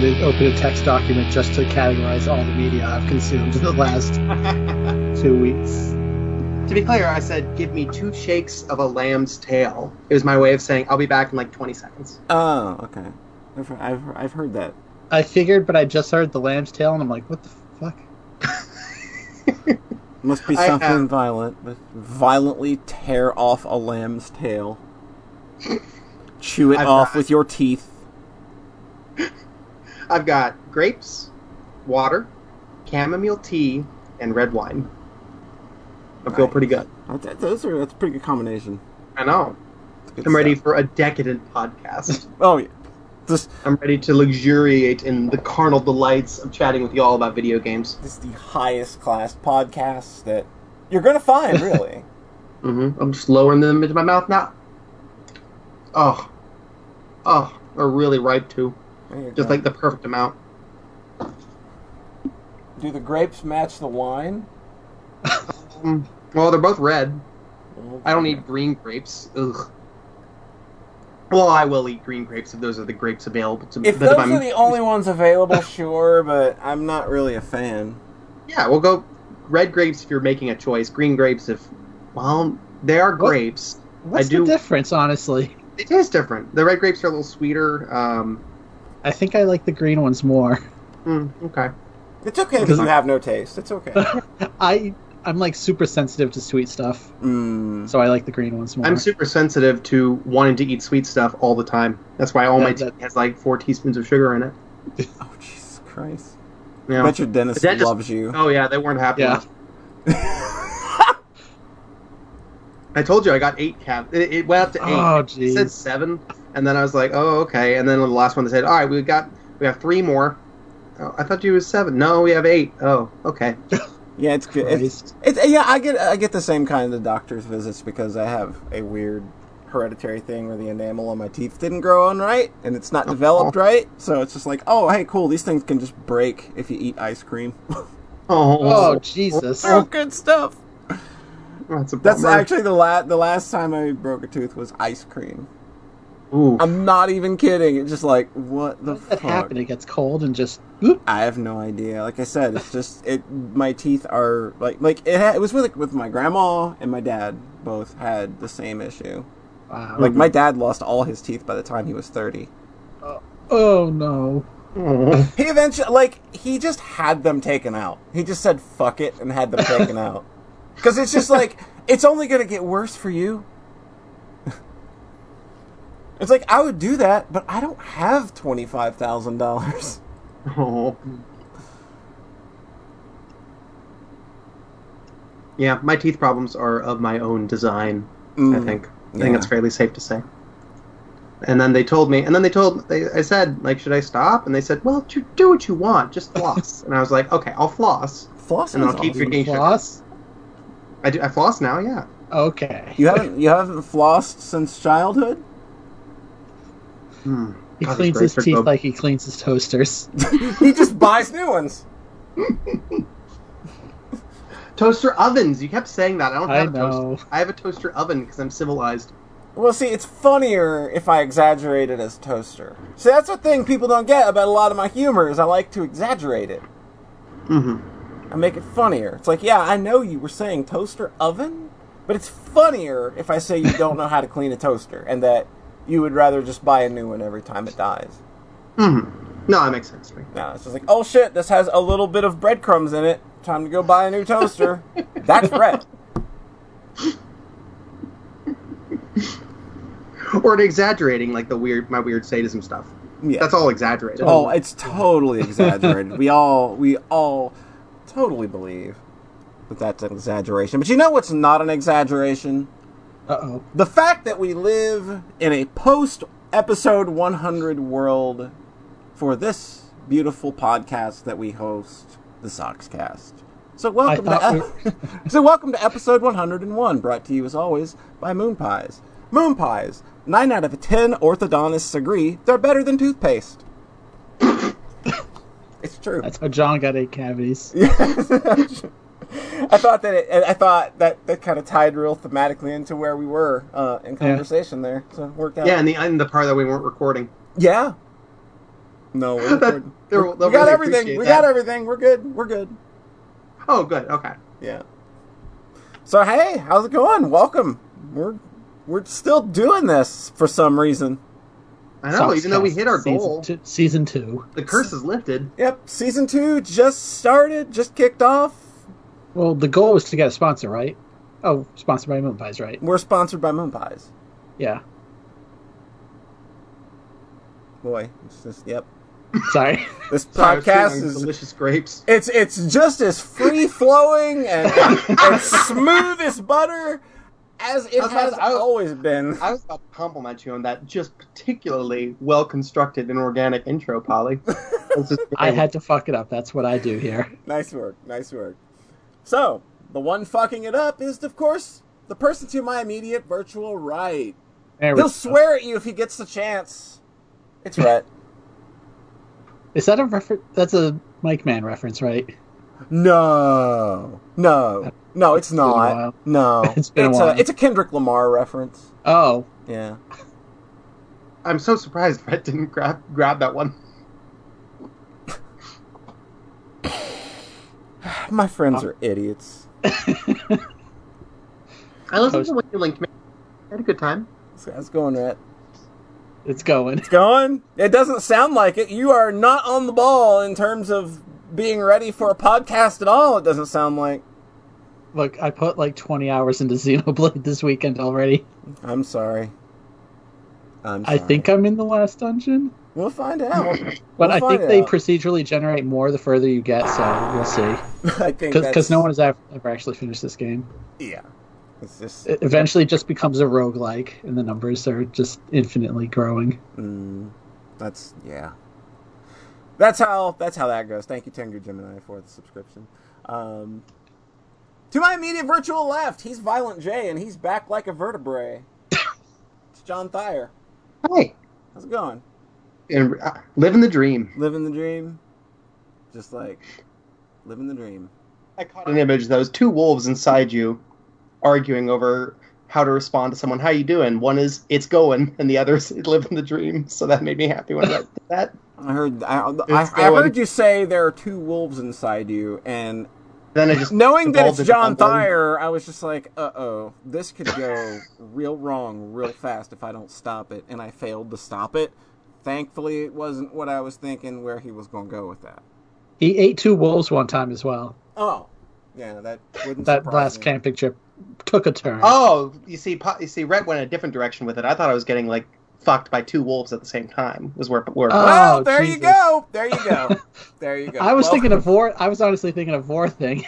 having to open a text document just to categorize all the media I've consumed in the last two weeks. To be clear, I said, give me two shakes of a lamb's tail. It was my way of saying, I'll be back in like 20 seconds. Oh, okay. I've, I've, I've heard that. I figured, but I just heard the lamb's tail, and I'm like, what the fuck? Must be something have- violent. But violently tear off a lamb's tail. Chew it I've off got- with your teeth. I've got grapes, water, chamomile tea, and red wine. I feel pretty good. That- Those are that's a pretty good combination. I know. I'm ready for a decadent podcast. Oh yeah. This I'm ready to luxuriate in the carnal delights of chatting with you all about video games. this is the highest class podcast that you're gonna find, really. hmm I'm just lowering them into my mouth now. Oh, oh, they're really ripe too. There you Just go. like the perfect amount. do the grapes match the wine? Mm, well, they're both red. I don't eat green grapes. Ugh. Well, I will eat green grapes if those are the grapes available to me. If But those I'm- are the only ones available, sure, but I'm not really a fan. Yeah, we'll go red grapes if you're making a choice. Green grapes if, well, they are What? grapes. What's I do- the difference, honestly? They taste different. The red grapes are a little sweeter. Um, I think I like the green ones more. mm, okay. It's okay because you have no taste. It's okay. I I'm like super sensitive to sweet stuff, mm. so I like the green ones more. I'm super sensitive to wanting to eat sweet stuff all the time. That's why all my That- tea has like four teaspoons of sugar in it. Oh Jesus Christ! Yeah. I bet your dentist, The dentist- loves you. Oh yeah, they weren't happy. Yeah. I told you I got eight cap. It, it went up to eight. Oh, It said seven, and then I was like, oh okay. And then the last one they said, all right, we got we have three more. Oh, I thought you was seven. No, we have eight. Oh, okay. Yeah, it's good. It's, it's yeah. I get I get the same kind of doctor's visits because I have a weird hereditary thing where the enamel on my teeth didn't grow on right and it's not developed right. So it's just like, oh hey, cool. These things can just break if you eat ice cream. Oh, Oh Jesus! oh, good stuff. that's a That's actually the last the last time I broke a tooth was ice cream. Ooh. I'm not even kidding. It's just like what the How does that fuck. happen? It gets cold and just. Whoop. I have no idea. Like I said, it's just it. My teeth are like like it. Ha- it was with with my grandma and my dad both had the same issue. Wow. Like my dad lost all his teeth by the time he was thirty. Uh, oh no. He eventually like he just had them taken out. He just said fuck it and had them taken out. Because it's just like it's only gonna get worse for you. It's like I would do that, but I don't have twenty five thousand dollars. Oh. Yeah, my teeth problems are of my own design. I Mm. think. I Yeah. think it's fairly safe to say. And then they told me, and then they told, they, I said, like, should I stop? And they said, well, you do what you want, just floss. and I was like, okay, I'll floss. Floss And is I'll keep awesome. your game- Floss. I do, I floss now, yeah. Okay. You haven't you haven't flossed since childhood? Hmm. He God, cleans his teeth good. like he cleans his toasters. he just buys new ones. Toaster ovens. You kept saying that. I don't have a know. toaster. I have a toaster oven because I'm civilized. Well, see, it's funnier if I exaggerate it as toaster. See, that's the thing people don't get about a lot of my humor is I like to exaggerate it. Mm-hmm. I make it funnier. It's like, yeah, I know you were saying toaster oven, but it's funnier if I say you don't know how to clean a toaster and that you would rather just buy a new one every time it dies. Mm-hmm. No, that makes sense to me. No, it's just like, oh shit, this has a little bit of breadcrumbs in it. Time to go buy a new toaster. That's bread. Or exaggerating, like the weird, my weird sadism stuff. Yeah. That's all exaggerated. Oh, it's totally exaggerated. we all we all totally believe that that's an exaggeration. But you know what's not an exaggeration? Uh oh. The fact that we live in a post episode 100 world for this beautiful podcast that we host, the Sockscast. So welcome to ep- so welcome to episode 101, brought to you as always by Moon Pies. Moon Pies. Nine out of ten orthodontists agree they're better than toothpaste. it's true. That's how John got eight cavities. I thought that it, I thought that that kind of tied real thematically into where we were uh, in conversation there, so it worked out. yeah, and the and the part that we weren't recording. yeah, No, we're That- we they'll got really everything. We that. got everything. We're good. We're good. Oh, good. Okay. Yeah. So hey, how's it going? Welcome. We're we're still doing this for some reason. I know. Even though we hit our season goal, two, season two. the curse is lifted. Yep, season two just started, just kicked off. Well, the goal was to get a sponsor, right? Oh, sponsored by Moon Pies, right? We're sponsored by Moon Pies. Yeah. Boy, it's just yep. Sorry. This Sorry, I was chewing podcast on is delicious grapes. it's it's just as free flowing and, and smooth as butter as it I was about has I was- always been. I was about to compliment you on that just particularly well constructed and organic intro, Polly. I had to fuck it up. That's what I do here. Nice work, nice work. So, the one fucking it up is, of course, the person to my immediate virtual right. There He'll go. swear at you if he gets the chance. It's Rhett. Is that a reference? That's a Mike Man reference, right? No, no, no, it's been a not. while. No, It's been a it's while. it's a Kendrick Lamar reference. Oh, Yeah. I'm so surprised Brett didn't grab grab that one. Ah, my friends ah. are idiots. I listened to what you linked me. I had a good time. How's it going, Rhett? it's going. It's going. It doesn't sound like it. You are not on the ball in terms of being ready for a podcast at all. It doesn't sound like. Look, I put like 20 hours into Xenoblade this weekend already. I'm sorry. I'm I think I'm in the last dungeon. We'll find out. But We'll I find think they out. procedurally generate more the further you get, so we'll see. I think Because no one has ever, ever actually finished this game. Yeah. It's just. It eventually just becomes a roguelike, and the numbers are just infinitely growing. Mm, that's yeah. That's how that's how that goes. Thank you, Tengu Gemini, for the subscription. Um, to my immediate virtual left, he's Violent J, and he's back like a vertebrae. it's John Thayer. Hey, How's it going? And uh, living the dream. Living the dream, just like living the dream. I caught an image. Those two wolves inside you, arguing over how to respond to someone. How you doing? One is it's going, and the other is living the dream. So that made me happy when I did that. I heard I, I, I heard you say there are two wolves inside you, and Then I just knowing that it's John. Thayer, I was just like, uh oh, this could go real wrong real fast if I don't stop it, and I failed to stop it. Thankfully, it wasn't what I was thinking where he was going to go with that. He ate two wolves one time as well. Oh, yeah, that wouldn't That last me. camping trip took a turn. Oh, you see, Po- you see, Rhett went a different direction with it. I thought I was getting like fucked by two wolves at the same time. Was where where Oh, Well, there you go. There you go. There you go. I was Well, thinking of Vore. I was honestly thinking of Vore thing.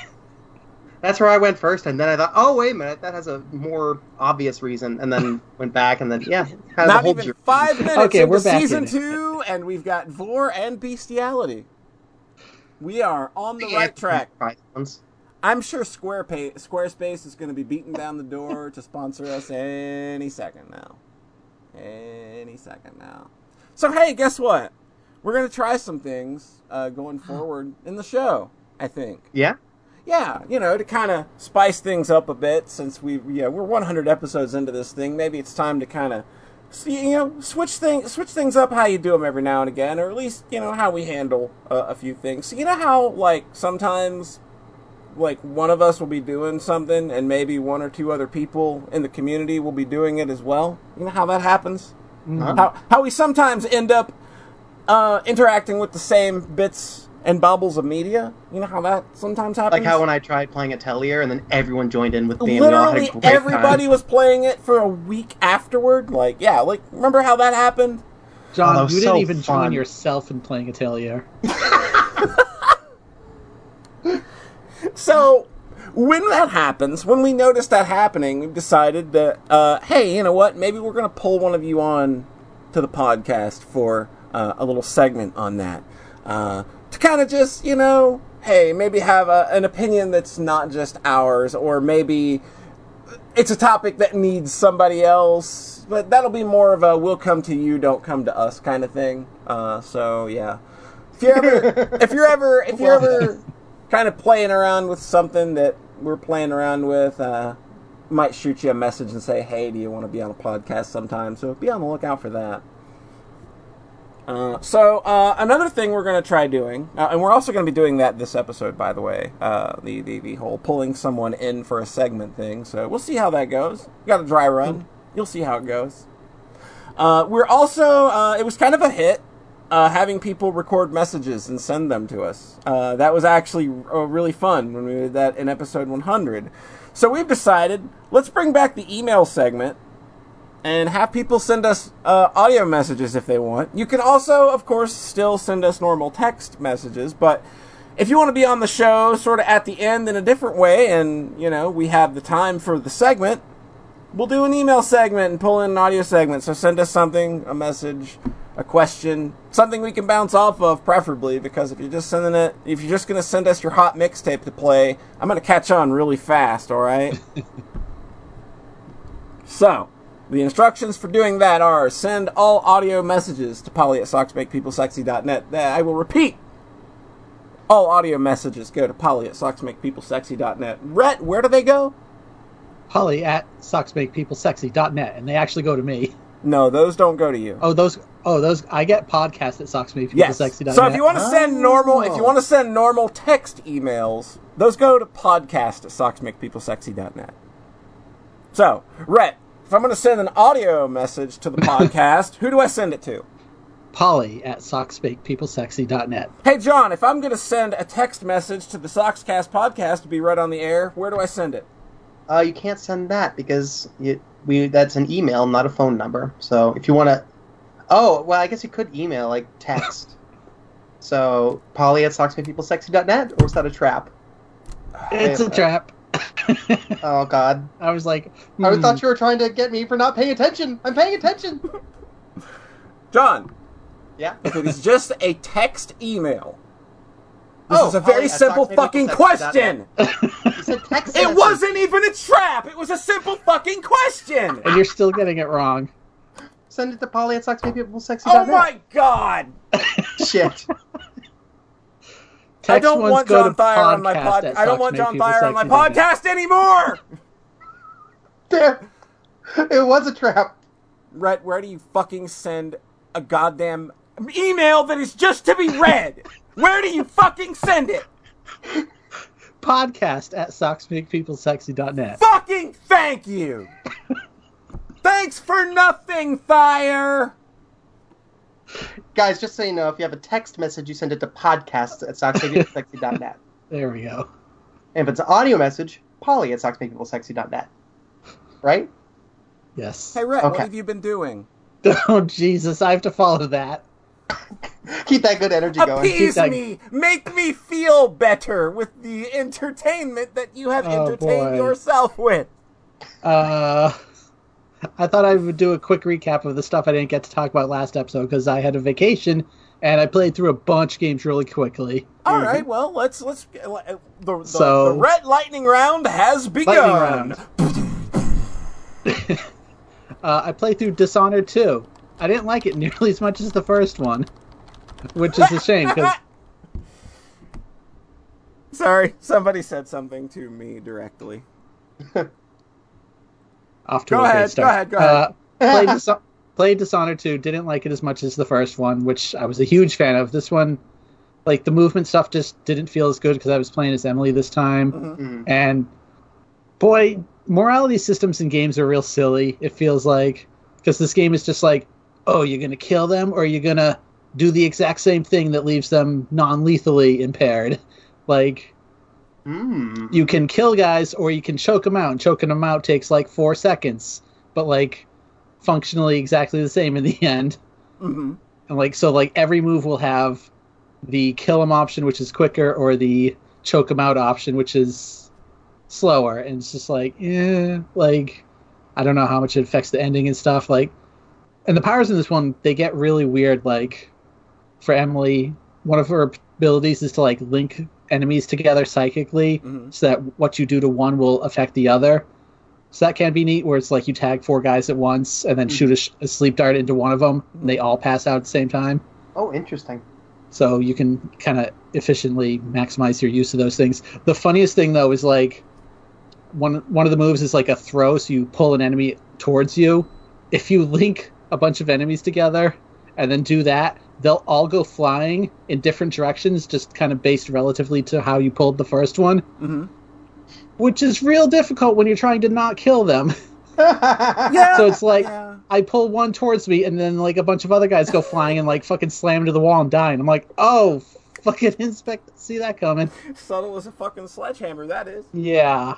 That's where I went first, and then I thought, oh wait a minute, that has a more obvious reason, and then went back, and then yeah, Not even ju- five minutes Okay, into we're back season in two, and we've got Vore and Bestiality. We are on the right track. I'm sure Square Pay- Squarespace is going to be beating down the door to sponsor us any second now. Any second now. So hey, guess what? We're going to try some things uh, going forward in the show. I think. Yeah, Yeah, you know, to kind of spice things up a bit since we yeah we're 100 episodes into this thing. Maybe it's time to kind of you know switch things switch things up how you do them every now and again, or at least you know how we handle uh, a few things. So you know how like sometimes like one of us will be doing something and maybe one or two other people in the community will be doing it as well. You know how that happens? Huh? How how we sometimes end up uh, interacting with the same bits and bubbles of media. You know how that sometimes happens. like how when I tried playing Atelier, and then everyone joined in with me, and we all had a literally great everybody time. was playing it for a week afterward. Like yeah, like remember how that happened? John, Oh, you didn't even fun. join yourself in playing Atelier. So when that happens, when we notice that happening, we've decided that uh, hey, you know what? Maybe we're gonna pull one of you on to the podcast for uh, a little segment on that uh, to kind of just you know, hey, maybe have a, an opinion that's not just ours, or maybe it's a topic that needs somebody else. But that'll be more of a "we'll come to you, don't come to us" kind of thing. Uh, so yeah, if you're ever, if you're ever, if you're ever kind of playing around with something that we're playing around with, uh, might shoot you a message and say, "Hey, do you want to be on a podcast sometime?" So be on the lookout for that. Uh, so uh, another thing we're going to try doing, uh, and we're also going to be doing that this episode, by the way, uh, the, the the whole pulling someone in for a segment thing. So we'll see how that goes. We got a dry run. You'll see how it goes. Uh, we're also it was kind of a hit having people record messages and send them to us. That was actually really fun when we did that in episode 100. So we've decided let's bring back the email segment and have people send us uh, audio messages if they want. You can also, of course, still send us normal text messages, but if you want to be on the show sort of at the end in a different way and, you know, we have the time for the segment, we'll do an email segment and pull in an audio segment. So send us something, a message, a question, something we can bounce off of, preferably, because if you're just sending it, if you're just going to send us your hot mixtape to play, I'm going to catch on really fast, all right? so, the instructions for doing that are send all audio messages to polly at socksmakepeoplesexy.net. I will repeat. All audio messages go to polly at socksmakepeoplesexy.net. Rhett, where do they go? Polly at socksmakepeoplesexy.net, and they actually go to me. No, those don't go to you. Oh, those. Oh, those. I get podcasts at socksmakepeoplesexy.net. Yes. So if you want to send normal, if you oh. want to send normal text emails, those go to podcast at socksmakepeoplesexy.net. So, Rhett, if I'm going to send an audio message to the podcast, who do I send it to? Polly at socksmakepeoplesexy.net. Hey, John, if I'm going to send a text message to the Sockscast podcast to be read on the air, where do I send it? Uh, you can't send that because you, we that's an email, not a phone number. So if you want to, oh well, I guess you could email like text. so Polly at socksmakepeoplesexy.net, or is that a trap? It's a trap. Oh God, I was like, I hmm. thought you were trying to get me for not paying attention. I'm paying attention. John, yeah. if it is just a text email, this Oh, is a very at simple fucking question. You said text. It wasn't even a trap. It was a simple fucking question. and you're still getting it wrong. Send it to Polly at socksmakepeoplesexy.net. Oh my god! shit. I don't ones want go John to Thayer on my podcast pod. I don't want John Thayer on my podcast anymore. Damn. It was a trap. Rhett, where do you fucking send a goddamn email that is just to be read? Where do you fucking send it? Podcast at socksmakepeoplesexy.net. Fucking thank you. Thanks for nothing, Thayer. Guys, just so you know, if you have a text message, you send it to podcast at socksmakepeoplesexy.net. There we go. And if it's an audio message, Polly at socksmakepeoplesexy.net. Right? Yes. Hey, Rhett, what have you been doing? Oh Jesus, I have to follow that. Keep that good energy going. Appease that- me, make me feel better with the entertainment that you have Oh, entertained boy. yourself with. Uh, I thought I would do a quick recap of the stuff I didn't get to talk about last episode because I had a vacation and I played through a bunch of games really quickly. All right, well, let's let's uh, the the, So- the red lightning round has begun. Lightning round. Uh, I played through Dishonored 2. I didn't like it nearly as much as the first one, which is a shame because Sorry, somebody said something to me directly. Off to Go a great ahead, go start. ahead, go ahead. Uh, played, Dis- played Dishonored 2. Didn't like it as much as the first one, which I was a huge fan of. This one, like the movement stuff, just didn't feel as good because I was playing as Emily this time. Mhm. And boy, morality systems in games are real silly. It feels like because this game is just like, oh, you're gonna kill them or you're gonna do the exact same thing that leaves them non-lethally impaired. Like Mm. you can kill guys or you can choke them out, and choking them out takes like four seconds, but like functionally exactly the same in the end. hmm And like so, like every move will have the kill them option, which is quicker, or the choke them out option, which is slower. And it's just like, eh, like I don't know how much it affects the ending and stuff. Like, and the powers in this one they get really weird. Like for Emily, one of her abilities is to like link enemies together psychically, Mhm. so that what you do to one will affect the other. So that can be neat, where it's like you tag four guys at once and then shoot a, sh- a sleep dart into one of them, and they all pass out at the same time. Oh, interesting. So you can kind of efficiently maximize your use of those things. The funniest thing though is like one one of the moves is like a throw, so you pull an enemy towards you. If you link a bunch of enemies together and then do that, they'll all go flying in different directions, just kind of based relatively to how you pulled the first one, hmm which is real difficult when you're trying to not kill them. Yeah. So it's like Yeah. I pull one towards me, and then like a bunch of other guys go flying and like fucking slam into the wall and die. And I'm like, oh, fucking inspect, see that coming. Subtle as a fucking sledgehammer. That is. Yeah.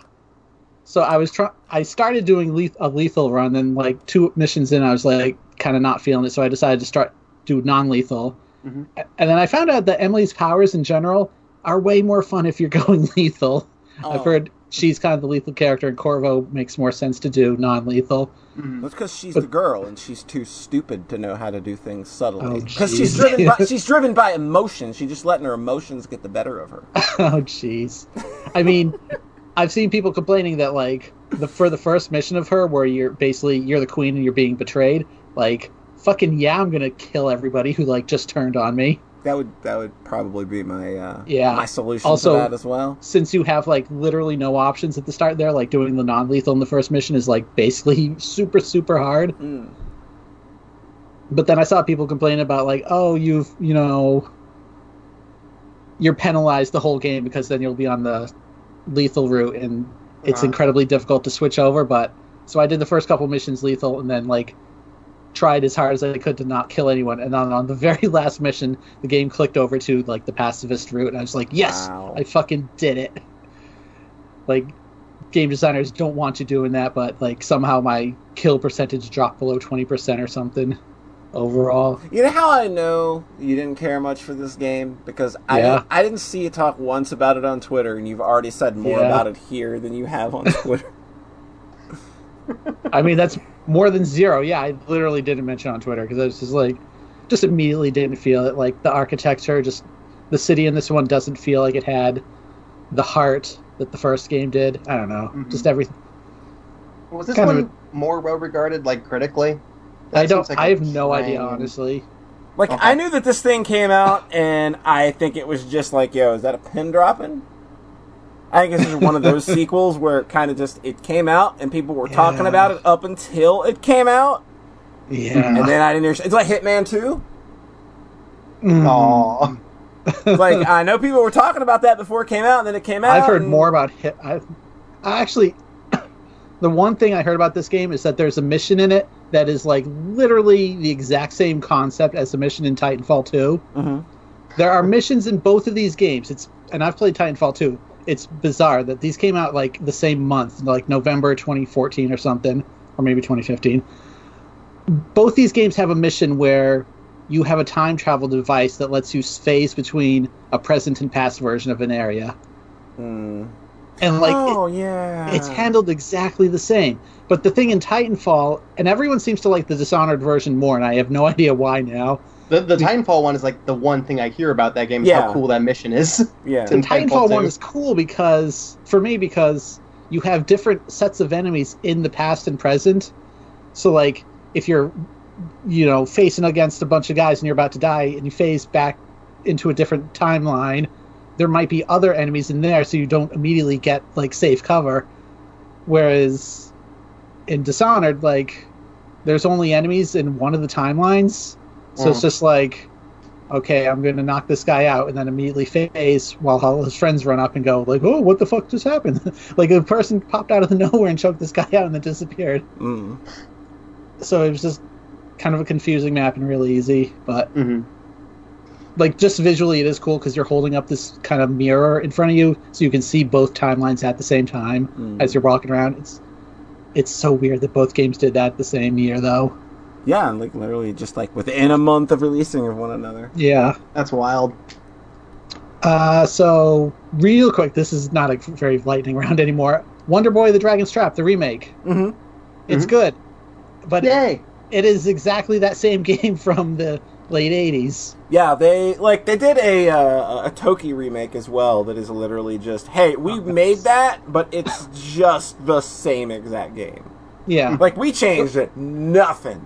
So I was trying. I started doing leth- a lethal run, and like two missions in, I was like kind of not feeling it. So I decided to start do non-lethal. Mhm. And then I found out that Emily's powers in general are way more fun if you're going lethal. I've Oh. heard she's kind of the lethal character, and Corvo makes more sense to do non-lethal. Mhm. That's because she's the girl and she's too stupid to know how to do things subtly. Oh, Because she's driven by she's driven by emotion. She's just letting her emotions get the better of her. oh jeez i mean i've seen people complaining that like the for the first mission of her where you're basically you're the queen and you're being betrayed like fucking yeah i'm gonna kill everybody who like just turned on me That would that would probably be my uh, Yeah. my solution Also- to that as well. since you have like literally no options at the start there like doing the non-lethal in the first mission is like basically super super hard Mm. but then i saw people complain about like oh you've you know you're penalized the whole game because then you'll be on the lethal route and it's Uh. incredibly difficult to switch over but so i did the first couple missions lethal and then like tried as hard as i could to not kill anyone and then on the very last mission the game clicked over to like the pacifist route and i was like yes Wow. i fucking did it like game designers don't want you doing that but like somehow my kill percentage dropped below 20% or something overall You know how I know you didn't care much for this game because I Yeah. didn't, I didn't see you talk once about it on Twitter, and you've already said more Yeah. about it here than you have on Twitter. I mean, that's more than zero. Yeah, I literally didn't mention on Twitter because I was just like, just immediately didn't feel it. Like the architecture, just the city in this one doesn't feel like it had the heart that the first game did. I don't know, Mhm. just everything. Was this Kind of one more well regarded, like critically? I don't. seems like I a have no idea, honestly. Like Okay. I knew that this thing came out, and I think it was just like, yo, is that a pin dropping? I think this is one of those sequels where it kind of just it came out and people were talking about it up until it came out, Yeah. and then I didn't. Hear, it's like Hitman Two. Mm. Like I know people were talking about that before it came out, and then it came out. I've heard and- more about hit. I, I actually, the one thing I heard about this game is that there's a mission in it that is like literally the exact same concept as the mission in Titanfall 2. Mhm. There are missions in both of these games. It's and I've played Titanfall 2. It's bizarre that these came out like the same month, like November 2014 or something, or maybe 2015. Both these games have a mission where you have a time travel device that lets you phase between a present and past version of an area. Hmm. And like it- oh yeah, it's handled exactly the same. But the thing in Titanfall, and everyone seems to like the Dishonored version more, and I have no idea why now. The the Titanfall one is like the one thing I hear about that game is Yeah. how cool that mission is. Yeah, The In Titanfall Titanfall one is cool because, for me, because you have different sets of enemies in the past and present. So, like, if you're, you know, facing against a bunch of guys and you're about to die, and you phase back into a different timeline, there might be other enemies in there, so you don't immediately get like safe cover. Whereas in Dishonored, like, there's only enemies in one of the timelines, so it's Mm. just like, okay, I'm going to knock this guy out, and then immediately phase while all his friends run up and go like, oh, what the fuck just happened? like a person popped out of the nowhere and choked this guy out and then disappeared. Mm. So it was just kind of a confusing map and really easy, but hmm like just visually it is cool because you're holding up this kind of mirror in front of you so you can see both timelines at the same time Mm. as you're walking around it's it's so weird that both games did that the same year though yeah, like literally just like within a month of releasing of one another. yeah That's wild. uh so real quick this is not a very lightning round anymore wonder boy the dragon's trap the remake Mm-hmm. it's Mhm. good but Yay! it is exactly that same game from the late 80s Yeah, they like they did a uh, a Toki remake as well. That is literally just hey, we made that, but it's just the same exact game. yeah Like we changed it, nothing.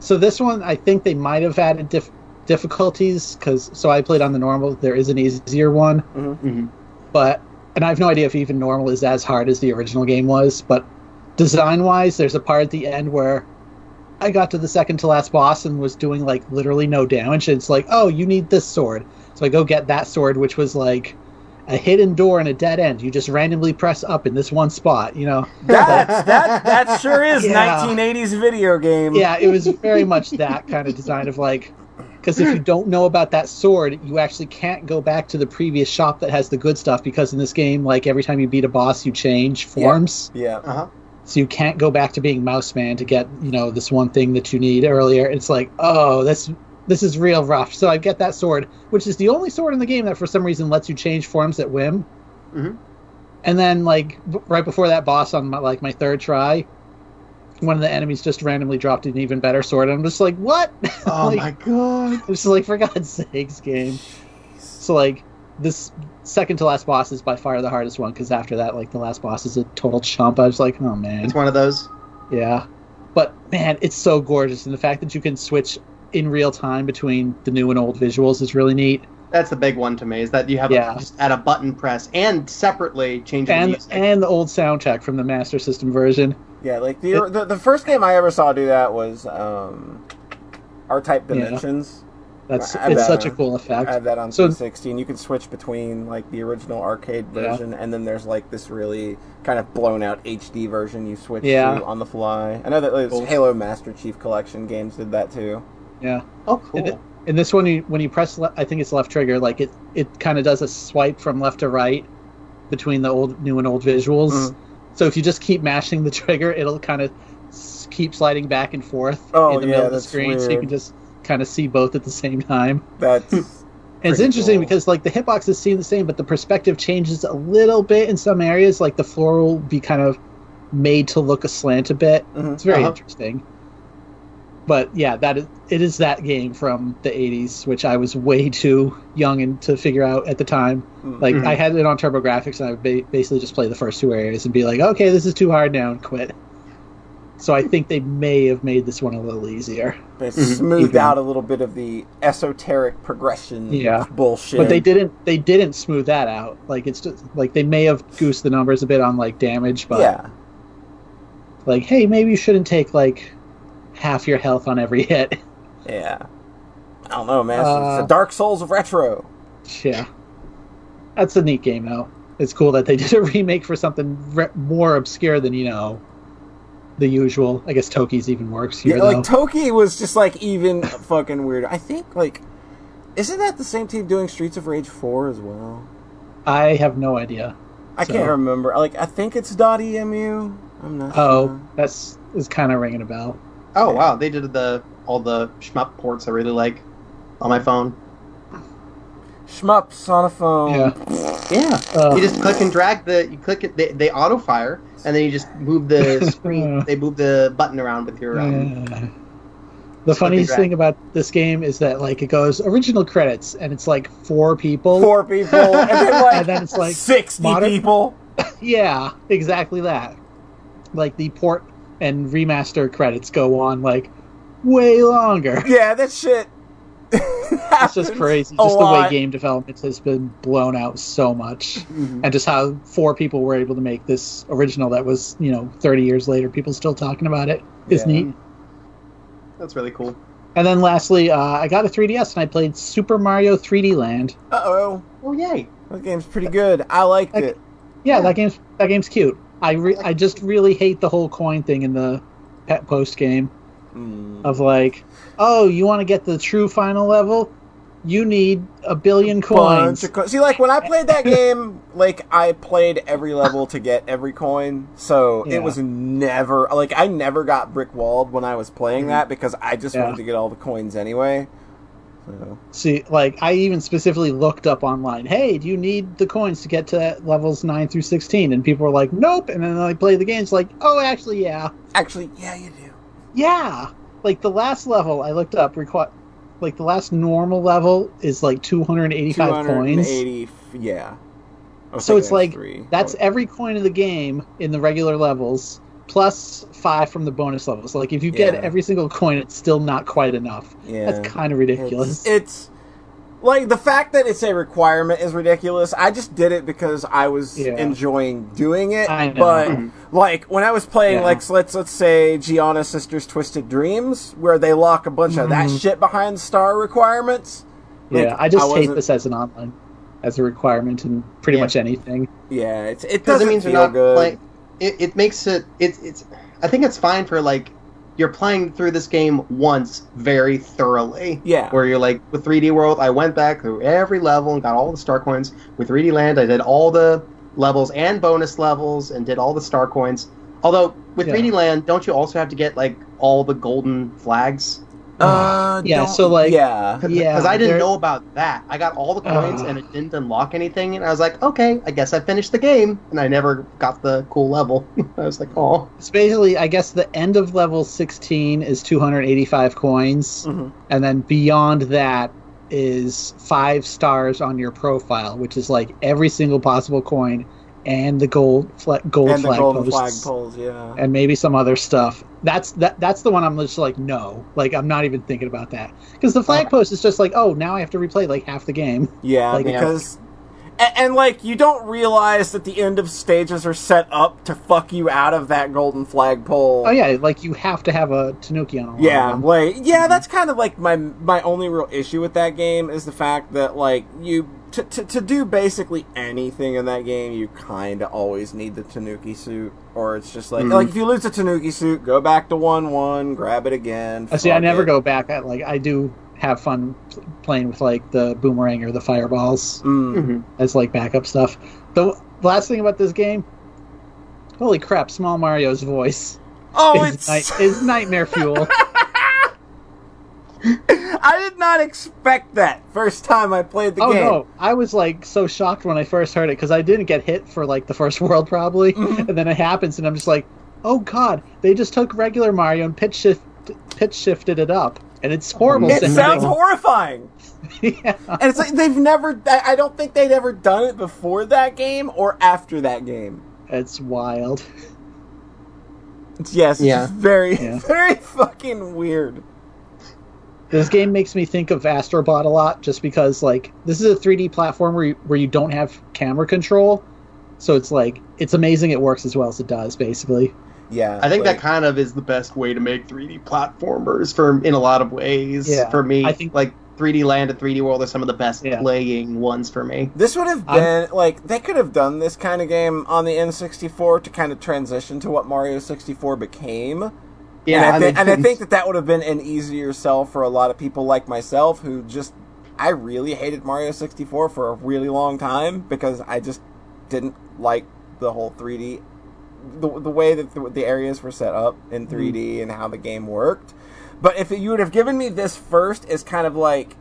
So this one, I think they might have added dif- difficulties because so I played on the normal. There is an easier one, hmm but and I have no idea if even normal is as hard as the original game was. But design wise, there's a part at the end where I got to the second to last boss and was doing like literally no damage. And it's like, oh, you need this sword. So I go get that sword, which was like a hidden door and a dead end. You just randomly press up in this one spot, you know? That that that sure is Yeah. 1980s video game. Yeah, it was very much that kind of design of like, because if you don't know about that sword, you actually can't go back to the previous shop that has the good stuff. Because in this game, like every time you beat a boss, you change forms. Yeah. Uh huh. So you can't go back to being Mouse Man to get, you know, this one thing that you need earlier. It's like, oh, this this is real rough. So I get that sword, which is the only sword in the game that for some reason lets you change forms at whim. Mhm. And then like b- right before that boss on my, like my third try, one of the enemies just randomly dropped an even better sword. And I'm just like, what? Oh Like, my god. I'm just like, for God's sakes, game. So like this second to last boss is by far the hardest one because after that, like the last boss is a total chump. I was like, oh man. It's one of those. Yeah. But man, it's so gorgeous and the fact that you can switch in real time between the new and old visuals is really neat. That's the big one to me. Is that you have Yeah. a, just at a button press and separately changing the And music. and the old soundtrack from the Master System version. Yeah, like the, the the first game I ever saw do that was um, R-Type Yeah. Dimensions. That's it's that such a on- cool I effect. have that on So- 360, and you can switch between like the original arcade Yeah. version, and then there's like this really kind of blown out HD version you switch Yeah. to on the fly. I know that like, Cool. Halo Master Chief Collection games did that too. Yeah. oh, cool. And, it- and this one, you, when you press, le- I think it's left trigger, like it, it kind of does a swipe from left to right between the old, new and old visuals. Mhm. So if you just keep mashing the trigger, it'll kind of s- keep sliding back and forth Oh, in the yeah, middle of the screen, so you can just kind of see both at the same time. That's it's interesting cool. because like the hitboxes seem the same, but the perspective changes a little bit in some areas. Like the floor will be kind of made to look aslant a bit. Mhm. It's very Uh-huh. interesting. But yeah, that is it is that game from the '80s, which I was way too young and to figure out at the time. Mm. Like Mhm. I had it on TurboGrafx, and I would ba- basically just play the first two areas and be like, "Okay, this is too hard now," and quit. So I think they may have made this one a little easier. they Mhm. smoothed Even- out a little bit of the esoteric progression Yeah. bullshit. But they didn't they didn't smooth that out. Like it's just like they may have goosed the numbers a bit on like damage, but yeah. like hey, maybe you shouldn't take like half your health on every hit. Yeah. I don't know, man. It's, Uh, it's Dark Souls of retro. yeah. That's a neat game though. It's cool that they did a remake for something re- more obscure than, you know, the usual. I guess Toki's even more obscure Yeah, though. like Toki was just like even fucking weird. I think like isn't that the same team doing Streets of Rage 4 as well? I have no idea. I So- can't remember. Like I think it's .emu. I'm not Oh, sure. that's is kind of ringing a bell. Oh wow, they did the all the shmup ports I really like on my phone. Shmups on a phone. Yeah. Yeah, Uh, you just click and drag the you click it they, they auto fire and then you just move the screen they move the button around with your um, the funniest thing about this game is that like it goes original credits and it's like four people. Four people, and then like, And then it's like sixty modern- people. Yeah, exactly that. Like the port and remaster credits go on like way longer. Yeah, that shit. It's just crazy. Just the way game development has been blown out so much. Mhm. And just how four people were able to make this original that was, you know, 30 years later, people still talking about it is Yeah. neat. That's really cool. And then lastly, uh, I got a 3DS and I played Super Mario 3D Land. Uh oh, Oh yay! that game's pretty good. I liked Like- it. Yeah, Yeah. that game's that game's cute. I re- I just really hate the whole coin thing in the pet post game Mm. of like, oh, you want to get the true final level? You need a billion coins. Co- See, like when I played that game, like I played every level to get every coin, so Yeah. it was never like I never got brick walled when I was playing Mhm. that because I just Yeah. wanted to get all the coins anyway. See, like I even specifically looked up online. Hey, do you need the coins to get to levels nine through sixteen? And people were like, nope. And then I play the game. It's like, oh, actually, yeah, actually, yeah, you do. yeah. Like the last level I looked up require, like the last normal level is like two hundred eighty-five coins. 280, yeah. So it's like three. that's Oh, every coin of the game in the regular levels plus five from the bonus levels. Like if you get Yeah. every single coin, it's still not quite enough. yeah. That's kind of ridiculous. It's, it's like the fact that it's a requirement is ridiculous. I just did it because I was Yeah. enjoying doing it. I know. But Mhm. like when I was playing, Yeah. like let's let's say Giana Sisters Twisted Dreams, where they lock a bunch of that Mhm. shit behind star requirements. Like, yeah, I just I hate this as an online, as a requirement in pretty Yeah. much anything. Yeah, it's, it doesn't it means feel you're not good. playing. It, it makes it. It's it's. I think it's fine for like you're playing through this game once very thoroughly. Yeah. Where you're like with 3D World, I went back through every level and got all the star coins. With 3D Land, I did all the levels and bonus levels and did all the star coins. Although with Yeah. 3D Land, don't you also have to get like all the golden flags? Uh, Yeah, so, like- yeah, Yeah, because I didn't know about that. I got all the coins Ugh. and it didn't unlock anything, and I was like, okay, I guess I finished the game, and I never got the cool level. I was like, oh, It's basically, I guess, the end of level 16 is 285 coins, Mhm. and then beyond that is five stars on your profile, which is like every single possible coin and the gold fla- gold and flag posts. flag pulls. Yeah, and maybe some other stuff. That's that. That's the one I'm just like, no, like I'm not even thinking about that because the flag Okay. post is just like, oh, now I have to replay like half the game. Yeah, Like- because and, and like you don't realize that the end of stages are set up to fuck you out of that golden flagpole. Oh yeah, like you have to have a Tanuki on. Yeah, like yeah, that's kind of like my my only real issue with that game is the fact that like you to to, to do basically anything in that game, you kind of always need the Tanuki suit, or it's just like Mhm. like if you lose the Tanuki suit, go back to one one, grab it again. Uh, See, I never it. go back. I like I do have fun pl- playing with like the boomerang or the fireballs Mm. Mhm. as like backup stuff. The the last thing about this game, holy crap, Small Mario's voice Oh, is, it's night, is nightmare fuel. I did not expect that first time I played the oh game. no, I was like so shocked when I first heard it because I didn't get hit for like the first world probably, Mhm. and then it happens and I'm just like, oh god, they just took regular Mario and pitch shift pitch shifted it up, and it's horrible. It sounding. sounds horrifying. yeah. And it's like they've never. I I don't think they'd ever done it before that game or after that game. It's wild. It's, yes, Yeah. just very, Yeah. very fucking weird. This game makes me think of Astrobot a lot, just because like this is a 3D platform where you, where you don't have camera control, so it's like it's amazing it works as well as it does. Basically, Yeah, I think like- that kind of is the best way to make 3D platformers for in a lot of ways. Yeah, for me, I think- like 3D Land and 3D World are some of the best Yeah. playing ones for me. This would have I'm- been like they could have done this kind of game on the N64 to kind of transition to what Mario 64 became. Yeah, and I, thi- mean, and I think that that would have been an easier sell for a lot of people like myself who just I really hated Mario 64 for a really long time because I just didn't like the whole 3D the, the way that the, the areas were set up in 3D and how the game worked. But if you would have given me this first as kind of like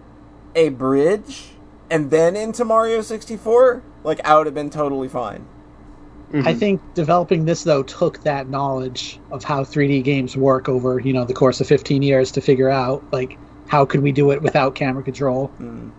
a bridge and then into Mario 64, like I would have been totally fine. Mhm. I think developing this though took that knowledge of how 3D games work over you know the course of 15 years to figure out like how could we do it without camera control. Mm.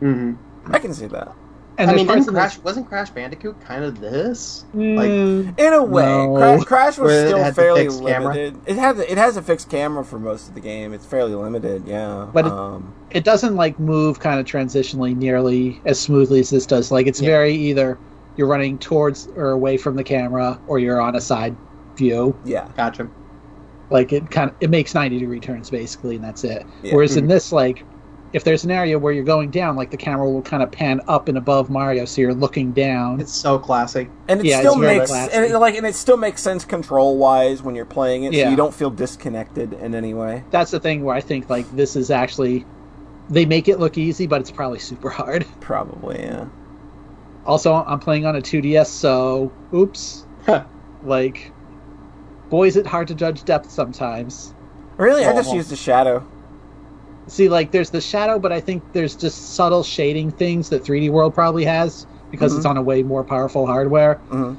Mhm. I can see that. And I mean, didn't of Crash wasn't Crash Bandicoot kind of this? this- like- Mm, In a way, No. Crash, Crash was Where still fairly fixed camera? limited. It had it has a fixed camera for most of the game. It's fairly limited, yeah. But it- um, it doesn't like move kind of transitionally nearly as smoothly as this does. Like it's Yeah. very either you're running towards or away from the camera or you're on a side view. yeah, Gotcha. Like it kind of it makes 90 degree turns basically and that's it. Yeah. Whereas in Mhm. this like if there's an area where you're going down, like the camera will kind of pan up and above Mario, so you're looking down. It's so classic. and it Yeah, still it's makes classy. and it, like and it still makes sense control wise when you're playing it, so Yeah. you don't feel disconnected in any way. That's the thing where I think like this is actually they make it look easy, but it's probably super hard. Probably, yeah. Also, I'm playing on a 2DS, so oops. like, boy, is it hard to judge depth sometimes. Really, I just Oh. used a shadow. See, like, there's the shadow, but I think there's just subtle shading things that 3D World probably has because it's on a way more powerful hardware. Mhm.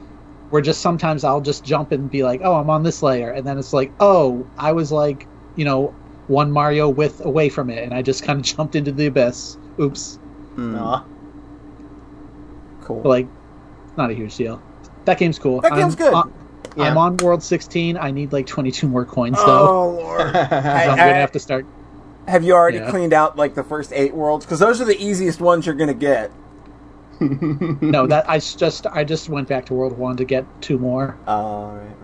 Where just sometimes I'll just jump and be like, oh, I'm on this layer. And then it's like, oh, I was like, you know, one Mario width away from it. And I just kind of jumped into the abyss. Oops. Mm, Aw. cool. But, like, not a huge deal. That game's cool. that game's I'm, good. on- Yeah. I'm on World 16. I need like 22 more coins, though. oh lord! So I'm I- gonna have to start. Have you already Yeah. cleaned out like the first eight worlds? Because those are the easiest ones you're gonna get. No, that I just I just went back to World One to get two more. All right, right.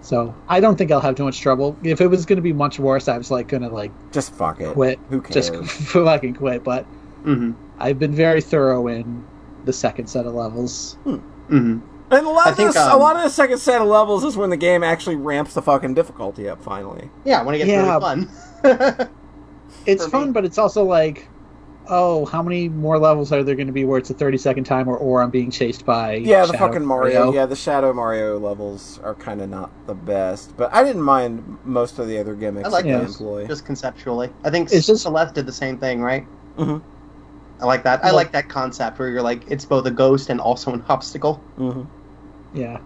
So I don't think I'll have too much trouble. If it was going to be much worse, I was like going to like Just fuck it. quit, Who cares? just fucking quit. But hmm I've been very thorough in the second set of levels. hmm And a lot I of think, this, a um, lot of the second set of levels is when the game actually ramps the fucking difficulty up. Finally, Yeah, when it gets Yeah. really fun. It's For fun, me. but it's also like, oh, how many more levels are there going to be where it's a thirty second timer, or or I'm being chased by yeah, the Shadow fucking Mario. Yeah, the Shadow Mario levels are kind of not the best, but I didn't mind most of the other gimmicks I like that those. employ. just conceptually. I think It's just- Celeste did the same thing, right? Mhm. I like that. I like that concept where you're like, it's both a ghost and also an obstacle. hmm Yeah.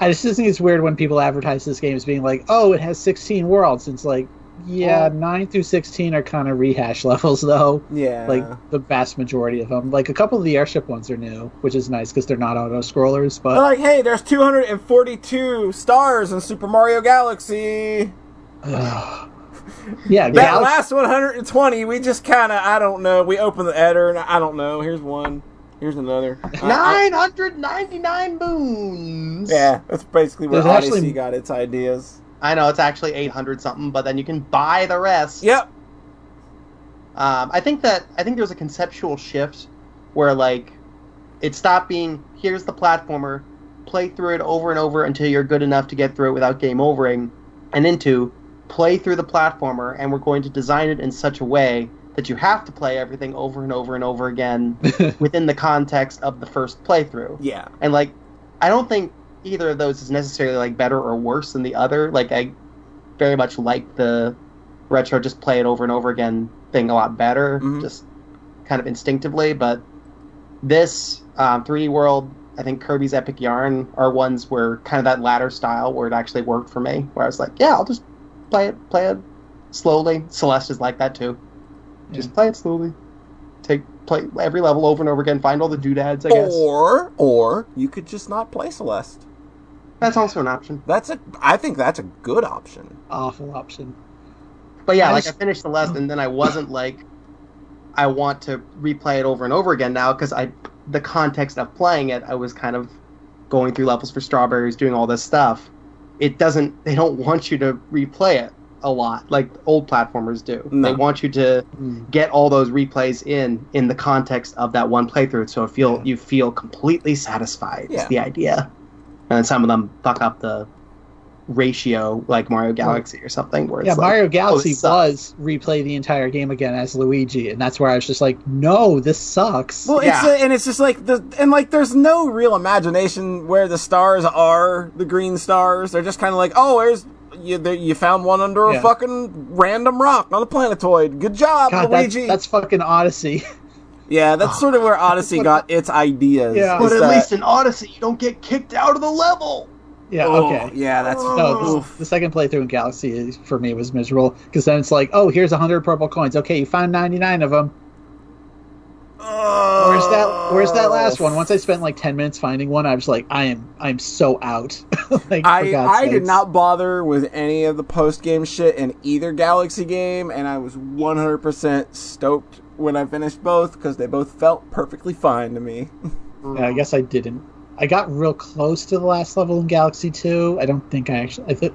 I just think it's weird when people advertise this game as being like, oh, it has 16 worlds. It's like, yeah, Well- 9 through 16 are kind of rehash levels, though. Yeah, Like, the vast majority of them. Like, a couple of the airship ones are new, which is nice because they're not auto scrollers, but. like, hey, there's 242 stars in Super Mario Galaxy. yeah, That Galaxy. last 120, we just kind of, I don't know. We open the editor, and I don't know. Here's one. Here's another. I- I- 999 moons! yeah, that's basically where There's Odyssey actually- got its ideas. I know, it's actually 800 something, but then you can buy the rest. Yep. Um, I think that I think there was a conceptual shift where like it stopped being here's the platformer, play through it over and over until you're good enough to get through it without game overing, and into play through the platformer and we're going to design it in such a way that you have to play everything over and over and over again within the context of the first playthrough. Yeah. And like I don't think either of those is necessarily like better or worse than the other. Like I very much like the retro just play it over and over again thing a lot better, Mhm. just kind of instinctively. But this um, 3D World, I think Kirby's Epic Yarn are ones where kind of that latter style where it actually worked for me. Where I was like, yeah, I'll just play it, play it slowly. Celeste is like that too. Just play it slowly. Take play every level over and over again. Find all the doodads. I guess Or, or you could just not play Celeste. That's also an option. That's a. I think that's a good option. Awful option. But yeah, I like just- I finished the last, and then I wasn't like, I want to replay it over and over again now because I, the context of playing it, I was kind of going through levels for strawberries, doing all this stuff. It doesn't. They don't want you to replay it a lot like old platformers do. No. They want you to Mm. get all those replays in in the context of that one playthrough, so feel Yeah. you feel completely satisfied. Yeah. Is the idea, and then some of them fuck up the ratio, like Mario Galaxy or something. Where it's Yeah, like, Mario "Oh, Galaxy this sucks." was replay the entire game again as Luigi, and that's where I was just like, no, this sucks. Well, it's a, and it's just like the and like there's no real imagination where the stars are the green stars. They're just kind of like, oh, there's you, there, you found one under a fucking random rock on a planetoid. Good job, God, that, Luigi. that's fucking Odyssey. yeah, that's sort of where Odyssey got its ideas. Yeah. But at that- least in Odyssey, you don't get kicked out of the level. yeah, Oh, okay. Yeah, that's oh. No, oof. this, the second playthrough in Galaxy for me was miserable because then it's like, oh, here's hundred purple coins. Okay, you found ninety nine of them. Oh. Where's that? Where's that oh. last one? Once I spent like ten minutes finding one, I was like, I am, I'm so out. like, for I God's I did not bother with any of the post game shit in either Galaxy game, and I was 100% stoked when I finished both because they both felt perfectly fine to me. Yeah, I guess I didn't. I got real close to the last level in Galaxy Two. I don't think I actually. I think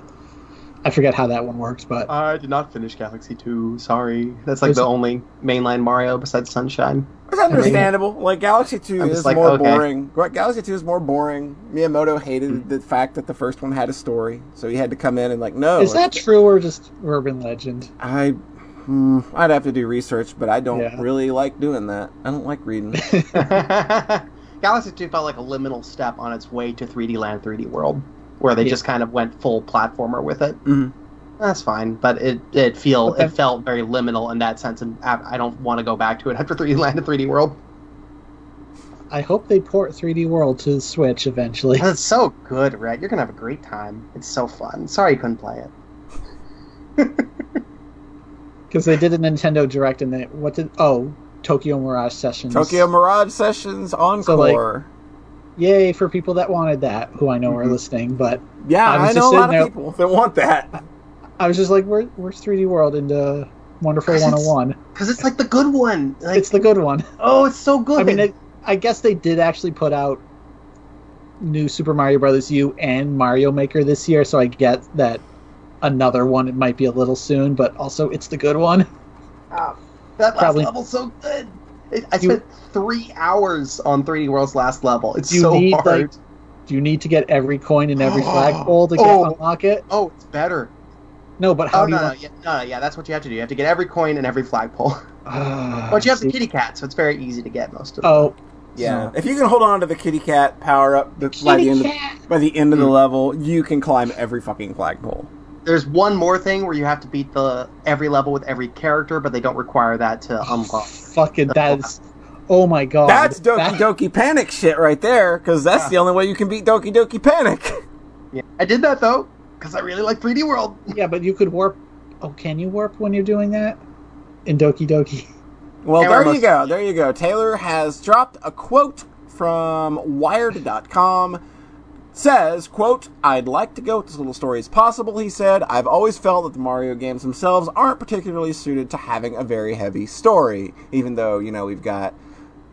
I forget how that one works, but I did not finish Galaxy 2. Sorry. That's like There's- the only mainline Mario besides Sunshine. It's understandable. Like Galaxy Two I'm is like, more okay. boring. Gra- Galaxy Two is more boring. Miyamoto hated Hmm. the fact that the first one had a story, so he had to come in and like, no. is that true or just urban legend? I? Hmm, I'd have to do research, but I don't Yeah. really like doing that. I don't like reading. Galaxy 2 felt like a liminal step on its way to 3D Land, 3D World, where they Yeah. just kind of went full platformer with it. Mhm. That's fine, but it it feel Okay. it felt very liminal in that sense, and I I don't want to go back to it after 3D Land and 3D World. I hope they port 3D World to the Switch eventually. It's so good, Rhett. You're gonna have a great time. It's so fun. Sorry you couldn't play it. Because they did a Nintendo Direct and they what did oh Tokyo Mirage Sessions. Tokyo Mirage Sessions Encore. Yay for people that wanted that, who I know are Mhm. listening. But yeah, I was I just know a lot sitting of people that want that. I was just like, Where, "Where's 3D World?" And uh, Wonderful Because it's- 101. Because it's like the good one. Like, It's the good one. oh, it's so good. I mean, it, I guess they did actually put out new Super Mario Brothers U and Mario Maker this year, so I get that another one it might be a little soon, but also it's the good one. Ah, that last probably- level's so good. It, I You- spent three hours on 3D World's last level. It's so need, hard. like- Do you need to get every coin in every flagpole to get Oh. unlock it? oh, it's better. No, but how Oh do no, you? no, yeah, no, no, yeah, that's what you have to do. You have to get every coin in every flagpole. Ah, but you have the kitty cat, so it's very easy to get most of them. Oh, Yeah, if you can hold on to the kitty cat power up the, by the end of, by the end of the Mm. level, you can climb every fucking flagpole. There's one more thing where you have to beat the every level with every character, but they don't require that to oh, unlock. fucking that's. Oh my god. That's Doki That- Doki Panic shit right there, because that's Yeah. the only way you can beat Doki Doki Panic. Yeah. I did that though because I really like 3D World. Yeah, but you could warp. Oh, can you warp when you're doing that? In Doki Doki. Well, there we're you go. There you go. Taylor has dropped a quote from Wired.com. Says, quote, I'd like to go with as little story as possible, he said. I've always felt that the Mario games themselves aren't particularly suited to having a very heavy story, even though, you know, we've got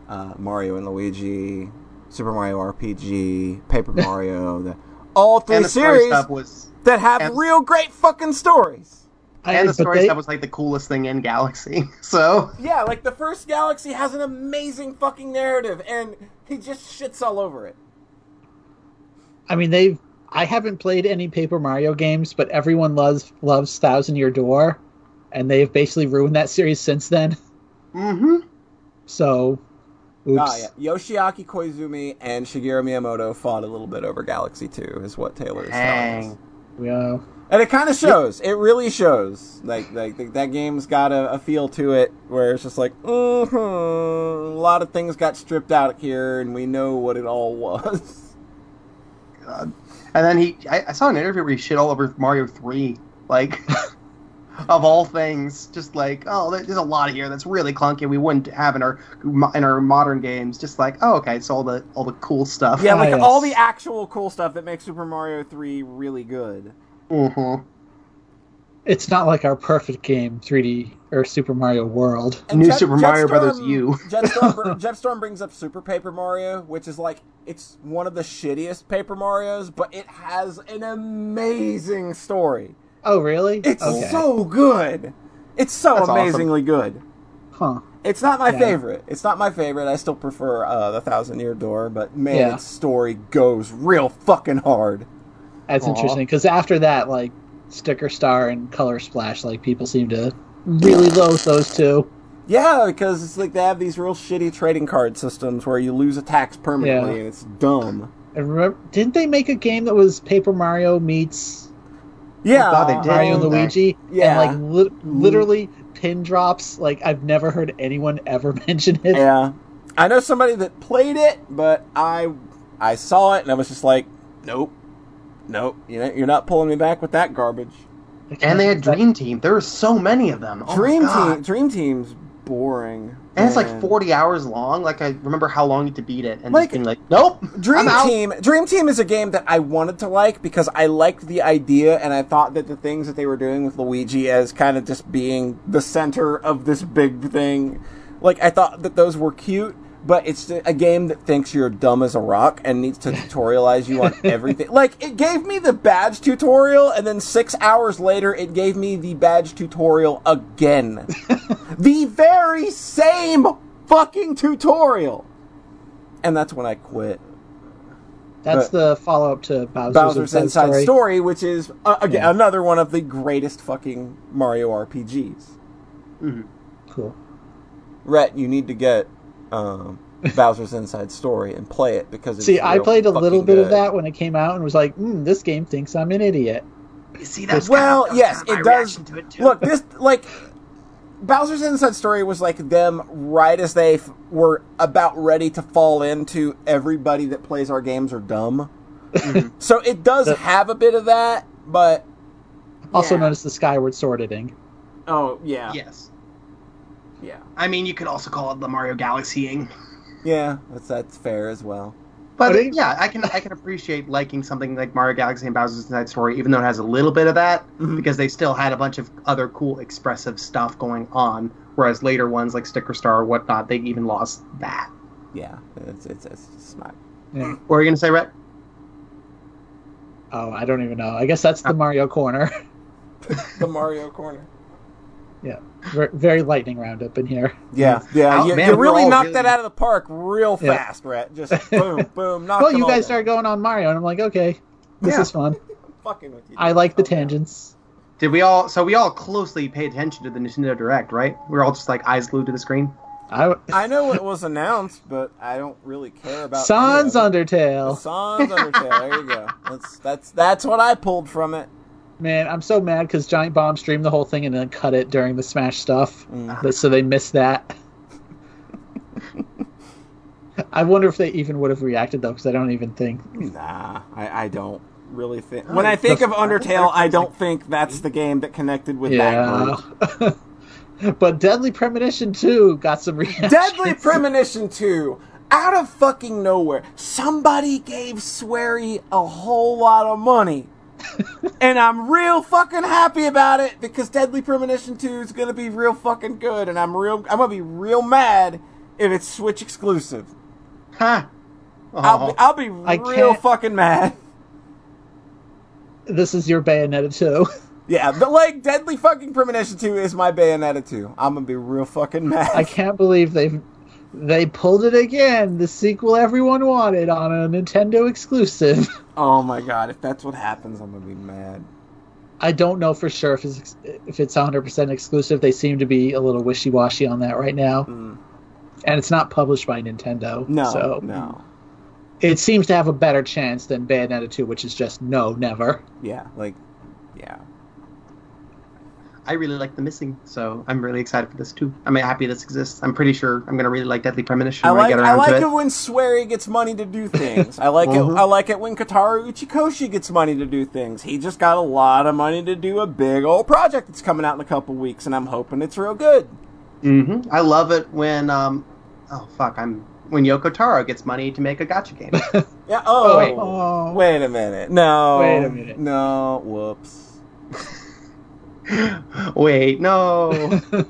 uh, Mario and Luigi, Super Mario RPG, Paper Mario, the, all three the series was that have and- real great fucking stories. I- and the story they- stuff was like the coolest thing in Galaxy. So Yeah, like the first Galaxy has an amazing fucking narrative, and he just shits all over it. I mean, they've. I haven't played any Paper Mario games, but everyone loves loves Thousand Year Door, and they've basically ruined that series since then. hmm So, oops. Ah, yeah. Yoshiaki Koizumi and Shigeru Miyamoto fought a little bit over Galaxy 2, is what Taylor is telling us. Dang. Yeah. And it kind of shows. It really shows. Like, like th- that game's got a, a feel to it where it's just like, mm-hmm, a lot of things got stripped out of here, and we know what it all was. God. And then he, I, I saw an interview where he shit all over Mario Three, like of all things, just like oh, there's a lot here that's really clunky. We wouldn't have in our in our modern games. Just like oh, okay, so all the all the cool stuff. Yeah, like yes. all the actual cool stuff that makes Super Mario 3 really good. hmm It's not like our perfect game, 3D or Super Mario World. And New Super Mario Brothers U. Jetstorm, br- Jetstorm brings up Super Paper Mario, which is like it's one of the shittiest Paper Mario's, but it has an amazing story. Oh, really? It's okay. so good. It's so That's awesome. amazingly good. Huh. It's not my Yeah. favorite. It's not my favorite. I still prefer uh, the Thousand Year Door, but man, Yeah. its story goes real fucking hard. That's Aw. interesting because after that, like Sticker Star and Color Splash, like people seem to really loathe those two. Yeah, because it's like they have these real shitty trading card systems where you lose attacks permanently, Yeah. and it's dumb. And remember, didn't they make a game that was Paper Mario meets Yeah, God, they did. Mario and didn't they? Luigi? Yeah. And like li- literally pin drops. Like I've never heard anyone ever mention it. Yeah, I know somebody that played it, but I I saw it and I was just like, nope, nope. You know, you're not pulling me back with that garbage. And they had Dream Team. There were so many of them. Oh Dream Team, Dream Team's boring. And it's like 40 hours long. Like I remember how long you had to beat it, and Like- just being like, nope. Dream. Team. Dream Team is a game that I wanted to like because I liked the idea and I thought that the things that they were doing with Luigi as kind of just being the center of this big thing, like I thought that those were cute. But it's a game that thinks you're dumb as a rock and needs to tutorialize you on everything. Like it gave me the badge tutorial, and then six hours later, it gave me the badge tutorial again. the very same fucking tutorial. And that's when I quit. That's but- the follow up to Bowser's, Bowser's Inside, Inside Story. Story, which is uh, again Yeah. another one of the greatest fucking Mario RPGs. Mhm. Cool. Rhett, you need to get um, Bowser's Inside Story and play it because it's See, I played a little bit of that when it came out and was like, mm, "This game thinks I'm an idiot." You see, that's Well, kind of, yes, kind of it does. To it too. Look, this like Bowser's Inside Story was like them right as they f- were about ready to fall into everybody that plays our games are dumb. Mhm. So it does The- have a bit of that, but Also Yeah. known as the Skyward Sword editing. oh yeah, yes. Yeah, I mean, you could also call it the Mario Galaxying. yeah. That's that's fair as well. But But it- yeah, I can I can appreciate liking something like Mario Galaxy and Bowser's Inside Story, even though it has a little bit of that, Mhm. because they still had a bunch of other cool expressive stuff going on. Whereas later ones like Sticker Star or whatnot, they even lost that. Yeah, it's it's, it's just not. Yeah. What were you gonna say, Rhett? Oh, I don't even know. I guess that's the Mario corner. The Mario corner. Ver- Very lightning round up in here. Yeah, yeah. Oh, you, man, you we're really knocked really- that out of the park real Yeah. fast, Rhett. Just boom, boom, knocked Well, you guys down. started going on Mario, and I'm like, okay, this Yeah. is fun. fucking with you. I like the Okay. tangents. Did we all? So we all closely paid attention to the Nintendo Direct, right? We are all just like eyes glued to the screen. I I know it was announced, but I don't really care about Sans any of it. Undertale. Sans Undertale. There you go. That's that's that's what I pulled from it. Man, I'm so mad because Giant Bomb streamed the whole thing and then cut it during the Smash stuff, Mm. So they missed that. I wonder if they even would have reacted though, because I don't even think. Nah, I, I don't really think. Oh, When I think of Undertale, I don't think that's the game that connected with that group. but Deadly Premonition 2 got some reactions. Deadly Premonition 2, out of fucking nowhere, somebody gave Swery a whole lot of money. And I'm real fucking happy about it because Deadly Premonition 2 is gonna be real fucking good, and I'm real I'm gonna be real mad if it's Switch exclusive. Huh. I'll, Oh. be, I'll be real fucking mad. This is your Bayonetta 2. Yeah, but like Deadly fucking Premonition 2 is my Bayonetta 2. I'm gonna be real fucking mad. I can't believe they've they pulled it again. The sequel everyone wanted on a Nintendo exclusive. Oh my god, if that's what happens, I'm gonna be mad. I don't know for sure if it's if it's 100% exclusive. They seem to be a little wishy-washy on that right now. Mm. And it's not published by Nintendo. No, So no. it seems to have a better chance than Bayonetta 2, which is just no, never. Yeah, like, yeah. I really like the missing, so I'm really excited for this too. I'm happy this exists. I'm pretty sure I'm gonna really like Deadly Premonition I when I like get I around like to it. it. when Swery gets money to do things. I like Mhm. it. I like it when Kotaro Uchikoshi gets money to do things. He just got a lot of money to do a big old project that's coming out in a couple weeks, and I'm hoping it's real good. hmm I love it when um, oh fuck, I'm when Yoko Taro gets money to make a gotcha game. Yeah. Oh, Wait. Oh. wait a minute. No. Wait a minute. No. Whoops. Wait, no.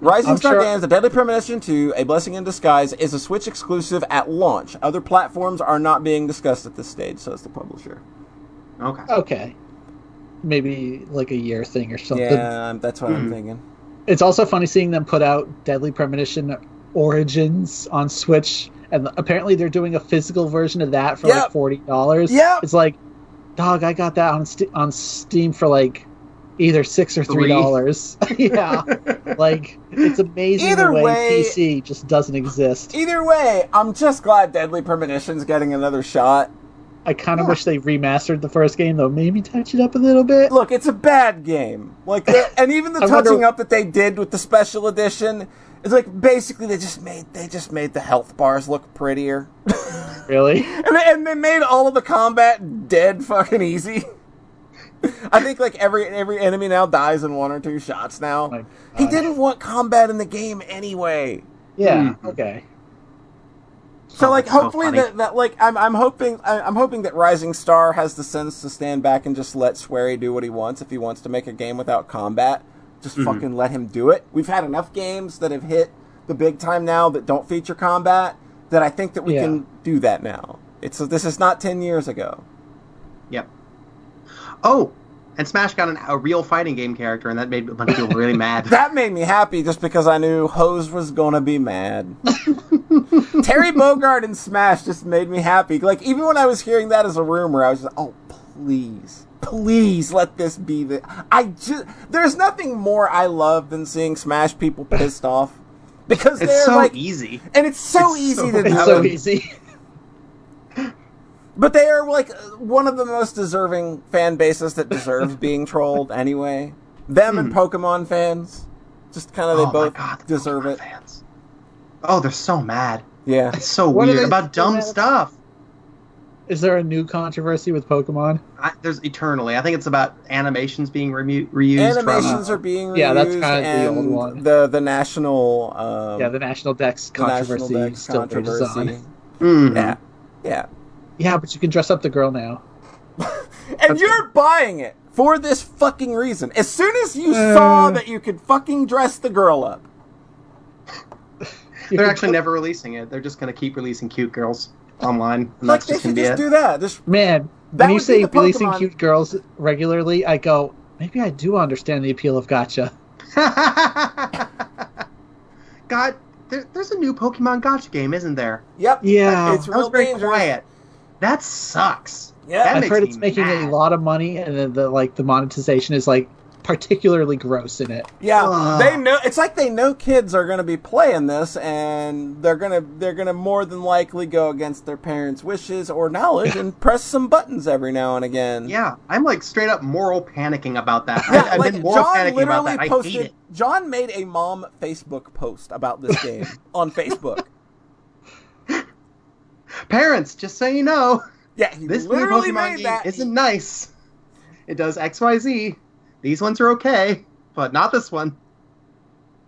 Rising I'm Star sure- Games: The Deadly Premonition 2: A Blessing in Disguise is a Switch exclusive at launch. Other platforms are not being discussed at this stage, says the publisher. Okay. Okay. Maybe like a year thing or something. Yeah, that's what I'm Mhm. thinking. It's also funny seeing them put out Deadly Premonition Origins on Switch, and apparently they're doing a physical version of that for Yep. like forty dollars. Yeah, It's like, dog, I got that on St- on Steam for like either six or three Three. dollars. yeah, like it's amazing Either the way, way- PC just doesn't exist. Either way, I'm just glad Deadly Premonition's getting another shot. I kind of Yeah. wish they remastered the first game though. Maybe touch it up a little bit. Look, it's a bad game. Like, and even the I wonder- touching up that they did with the special edition, it's like basically they just made they just made the health bars look prettier, Really? and they, and they made all of the combat dead fucking easy. I think like every every enemy now dies in one or two shots now. My he didn't want combat in the game anyway. Yeah. Mhm. Okay. So Oh, like that's so hopefully that, that like I'm I'm hoping I- I'm hoping that Rising Star has the sense to stand back and just let Swery do what he wants if he wants to make a game without combat. Just Mhm. fucking let him do it. We've had enough games that have hit the big time now that don't feature combat that I think that we Yeah. can do that now. It's this is not 10 years ago. Yep. Oh, and Smash got an, a real fighting game character, and that made a bunch of people really mad. That made me happy just because I knew Hose was gonna be mad. Terry Bogard in Smash just made me happy. Like even when I was hearing that as a rumor, I was just, oh please, please let this be the. I just there's nothing more I love than seeing Smash people pissed off because it's they're so like, easy. and it's so it's easy so- to do. It's so easy. But they are like one of the most deserving fan bases that deserves being trolled anyway. Them and Pokemon fans, just kind of they Hmm. oh both my god, the deserve Pokemon it. Fans. Oh, they're so mad. Yeah. It's so What weird about dumb mad stuff. Is there a new controversy with Pokemon? I, there's eternally. I think it's about animations being remu- reused. Animations from, are being reused, Yeah, that's kinda the old one. The the national um, yeah, the National Dex the National controversy Dex still rages controversy. on. Mhm. Yeah, yeah. Yeah, but you can dress up the girl now. And you're buying it for this fucking reason. As soon as you Uh. saw that you could fucking dress the girl up, They're actually never releasing it. They're just going to keep releasing cute girls online, and like that's they just should just it. do that. Just Man, That when you would be say releasing Pokemon- cute girls regularly, I go, maybe I do understand the appeal of gotcha. God, there, there's a new Pokemon Gotcha game, isn't there? yep. Yeah. it's That was real very dangerous. quiet. That sucks. Yeah. That I've heard it's making mad. a lot of money, and then the like the monetization is like particularly gross in it. Yeah, Ugh. they know. It's like they know kids are going to be playing this, and they're gonna they're gonna more than likely go against their parents' wishes or knowledge and press some buttons every now and again. Yeah, I'm like straight up moral panicking about that. Yeah, I, I've like been moral John panicking about literally that. I hate posted. it. John made a mom Facebook post about this game on Facebook. Parents, just so you know, Yeah, this new Pokemon game that. isn't nice. It does X, Y, Z. These ones are okay, but not this one.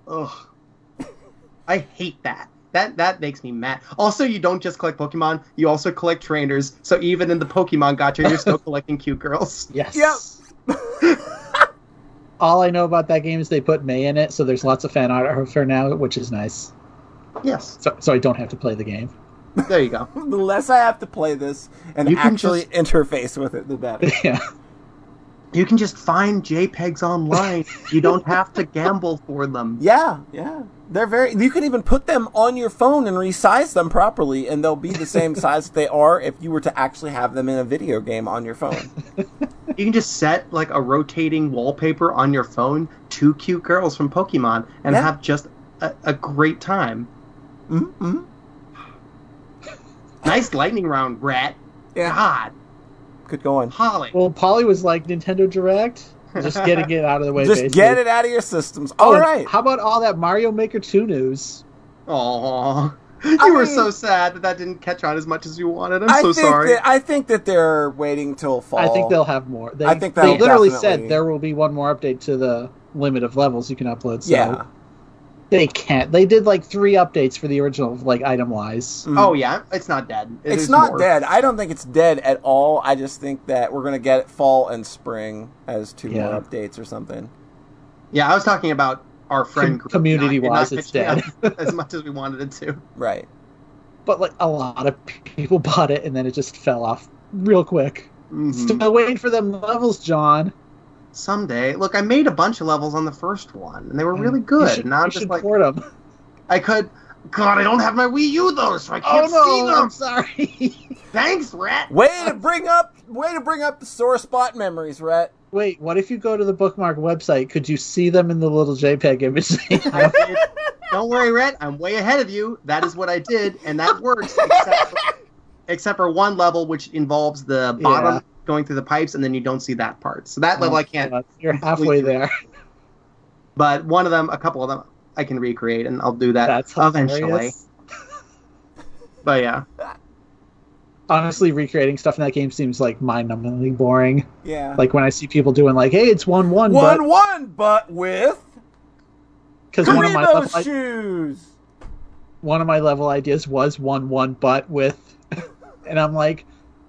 Ugh. I hate that. That that makes me mad. Also, you don't just collect Pokemon; you also collect trainers. So even in the Pokemon Gotcha, you're still collecting cute girls. Yes. Yep. All I know about that game is they put May in it, so there's lots of fan art of her now, which is nice. Yes, So, so I don't have to play the game. there you go. the less I have to play this and You actually just- interface with it, the better. yeah. You can just find JPEGs online. you don't have to gamble for them. Yeah, yeah. They're very. You can even put them on your phone and resize them properly, and they'll be the same size they are if you were to actually have them in a video game on your phone. You can just set like a rotating wallpaper on your phone to cute girls from Pokemon and Yeah. have just a, a great time. Mm-hmm. Nice lightning round, rat. Yeah. God, Good going. Holly. Well, Polly was like Nintendo Direct, just getting it out of the way. Just basically. get it out of your systems. Oh, All and right. How about all that Mario Maker 2 news? Aww. You I were mean- so sad that that didn't catch on as much as you wanted. I'm I so think sorry. That, I think that they're waiting till fall. I think they'll have more. They, I think they literally definitely- said there will be one more update to the limit of levels you can upload. So Yeah. They can't. They did like three updates for the original, like item wise. Mhm. Oh yeah, it's not dead. It it's not more. dead. I don't think it's dead at all. I just think that we're gonna get it fall and spring as two Yeah. more updates or something. Yeah, I was talking about our friend Com- group. community-wise, not- not it's dead. as much as we wanted it to. Right. But like a lot of people bought it and then it just fell off real quick. Mhm. Still waiting for them levels, John. Someday, look, I made a bunch of levels on the first one, and they were mm. really You good. should, and now I'm you just should like, port them. I could. God, I don't have my Wii U though, so I Oh can't see no! them. I'm sorry. Thanks, Rat. Way to bring up way to bring up the sore spot memories, Rhett. Wait, what if you go to the bookmark website? Could you see them in the little JPEG image? Don't worry, Rat. I'm way ahead of you. That is what I did, and that works. Except for, except for one level, which involves the bottom Yeah. Going through the pipes, and then you don't see that part. So that level I oh, can't. Oh, You're halfway there. But one of them, a couple of them, I can recreate, and I'll do that That's eventually. But yeah, Honestly, recreating stuff in that game seems like mind-numbingly boring. Yeah. Like when I see people doing like, "Hey, it's one-one," but one one, but with because one of my Kuribo level, shoes. one of my level ideas was one-one, but with, and I'm like,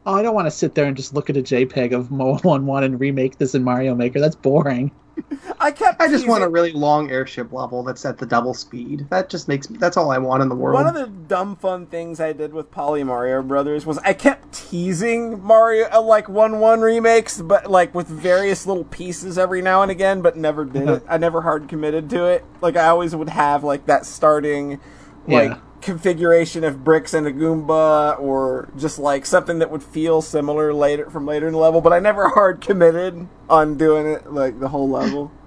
oh, I don't want to sit there and just look at a JPEG of Mo one-one and remake this in Mario Maker. That's boring. I kept. I just want a really long airship level that's at the double speed. That just makes that's all I want in the world. One of the dumb fun things I did with Poly Mario Brothers was I kept teasing Mario uh, like one one remakes, but like with various little pieces every now and again, but never did it. I never hard committed to it. Like I always would have like that starting like Yeah. Configuration of bricks and a Goomba, or just like something that would feel similar later from later in the level. But I never hard committed on doing it like the whole level.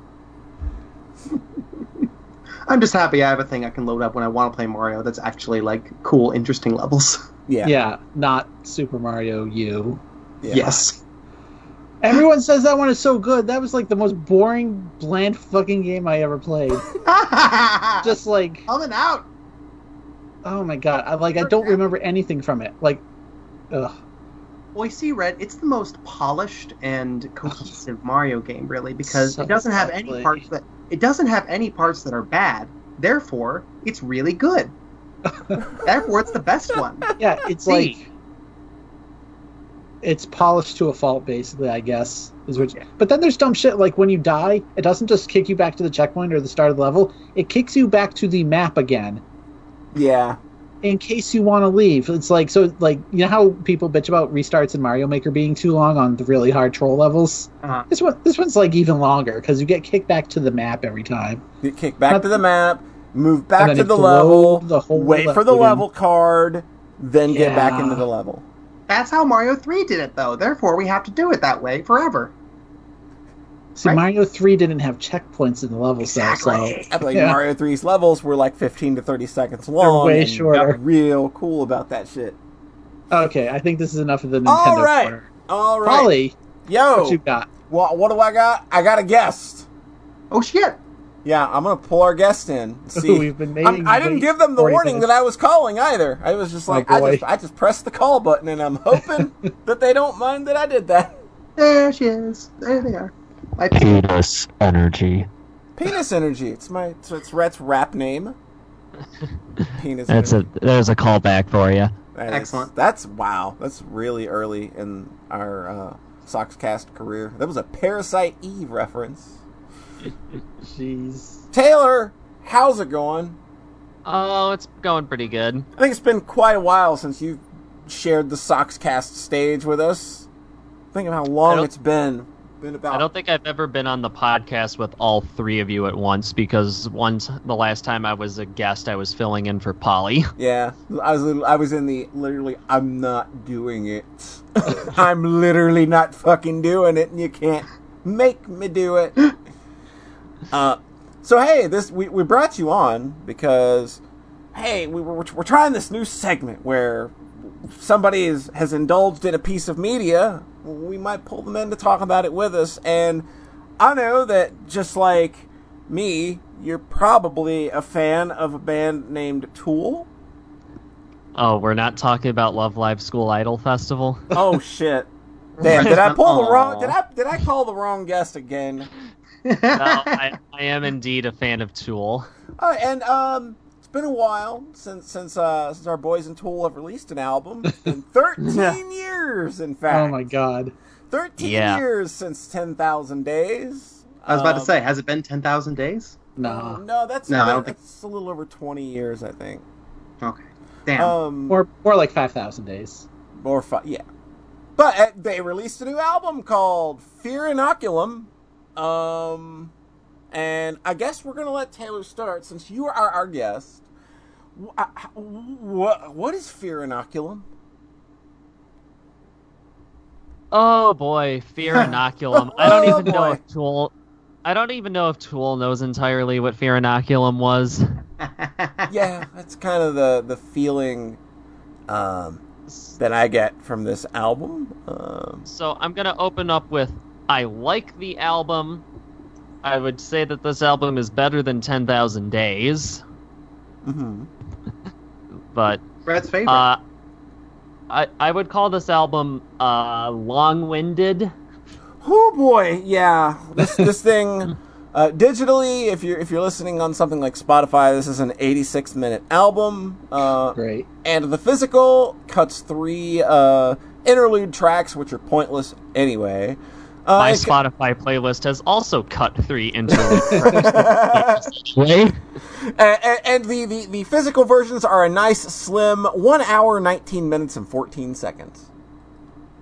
I'm just happy I have a thing I can load up when I want to play Mario. That's actually like cool, interesting levels. Yeah. Yeah, not Super Mario U. Yeah. Yes. Everyone says that one is so good. That was like the most boring, bland fucking game I ever played. just Just like, coming out. Oh my god, I like I don't remember anything from it. Like, ugh. Well, you see, Red, it's the most polished and cohesive Mario game, really, because So it doesn't have any parts that it doesn't have any parts that are bad. Therefore, it's really good. Therefore, it's the best one. Yeah, it's C. like it's polished to a fault, basically. I guess is what. But then there's dumb shit like when you die, it doesn't just kick you back to the checkpoint or the start of the level. It kicks you back to the map again Yeah. in case you want to leave. It's like so, like you know how people bitch about restarts in Mario Maker being too long on the really hard troll levels. Uh-huh. This one, this one's like even longer because you get kicked back to the map every time. You get kicked back to the map, move back to the level, the whole wait for the loading. level card, then get back into the level. That's how Mario 3 did it, though. Therefore, we have to do it that way forever. See, Right. Mario Three didn't have checkpoints in the levels, Exactly. so like Yeah. Mario 3's levels were like 15 to 30 seconds long. They're way and shorter. Got real cool about that shit. okay. I think this is enough of the Nintendo All right. corner. All right. Polly, Yo, what you got? what, what do I got? I got a guest. Oh, shit. Yeah, I'm gonna pull our guest in. See, we've been I'm- I didn't give them the warning minutes. that I was calling either. I was just Oh, like, I just, I just pressed the call button, and I'm hoping that they don't mind that I did that. There she is. There they are. My Penis energy. Penis energy. It's my, it's, it's Rhett's rap name. Penis. That's energy. a there's a callback for you. That is- Excellent. that's wow. That's really early in our uh, Sockscast career. That was a Parasite Eve reference. Jeez. Taylor, how's it going? Oh, it's going pretty good. I think it's been quite a while since you shared the Sockscast stage with us. Think of how long it's been. Been about. I don't think I've ever been on the podcast with all three of you at once because once the last time I was a guest, I was filling in for Polly. Yeah, I was. I was in the literally. I'm not doing it. I'm literally not fucking doing it, and you can't make me do it. Uh, so hey, this we, we brought you on because hey, we were we're trying this new segment where somebody is, has indulged in a piece of media. We might pull them in to talk about it with us, and I know that just like me, you're probably a fan of a band named Tool. Oh, we're not talking about Love Live School Idol Festival. Oh shit! Damn, did I pull the wrong? Did I did I call the wrong guest again? no, I, I am indeed a fan of Tool. Uh, and um, been a while since since uh since our boys in Tool have released an album. It's been thirteen years, in fact. Oh my god. Thirteen Yeah. years since ten thousand days. I was about to Um, say, has it been 10,000 days? Nah. No, that's No, I don't think- that's a little over twenty years, I think. Okay. Damn. Um, More more like five thousand days. More fun, yeah. But uh, they released a new album called Fear Inoculum. Um, and I guess we're gonna let Taylor start since you are our guest. What what is Fear Inoculum? Oh boy, Fear Inoculum. I don't Oh, even know if Tool. I don't even know if Tool knows entirely what Fear Inoculum was. Yeah, that's kind of the the feeling um, that I get from this album. Um, So I'm gonna open up with I like the album. I would say that this album is better than Ten Thousand Days, mhm. But Brad's favorite. uh, I I would call this album uh, long-winded. Oh boy, yeah. This this thing uh, digitally, if you're if you're listening on something like Spotify, this is an 86 minute album. Uh, Great. and the physical cuts three uh, interlude tracks, which are pointless anyway. Uh, My Spotify playlist has also cut three into. Anyway, and, and the, the, the physical versions are a nice, slim one hour, 19 minutes, and 14 seconds.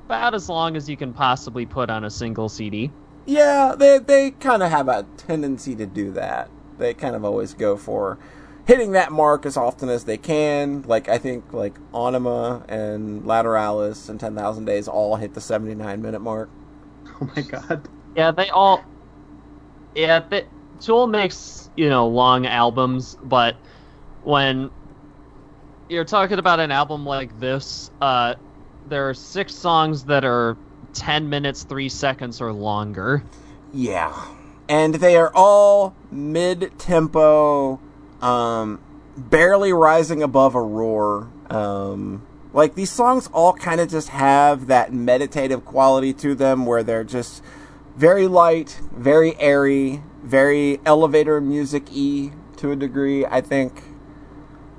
about as long as you can possibly put on a single CD. Yeah, they they kind of have a tendency to do that. They kind of always go for hitting that mark as often as they can. Like I think like Anima and Lateralus and Ten Thousand Days all hit the seventy nine minute mark. oh my god. Yeah, they all. Yeah, they, Tool makes you know long albums, but when you're talking about an album like this, uh, there are six songs that are ten minutes, three seconds or longer. Yeah, and they are all mid tempo, um, barely rising above a roar. Um, like these songs all kind of just have that meditative quality to them, where they're just very light, very airy, very elevator music y to a degree. I think.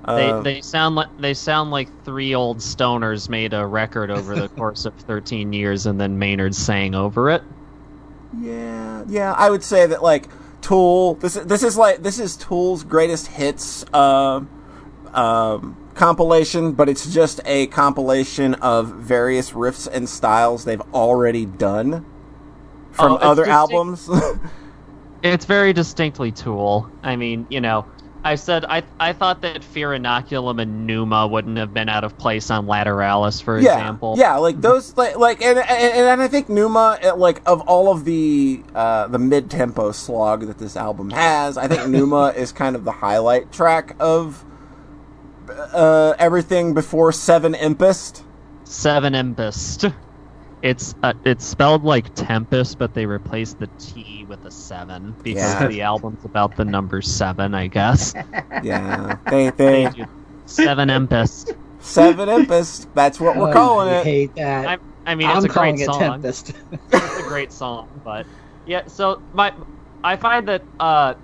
They Uh, they sound like they sound like three old stoners made a record over the course of 13 years, and then Maynard sang over it. Yeah, yeah, I would say that like Tool. This is this is like this is Tool's greatest hits uh, um, compilation, but it's just a compilation of various riffs and styles they've already done from Oh, other distinct- albums. It's very distinctly Tool. I mean, you know, I said I I thought that Fear Inoculum and Pneuma wouldn't have been out of place on Lateralus, for yeah, example. yeah, like those, like, like and, and and I think Pneuma, uh, like of all of the uh, the mid tempo slog that this album has, I think Pneuma is kind of the highlight track of uh, everything before Seven Impest. Seven Impest. It's uh, it's spelled like Tempest, but they replaced the T with a seven because Yeah. the album's about the number seven, I guess. Yeah, they they Seven Impest. Seven Impest. That's what we're Oh, calling I it. hate that. I, I mean, it's I'm a calling great it song. Tempest. it's a great song, but yeah. So my, I find that uh,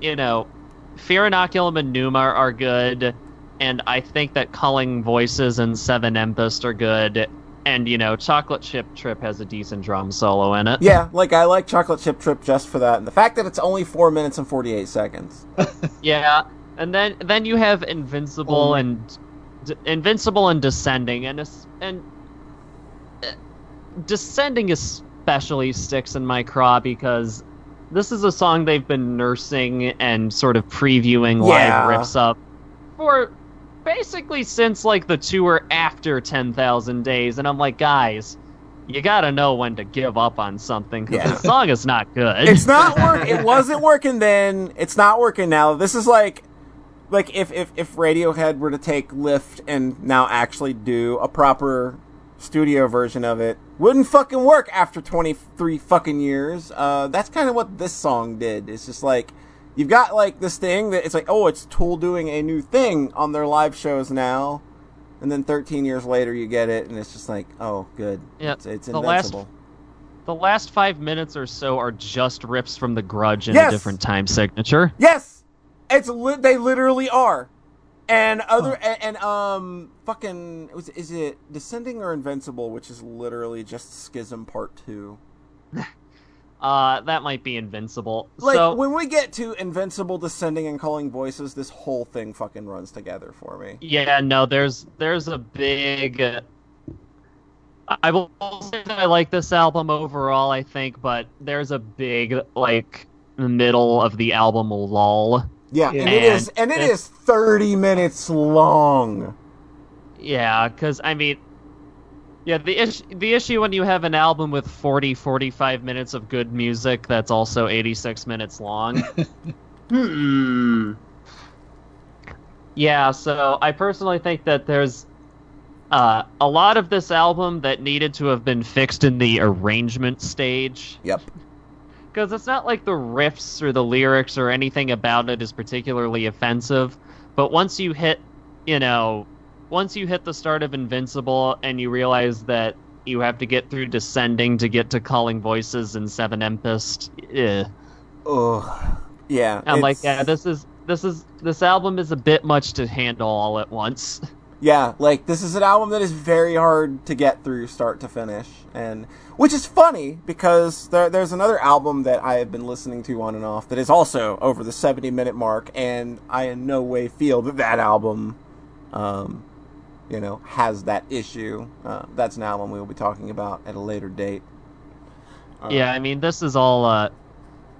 you know, Fear Inoculum and Pneuma are good, and I think that Culling Voices and Seven Empest are good, and you know, Chocolate Chip Trip has a decent drum solo in it. Yeah, like I like Chocolate Chip Trip just for that, and the fact that it's only four minutes and forty eight seconds. Yeah, and then then you have Invincible Oh. and D- Invincible and Descending, and and uh, Descending especially sticks in my craw because this is a song they've been nursing and sort of previewing Yeah. live riffs of for basically since like the tour after 10,000 days, and I'm like, guys. You gotta know when to give up on something because Yeah. the song is not good. It's not work. It wasn't working then. It's not working now. This is like, like if if if Radiohead were to take Lift and now actually do a proper studio version of it, wouldn't fucking work after twenty three fucking years. Uh, that's kind of what this song did. It's just like you've got like this thing that it's like, oh, it's Tool doing a new thing on their live shows now. And then 13 years later, you get it, and it's just like, oh, good. Yeah, it's, it's the last- invincible. The last five minutes or so are just rips from The Grudge in Yes! a different time signature. Yes, it's li- they literally are, and other and, and um fucking was is it Descending or Invincible, which is literally just Schism Part Two. Uh, that might be Invincible. Like so when we get to Invincible, Descending, and Calling Voices, this whole thing fucking runs together for me. yeah, no, there's there's a big. uh, I will say that I like this album overall. I think, but there's a big like middle of the album lull. Yeah, Yeah. and it is and it And is thirty minutes long. Yeah, because I mean, yeah, the issue the issue when you have an album with 40, 45 minutes of good music that's also 86 minutes long. Hmm. yeah, so I personally think that there's uh, a lot of this album that needed to have been fixed in the arrangement stage. Yep. Because it's not like the riffs or the lyrics or anything about it is particularly offensive, but once you hit, you know, once you hit the start of Invincible and you realize that you have to get through Descending to get to Calling Voices and Seven Empest, eh. Ugh. Yeah. I'm like, yeah, this is this is this album is a bit much to handle all at once. Yeah, like this is an album that is very hard to get through start to finish, and which is funny because there, there's another album that I have been listening to on and off that is also over the 70 minute mark, and I in no way feel that that album, um, you know, has that issue. Uh, that's an album we will be talking about at a later date. Uh, Yeah, I mean, this is all. Uh,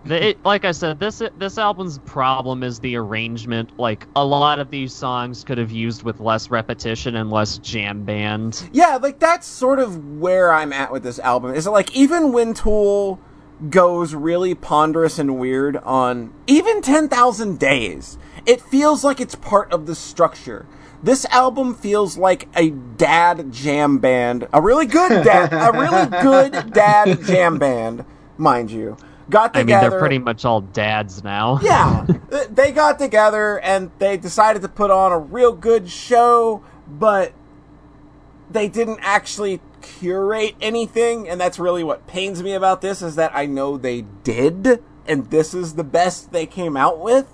the, it, like I said, this this album's problem is the arrangement. Like a lot of these songs could have used with less repetition and less jam band. Yeah, like that's sort of where I'm at with this album. Is it like even when Tool goes really ponderous and weird on even 10,000 days, it feels like it's part of the structure. This album feels like a dad jam band, a really good dad, a really good dad jam band, mind you. Got together. I mean, they're pretty much all dads now. Yeah, they got together and they decided to put on a real good show, but they didn't actually curate anything, and that's really what pains me about this is that I know they did, and this is the best they came out with.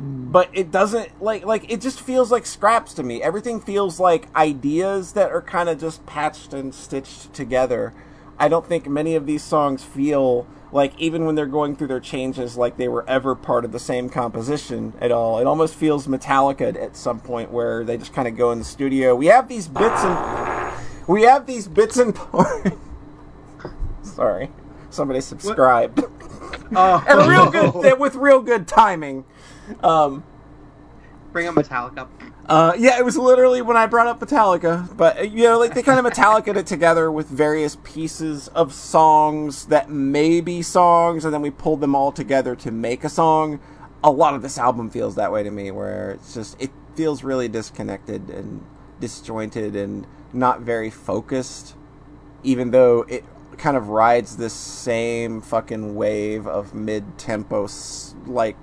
Mm. but it doesn't like like it just feels like scraps to me. Everything feels like ideas that are kind of just patched and stitched together. I don't think many of these songs feel like even when they're going through their changes like they were ever part of the same composition at all. It almost feels Metallica at some point where they just kind of go in the studio. We have these bits and we have these bits and parts. Sorry, somebody subscribed. Oh, and real good with real good timing. Um, Bring up Metallica. uh, yeah, it was literally when I brought up Metallica, but uh, you know, like they kind of Metallica it together with various pieces of songs that may be songs, and then we pulled them all together to make a song. A lot of this album feels that way to me, where it's just it feels really disconnected and disjointed and not very focused, even though it kind of rides this same fucking wave of mid-tempo like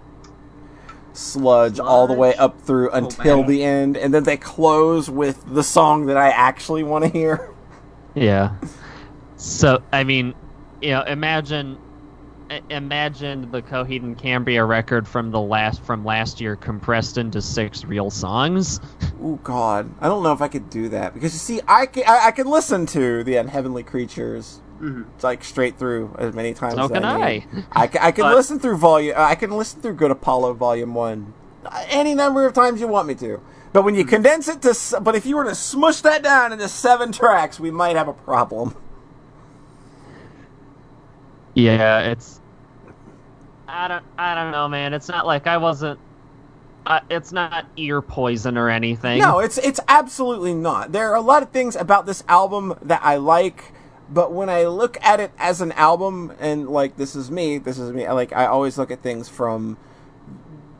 sludge, all the way up through oh, until man. the end, and then they close with the song that I actually want to hear. Yeah. So I mean, you know, imagine, imagine the Coheed and Cambria record from the last from last year compressed into six real songs. Oh God, I don't know if I could do that because you see, I can I, I can listen to the Unheavenly Creatures Mhm. It's like straight through as many times. So as can I, I. I can, I can But- listen through volume. I can listen through Good Apollo Volume One uh, any number of times you want me to. But when you condense it to, but if you were to smush that down into seven tracks, we might have a problem. Yeah, it's. I don't. I don't know, man. It's not like I wasn't. Uh, it's not ear poison or anything. No, it's it's absolutely not. There are a lot of things about this album that I like, but when I look at it as an album and like this is me, this is me, like I always look at things from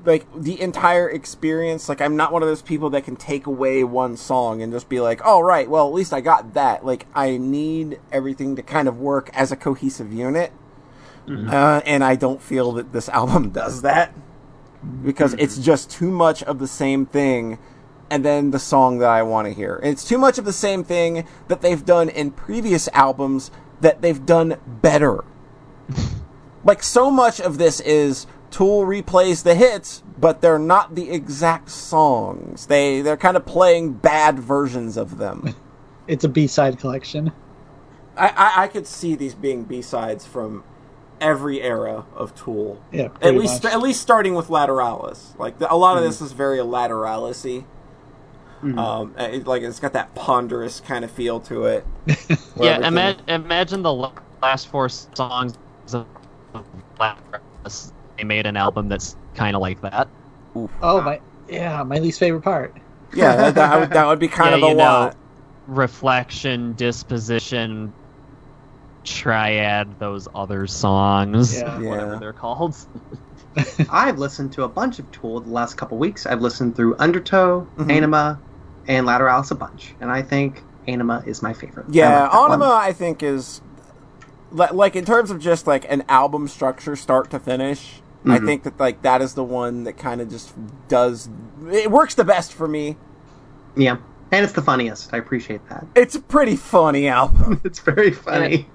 like the entire experience. Like I'm not one of those people that can take away one song and just be like, "Oh right, well at least I got that." Like I need everything to kind of work as a cohesive unit. Uh, and I don't feel that this album does that because it's just too much of the same thing and then the song that I want to hear. It's too much of the same thing that they've done in previous albums that they've done better. like so much of this is Tool replays the hits, but they're not the exact songs. They they're kind of playing bad versions of them. It's a B side collection. I, I, I could see these being B sides from every era of Tool. Yeah, At least, much. at least starting with Lateralus. Like the, a lot of mm-hmm. this is very Lateralus-y. Um, it, like it's got that ponderous kind of feel to it. Yeah, ima- imagine the last four songs of Lapras. They made an album that's kind of like that. Oh my, yeah, my least favorite part. yeah, that, that would, that would be kind Yeah, of a you know. Reflection, disposition, triad, those other songs, Yeah. whatever Yeah. they're called. I've listened to a bunch of Tool the last couple weeks. I've listened through Undertow, Mhm. Anima, and Lateralus a bunch, and I think Anima is my favorite. I Yeah, like that one. Anima, I think is like in terms of just like an album structure, start to finish. I Mhm. think that like that is the one that kind of just does it works the best for me. Yeah, and it's the funniest. I appreciate that. It's a pretty funny album. It's very funny.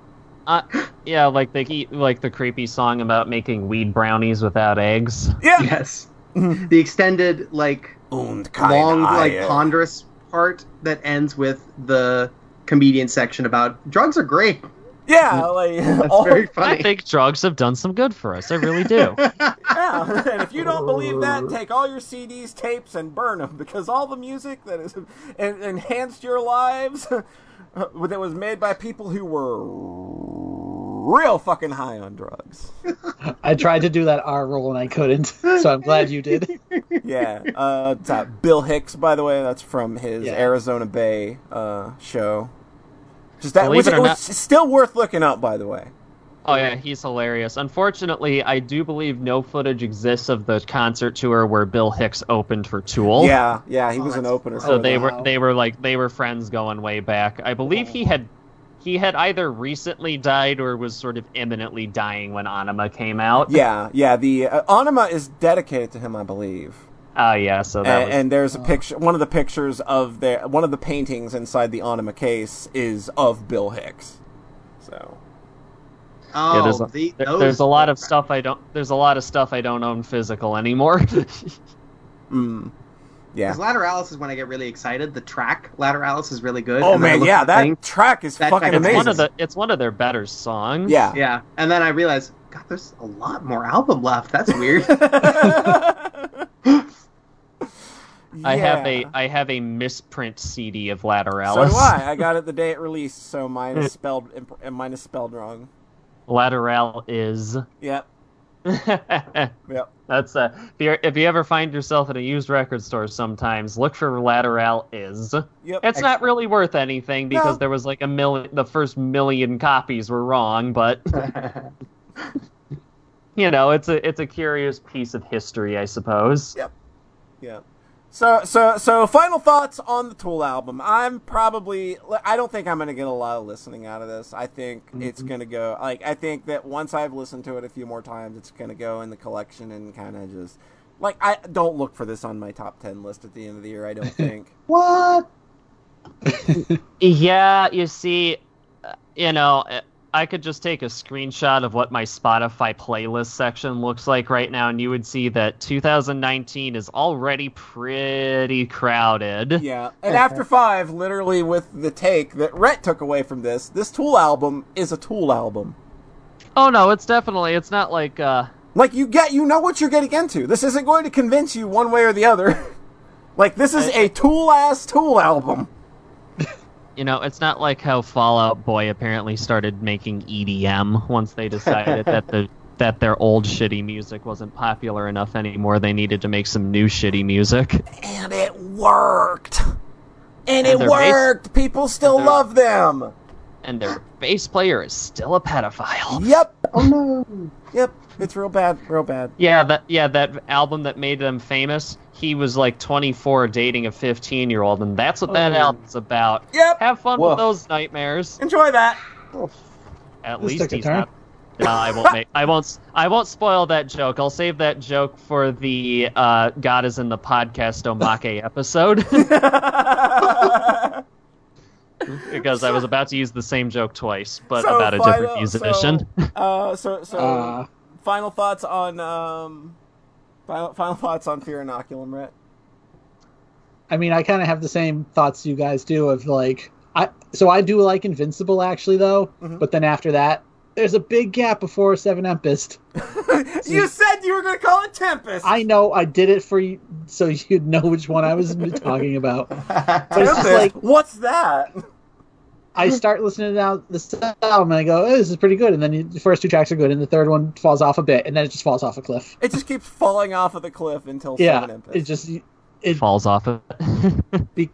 Uh, yeah, like the like the creepy song about making weed brownies without eggs. Yeah. Yes, the extended like Und keine long like Eier. ponderous part that ends with the comedian section about drugs are great. Yeah, like That's all, very I think drugs have done some good for us. I really do. yeah. And if you don't believe that, oh. take all your CDs, tapes, and burn them because all the music that has en- enhanced your lives that was made by people who were real fucking high on drugs. I tried to do that R roll and I couldn't, so I'm glad you did. Yeah. Uh, uh, Bill Hicks, by the way, that's from his Yeah. Arizona Bay uh, show. Just that Believe was, it or was not- still worth looking up, by the way. Oh yeah, he's hilarious. Unfortunately, I do believe no footage exists of the concert tour where Bill Hicks opened for Tool. Yeah, yeah, he Oh, was an opener. So they them. were Wow. they were like they were friends going way back. I believe he had he had either recently died or was sort of imminently dying when Anima came out. Yeah, yeah. The uh, Anima is dedicated to him, I believe. Oh yeah, so that and, was and there's a picture. One of the pictures of the one of the paintings inside the Anima case is of Bill Hicks. So Oh, there's a- the, There- there's a lot of stuff I don't. There's a lot of stuff I don't own physical anymore. Mm. Yeah. Because Lateralus is when I get really excited. The track Lateralus is really good. Oh and then man, yeah, that thing, track is That fucking track is it's amazing. one of the. It's one of their better songs. yeah. Yeah, and then I realize, God, there's a lot more album left. That's weird. I have a I have a misprint CD of So Lateralus. do I. I got it the day it released, so mine is spelled and mine is spelled wrong. Lateral is. Yep. That's Yep. uh, if you if you ever find yourself in a used record store, sometimes look for Lateral is. Yep. It's not really worth anything because No. there was like a million. The first million copies were wrong, but you know, it's a it's a curious piece of history, I suppose. Yep. Yeah. So so so final thoughts on the Tool album. I'm probably I don't think I'm going to get a lot of listening out of this. I think it's going to go like I think that once I've listened to it a few more times it's going to go in the collection and kind of just like I don't look for this on my top 10 list at the end of the year, I don't think. what? Yeah, you see, uh, you know, I could just take a screenshot of what my Spotify playlist section looks like right now, and you would see that 2019 is already pretty crowded. yeah. And after 5, literally with the take that Rhett took away from this, this Tool album is a Tool album. Oh no, it's definitely it's not like uh Like you get, you know what you're getting into. This isn't going to convince you one way or the other. like this is a tool ass tool album. You know, it's not like how Fall Out Boy apparently started making EDM once they decided that the that their old shitty music wasn't popular enough anymore. They needed to make some new shitty music. And it worked. And, And it their bass- worked. People still their- love them. And their bass player is still a pedophile. Yep. Oh no! Yep. It's real bad. Real bad. Yeah, that yeah, that album that made them famous. He was like 24 dating a 15 year old, and that's what that Oh. album's about. Yep. Have fun Woof. with those nightmares. Enjoy that. At This least he's not. No, I won't make. I won't. s- I won't spoil that joke. I'll save that joke for the uh, "God is in the podcast" Omake episode because I was about to use the same joke twice, but So, about a final- different musician. So, uh, so, so Uh. final thoughts on um, final, final thoughts on Fear Inoculum, Rhett. I mean, I kind of have the same thoughts you guys do of like, I so I do like Invincible actually though, Mhm. but then after that, there's a big gap before Seven Tempest. you said you were going to call it Tempest. I know I did it for you so you'd know which one I was talking about. But it's just Tempest? like What's that? I start listening to now this album and I go, oh, this is pretty good, and then the first two tracks are good, and the third one falls off a bit, and then it just falls off a cliff. It just keeps falling off of the cliff until Yeah, it just it Falls off of it. be,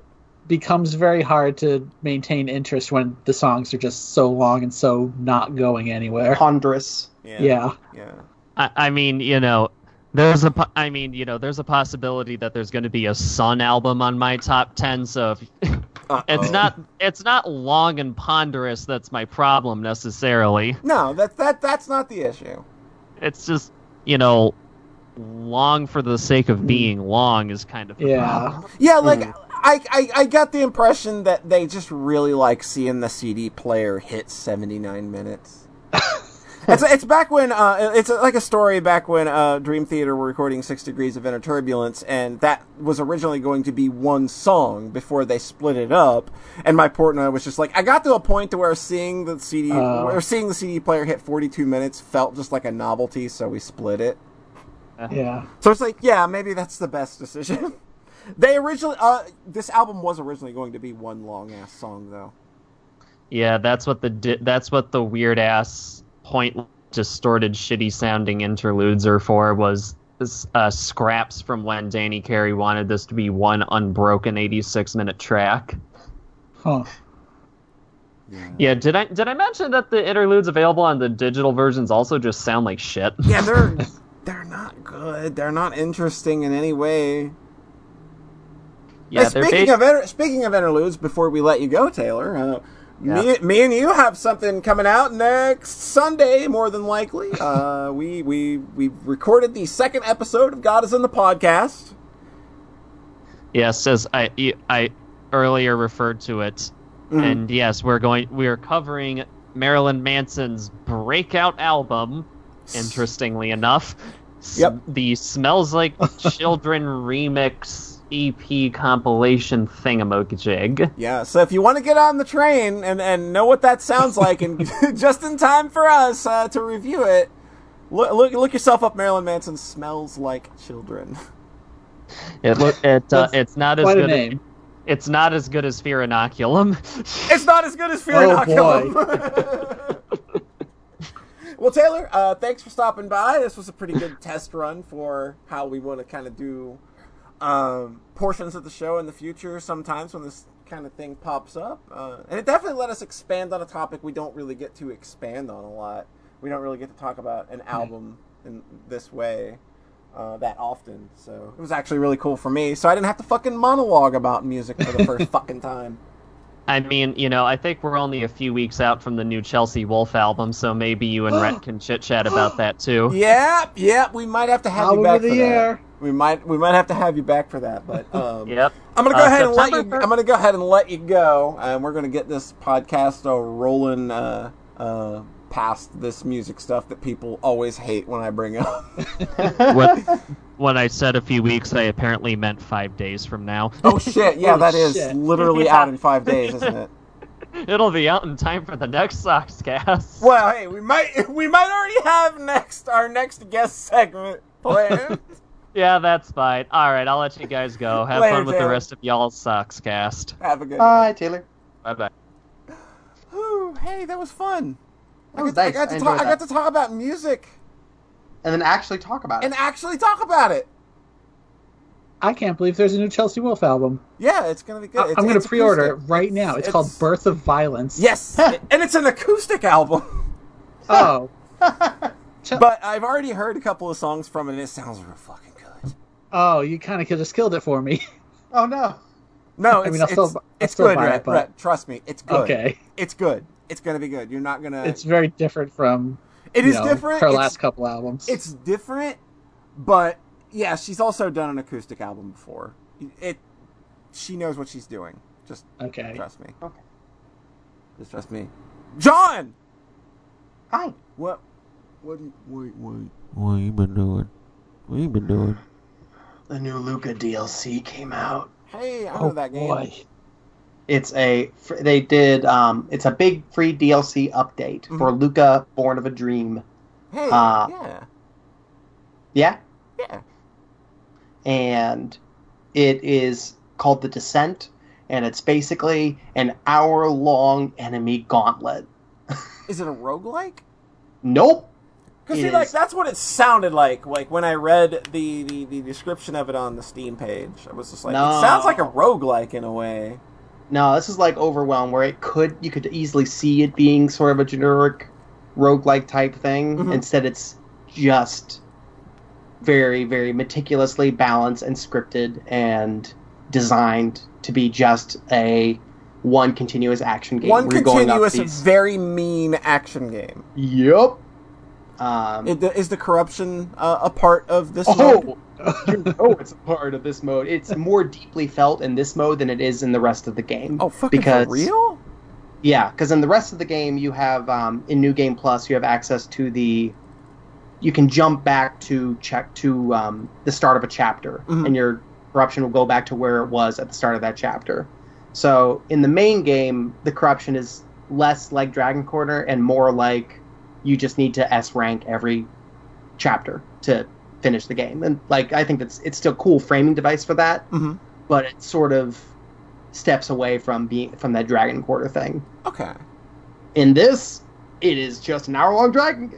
becomes very hard to maintain interest when the songs are just so long and so not going anywhere. Ponderous. yeah. Yeah. Yeah. I, I mean, you know, there's a. po- I mean, you know, there's a possibility that there's going to be a Sun album on my top ten. So if, Uh-oh. it's not. It's not long and ponderous. That's my problem necessarily. No, that that that's not the issue. It's just, you know, long for the sake of hmm. being long is kind of the Yeah. problem. Yeah, hmm. like I, I I got the impression that they just really like seeing the CD player hit 79 minutes. it's it's back when uh it's like a story back when uh Dream Theater were recording 6 Degrees of Inner Turbulence and that was originally going to be one song before they split it up and my partner and I was just like I got to a point to where seeing the CD Oh. where seeing the CD player hit 42 minutes felt just like a novelty so we split it. Yeah. So it's like, yeah, maybe that's the best decision. they originally, uh, this album was originally going to be one long ass song, though. Yeah, that's what the di- that's what the weird ass point distorted shitty sounding interludes are for was uh, scraps from when Danny Carey wanted this to be one unbroken 86 minute track. Huh. Yeah, did I did I mention that the interludes available on the digital versions also just sound like shit? Yeah, they're they're not good. They're not interesting in any way. yeah, Hey, speaking ba- of inter- speaking of interludes, before we let you go, Taylor, uh, me, Yeah. me and you have something coming out next Sunday, more than likely. Uh, we we we recorded the second episode of God is in the podcast. yes, as I I earlier referred to it, Mhm. and yes, we're going we're covering Marilyn Manson's breakout album. Interestingly enough, S- Yep. the "Smells Like Children" remix EP compilation thingamajig. Yeah, so if you want to get on the train and, and know what that sounds like, and just in time for us uh, to review it, look, look look yourself up. Marilyn Manson smells like children. It look it uh, it's not as good. name. It's not as good as Fear Inoculum. It's not as good as Fear Oh, Inoculum. well, Taylor, uh, thanks for stopping by. This was a pretty good test run for how we want to kind of do um, portions of the show in the future. Sometimes when this kind of thing pops up, uh, and it definitely let us expand on a topic we don't really get to expand on a lot. We don't really get to talk about an album in this way. Uh, that often, so it was actually really cool for me. So I didn't have to fucking monologue about music for the first fucking time. I mean, you know, I think we're only a few weeks out from the new Chelsea Wolfe album, so maybe you and Rhett can chit chat about that too. Yep, yep. We might have to have Album you back of the for year. that. We might, we might have to have you back for that. But um, Yep. I'm gonna go Uh, ahead and let you. September I'm gonna go ahead and let you go, and we're gonna get this podcast uh, rolling uh, uh, past this music stuff that people always hate when I bring up. when, when I said a few weeks, I apparently meant five days from now. oh shit! Yeah, Oh, that is shit. literally Yeah. out in five days, isn't it? It'll be out in time for the next Sockscast. Well, hey, we might, we might already have next our next guest segment planned. Yeah, that's fine. All right, I'll let you guys go. Have Later, fun with the rest of y'all's Sockscast. have a good. Hi, Taylor. Bye bye. Ooh, hey, that was fun. That I nice. got, to, I, got I to enjoyed talk. I got to talk about music And then actually talk about it. and actually talk about it. I can't believe there's a new Chelsea Wolfe album. Yeah, it's gonna be good. I- It's- I'm gonna pre-order it acoustic. right now. It's, called Birth of Violence. Yes, and it's an acoustic album. Oh. But I've already heard a couple of songs from it, and it sounds real fucking good. Oh, you kind of could have just killed it for me. oh no. No, I it's, mean, I'll still- it's, I'll it's still good, buy it, but- Rhett, Trust me, it's good. Okay. It's good. It's gonna be good. You're not gonna. It's very different from It is know, different. her it's, last couple albums. It's different, but yeah, she's also done an acoustic album before. It. She knows what she's doing. Just okay. trust me. Okay. Just trust me. John. Hi. What? What? Wait, wait. What you been doing? What you been doing? The new Lucah DLC came out. Hey, I know Oh that game. boy. It's a they did um it's a big free DLC update for Lucah Born of a Dream. Hey, Uh, yeah, Yeah, yeah. and it is called The Descent and it's basically an hour long enemy gauntlet. Is it a roguelike? Nope. Because see, like that's what it sounded like. Like when I read the, the, the description of it on the Steam page, I was just like, No. it sounds like a roguelike in a way. No, this is like Overwhelm where it could you could easily see it being sort of a generic roguelike type thing. Mhm. Instead it's just very, very meticulously balanced and scripted and designed to be just a one continuous action game. One continuous, very mean action game. Yep. Um, It, is the corruption uh, a part of this? mode? oh, you know it's a part of this mode. It's more deeply felt in this mode than it is in the rest of the game. oh, fucking because for real? Yeah, because in the rest of the game, you have um, in New Game Plus, you have access to the. You can jump back to check to um, the start of a chapter, Mhm. and your corruption will go back to where it was at the start of that chapter. So in the main game, the corruption is less like Dragon Quarter and more like you just need to S rank every chapter to finish the game. And like I think that's it's still cool framing device for that, Mhm. but it sort of steps away from being from that Dragon Quarter thing. Okay. In this, it is just an hour long dragon,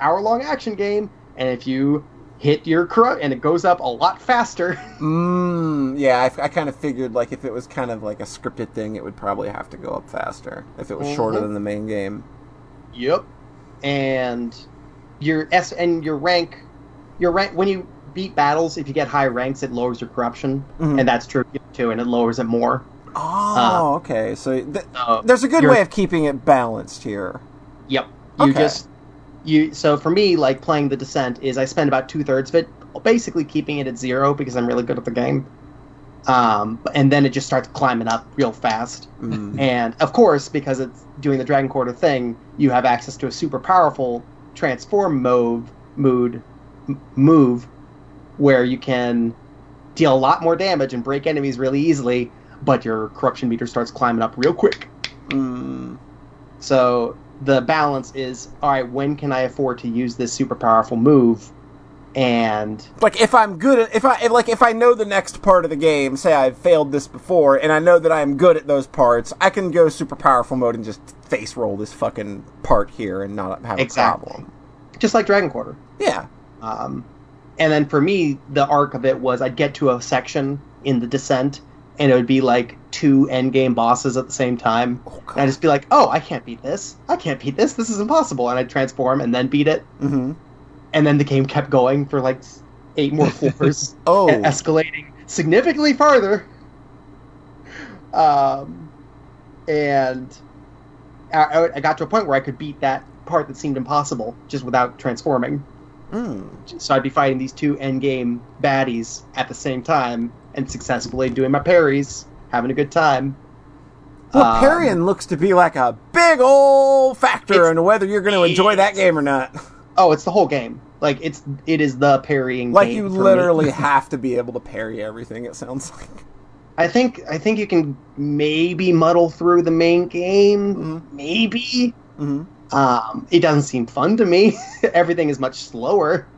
hour long action game, and if you hit your corrupt, and it goes up a lot faster. Mm, yeah, I, I kind of figured like if it was kind of like a scripted thing, it would probably have to go up faster if it was shorter Mhm. than the main game. yep. And your S and your rank, your rank when you beat battles, if you get high ranks, it lowers your corruption, Mhm. and that's true too, and it lowers it more. Oh, okay. So th- there's a good way of keeping it balanced here. Yep. You Okay. just you so for me, like playing the descent is I spend about two thirds of it basically keeping it at zero because I'm really good at the game. Um, and then it just starts climbing up real fast. Mm. And of course, because it's doing the Dragon Quarter thing, you have access to a super powerful transform move, mood, m- move, where you can deal a lot more damage and break enemies really easily, but your corruption meter starts climbing up real quick. Mm. So the balance is all right. When can I afford to use this super powerful move? And Like if I'm good at if I if, like if I know the next part of the game, say I've failed this before, and I know that I'm good at those parts, I can go super powerful mode and just face roll this fucking part here and not have Exactly. a problem. just like Dragon Quarter. Yeah. Um, and then for me, the arc of it was I'd get to a section in the descent, and it would be like two end game bosses at the same time. Oh, And I'd just be like, "Oh, I can't beat this! I can't beat this! This is impossible!" And I'd transform and then beat it, hmm and then the game kept going for like eight more floors, Oh. escalating significantly farther. Um, and I- I, got to a point where I could beat that part that seemed impossible just without transforming. Mm. So I'd be fighting these two end game baddies at the same time and successfully doing my parries, having a good time. Well, Um, parrying looks to be like a big old factor in whether you're going to enjoy that game or not. Oh, it's the whole game. Like it's it is the parrying. Like you literally have to be able to parry everything. It sounds like. I think I think you can maybe muddle through the main game. Mhm. Maybe. hmm Um, it doesn't seem fun to me. Everything is much slower.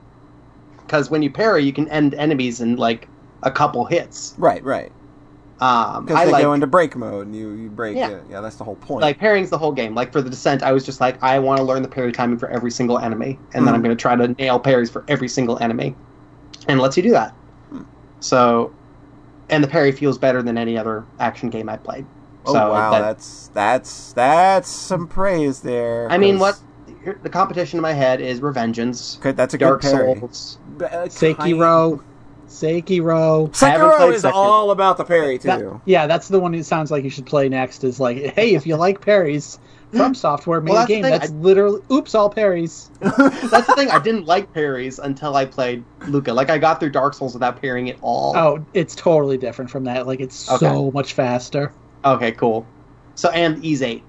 Because when you parry, you can end enemies in like a couple hits. Right, right. Um, Because I they like go into break mode and you, you break Yeah. it. Yeah, that's the whole point. like parrying's the whole game. Like for the descent, I was just like, I want to learn the parry timing for every single enemy, and then Mhm. I'm going to try to nail parries for every single enemy, and it lets you do that. Hmm. So, and the parry feels better than any other action game I've played. oh so wow, that- that's that's that's some praise there. I mean, what the competition in my head is Revengeance, Okay, that's a Dark good parry. Souls. Uh, kind- Sekiro, Sekiro. I Sekiro is Sekiro. all about the parry too. That- yeah, that's the one who sounds like you should play next. Is like, hey, if you like parries, From Software made Well, a that's game that's I- literally oops, all parries. That's the thing. I didn't like parries until I played Lucah. Like I got through Dark Souls without parrying at all. Oh, it's totally different from that. Like it's so much faster. Okay, cool. So and Ys VIII,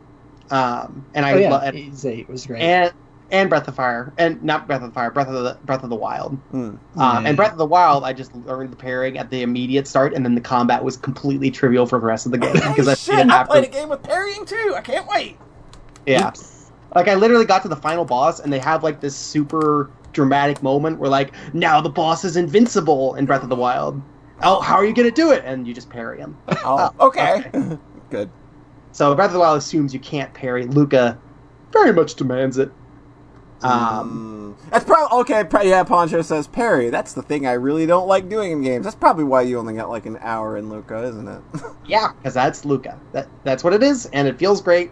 um, and I oh yeah, lo- Ys VIII was great. and and Breath of Fire, and not Breath of Fire, Breath of the Breath of the Wild. Hmm. Um, and Breath of the Wild, I just learned the parrying at the immediate start, and then the combat was completely trivial for the rest of the game because I Shit, didn't I have played to. a game with parrying too. I can't wait. Yeah, like I literally got to the final boss, and they have like this super dramatic moment where like now the boss is invincible in Breath of the Wild. Oh, how are you gonna do it? And you just parry him. Oh, Oh, okay. Good. So Breath of the Wild assumes you can't parry. Lucah very much demands it. Um, Mm. that's probably okay. Pro- yeah, Poncho says parry. That's the thing I really don't like doing in games. That's probably why you only got like an hour in Lucah, isn't it? yeah, because that's Lucah. That that's what it is, and it feels great.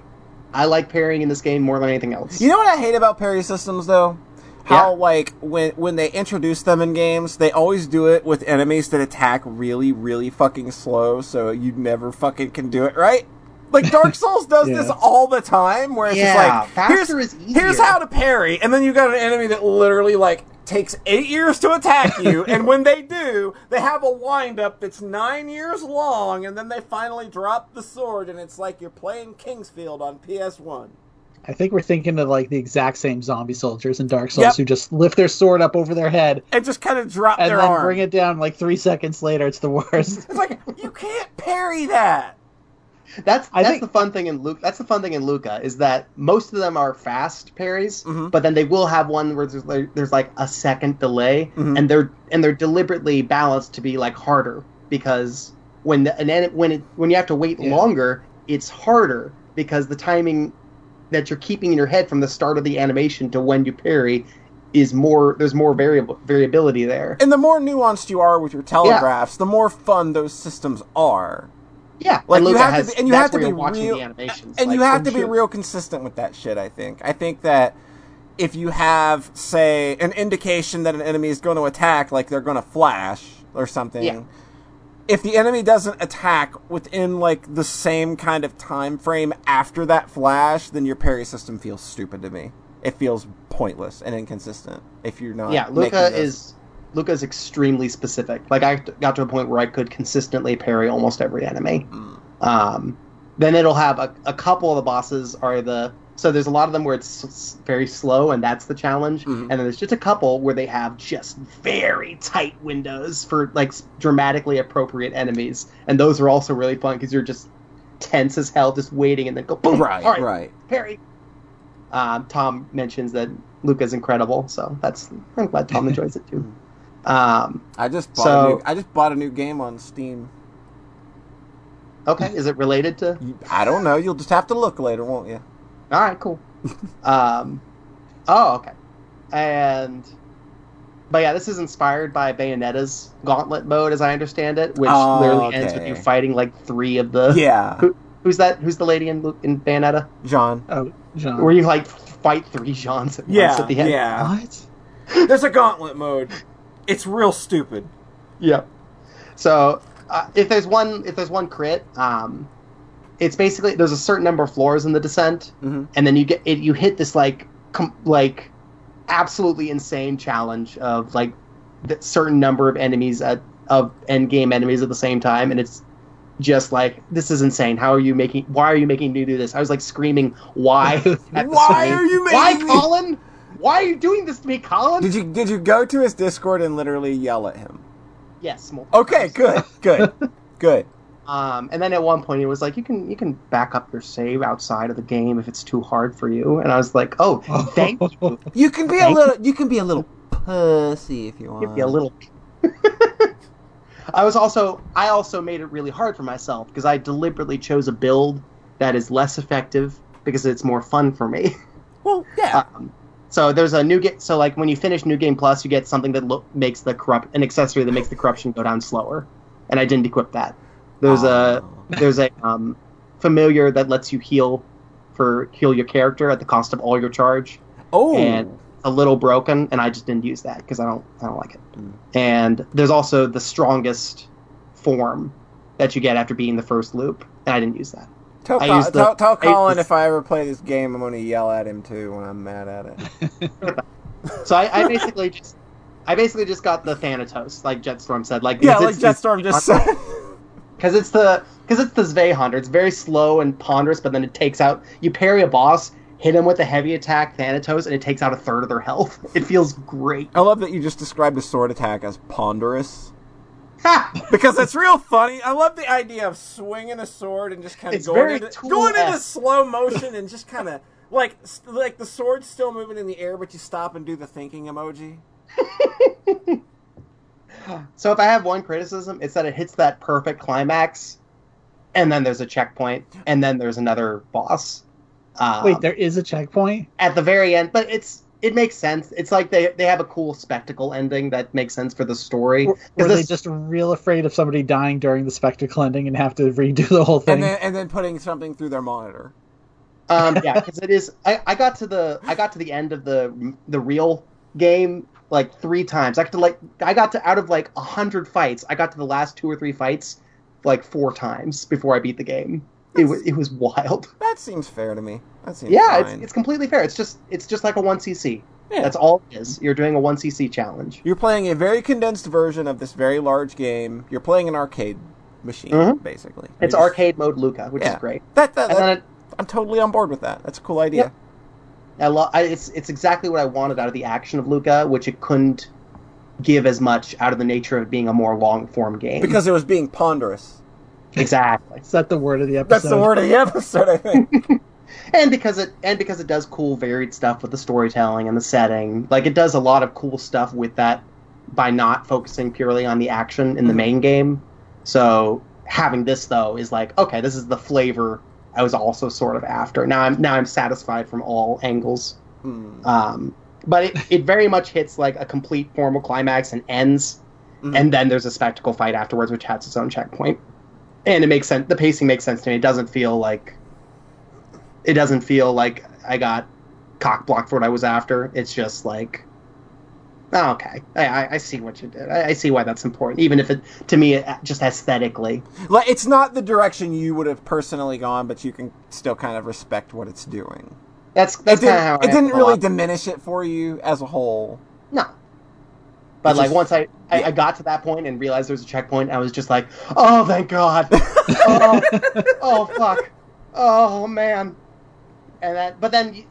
I like parrying in this game more than anything else. You know what I hate about parry systems though? How Yeah. like when when they introduce them in games, they always do it with enemies that attack really, really fucking slow, so you never fucking can do it right. Like Dark Souls does this all the time, where it's Yeah, just like here's, is here's how to parry, and then you got an enemy that literally like takes eight years to attack you, and when they do, they have a wind up that's nine years long, and then they finally drop the sword, and it's like you're playing King's Field on PS One. I think we're thinking of like the exact same zombie soldiers in Dark Souls Yep. who just lift their sword up over their head And just kind of drop and their then arm. bring it down like three seconds later. It's the worst. It's like you can't parry that. That's I that's think- the fun thing in Lucah. That's the fun thing in Lucah is that most of them are fast parries, Mhm. but then they will have one where there's like, there's like a second delay, Mhm. and they're and they're deliberately balanced to be like harder because when the, an en- when it when you have to wait Yeah. longer, it's harder because the timing that you're keeping in your head from the start of the animation to when you parry is more. There's more variable variability there. And the more nuanced you are with your telegraphs, the more fun those systems are. Yeah, Like and you have has, to be, and you have to be watching real, the animations, and you have to be real consistent with that shit. I think. I think that if you have, say, an indication that an enemy is going to attack, like they're going to flash or something. Yeah. If the enemy doesn't attack within like the same kind of time frame after that flash, then your parry system feels stupid to me. It feels pointless and inconsistent if you're not. yeah lucah is Lucah is extremely specific. Like I got to a point where I could consistently parry almost every enemy. Mm. Um, then it'll have a, a couple of the bosses are the so there's a lot of them where it's very slow and that's the challenge, Mhm. and then there's just a couple where they have just very tight windows for like dramatically appropriate enemies, and those are also really fun because you're just tense as hell, just waiting, and then go boom, Right, all right, right. parry. Um, Tom mentions that Lucah's incredible, so that's I'm glad Tom enjoys it too. Um, I just bought So- a new, I just bought a new game on Steam. okay, is it related to? I don't know. You'll just have to look later, won't you? All right, cool. um, oh, okay. And, but yeah, this is inspired by Bayonetta's Gauntlet mode, as I understand it, which Oh, literally ends with you fighting like three of the. Yeah, Who, who's that? Who's the lady in in Bayonetta? John. Oh, John. Where you like fight three Jeans at once Yeah, at the end? yeah. what? There's a gauntlet mode. It's real stupid. Yeah. So uh, if there's one if there's one crit, um, it's basically there's a certain number of floors in the descent, hmm and then you get it, you hit this like com- like absolutely insane challenge of like the certain number of enemies at of end game enemies at the same time, and it's just like this is insane. How are you making? Why are you making me do this? I was like screaming, "Why? Why screen. are you Why, making me- Why, Colin? Why are you doing this to me, Colin?" Did you did you go to his Discord and literally yell at him? Yes. multiple Okay, times. good, good, good. Um, and then at one point he was like, "You can you can back up your save outside of the game if it's too hard for you." And I was like, "Oh, thank you. You can be a little. You can be a little pussy if you want. Give me a little." I was also I also made it really hard for myself because I deliberately chose a build that is less effective because it's more fun for me. Well, yeah. Um, so there's a new game. So like when you finish New Game Plus, you get something that lo- makes the corrupt an accessory that makes the corruption go down slower, and I didn't equip that. There's a Oh. there's a um, familiar that lets you heal for heal your character at the cost of all your charge. Oh. and- A little broken, and I just didn't use that because I don't I don't like it. Mm. And there's also the strongest form that you get after beating the first loop, and I didn't use that. Tell, I Col- used the- tell, tell I Colin if I ever play this game, I'm going to yell at him too when I'm mad at it. So I, I basically just I basically just got the Thanatos, like Jetstorm said, like yeah, because like it's- Jetstorm just said. because it's the because it's the Zweihander. It's very slow and ponderous, but then it takes out. You parry a boss, hit him with a heavy attack Thanatos, and it takes out a third of their health. It feels great. I love that you just described a sword attack as ponderous. Ha! Because it's real funny. I love the idea of swinging a sword and just kind of going into, Tool-esque. going into slow motion and just kind of like like the sword's still moving in the air, but you stop and do the thinking emoji. So if I have one criticism, it's that it hits that perfect climax, and then there's a checkpoint, and then there's another boss. Um, Wait, there is a checkpoint. at the very end, but it's it makes sense. It's like they they have a cool spectacle ending that makes sense for the story. Or, 'Cause were they this- just real afraid of somebody dying during the spectacle ending and have to redo the whole thing? And then and then putting something through their monitor. Um, yeah, because it is. I, I got to the I got to the end of the the real game like three times. I got to like I got to out of like a hundred fights. I got to the last two or three fights like four times before I beat the game. It was it was wild. That seems fair to me. That seems Yeah, it's, it's completely fair. It's just it's just like a one CC. Yeah. That's all it is. You're doing a one CC challenge. You're playing a very condensed version of this very large game. You're playing an arcade machine, Mhm. basically. It's arcade mode Lucah, which Yeah. is great. That, that, that- it, I'm totally on board with that. That's a cool idea. I love. It's it's exactly what I wanted out of the action of Lucah, which it couldn't give as much out of the nature of being a more long form game. Because it was being ponderous. Exactly. Is that the word of the episode? That's the word of the episode, I think. and because it and because it does cool varied stuff with the storytelling and the setting like it does a lot of cool stuff with that by not focusing purely on the action in the Mhm. main game so having this though is like okay this is the flavor i was also sort of after now i'm now i'm satisfied from all angles Hmm. um, but it, it very much hits like a complete formal climax and ends Mhm. and then there's a spectacle fight afterwards which has its own checkpoint and it makes sense the pacing makes sense to me it doesn't feel like it doesn't feel like i got cock blocked for what i was after it's just like oh, okay I, I, I see what you did I, I see why that's important even if it to me it, just aesthetically Like, it's not the direction you would have personally gone, but you can still kind of respect what it's doing. that's that's kind didn't, of how it am didn't really lot. diminish it for you as a whole. no But like once I, I, yeah. I got to that point and realized there was a checkpoint, I was just like, oh thank God, oh, oh fuck, oh man, and that. But then,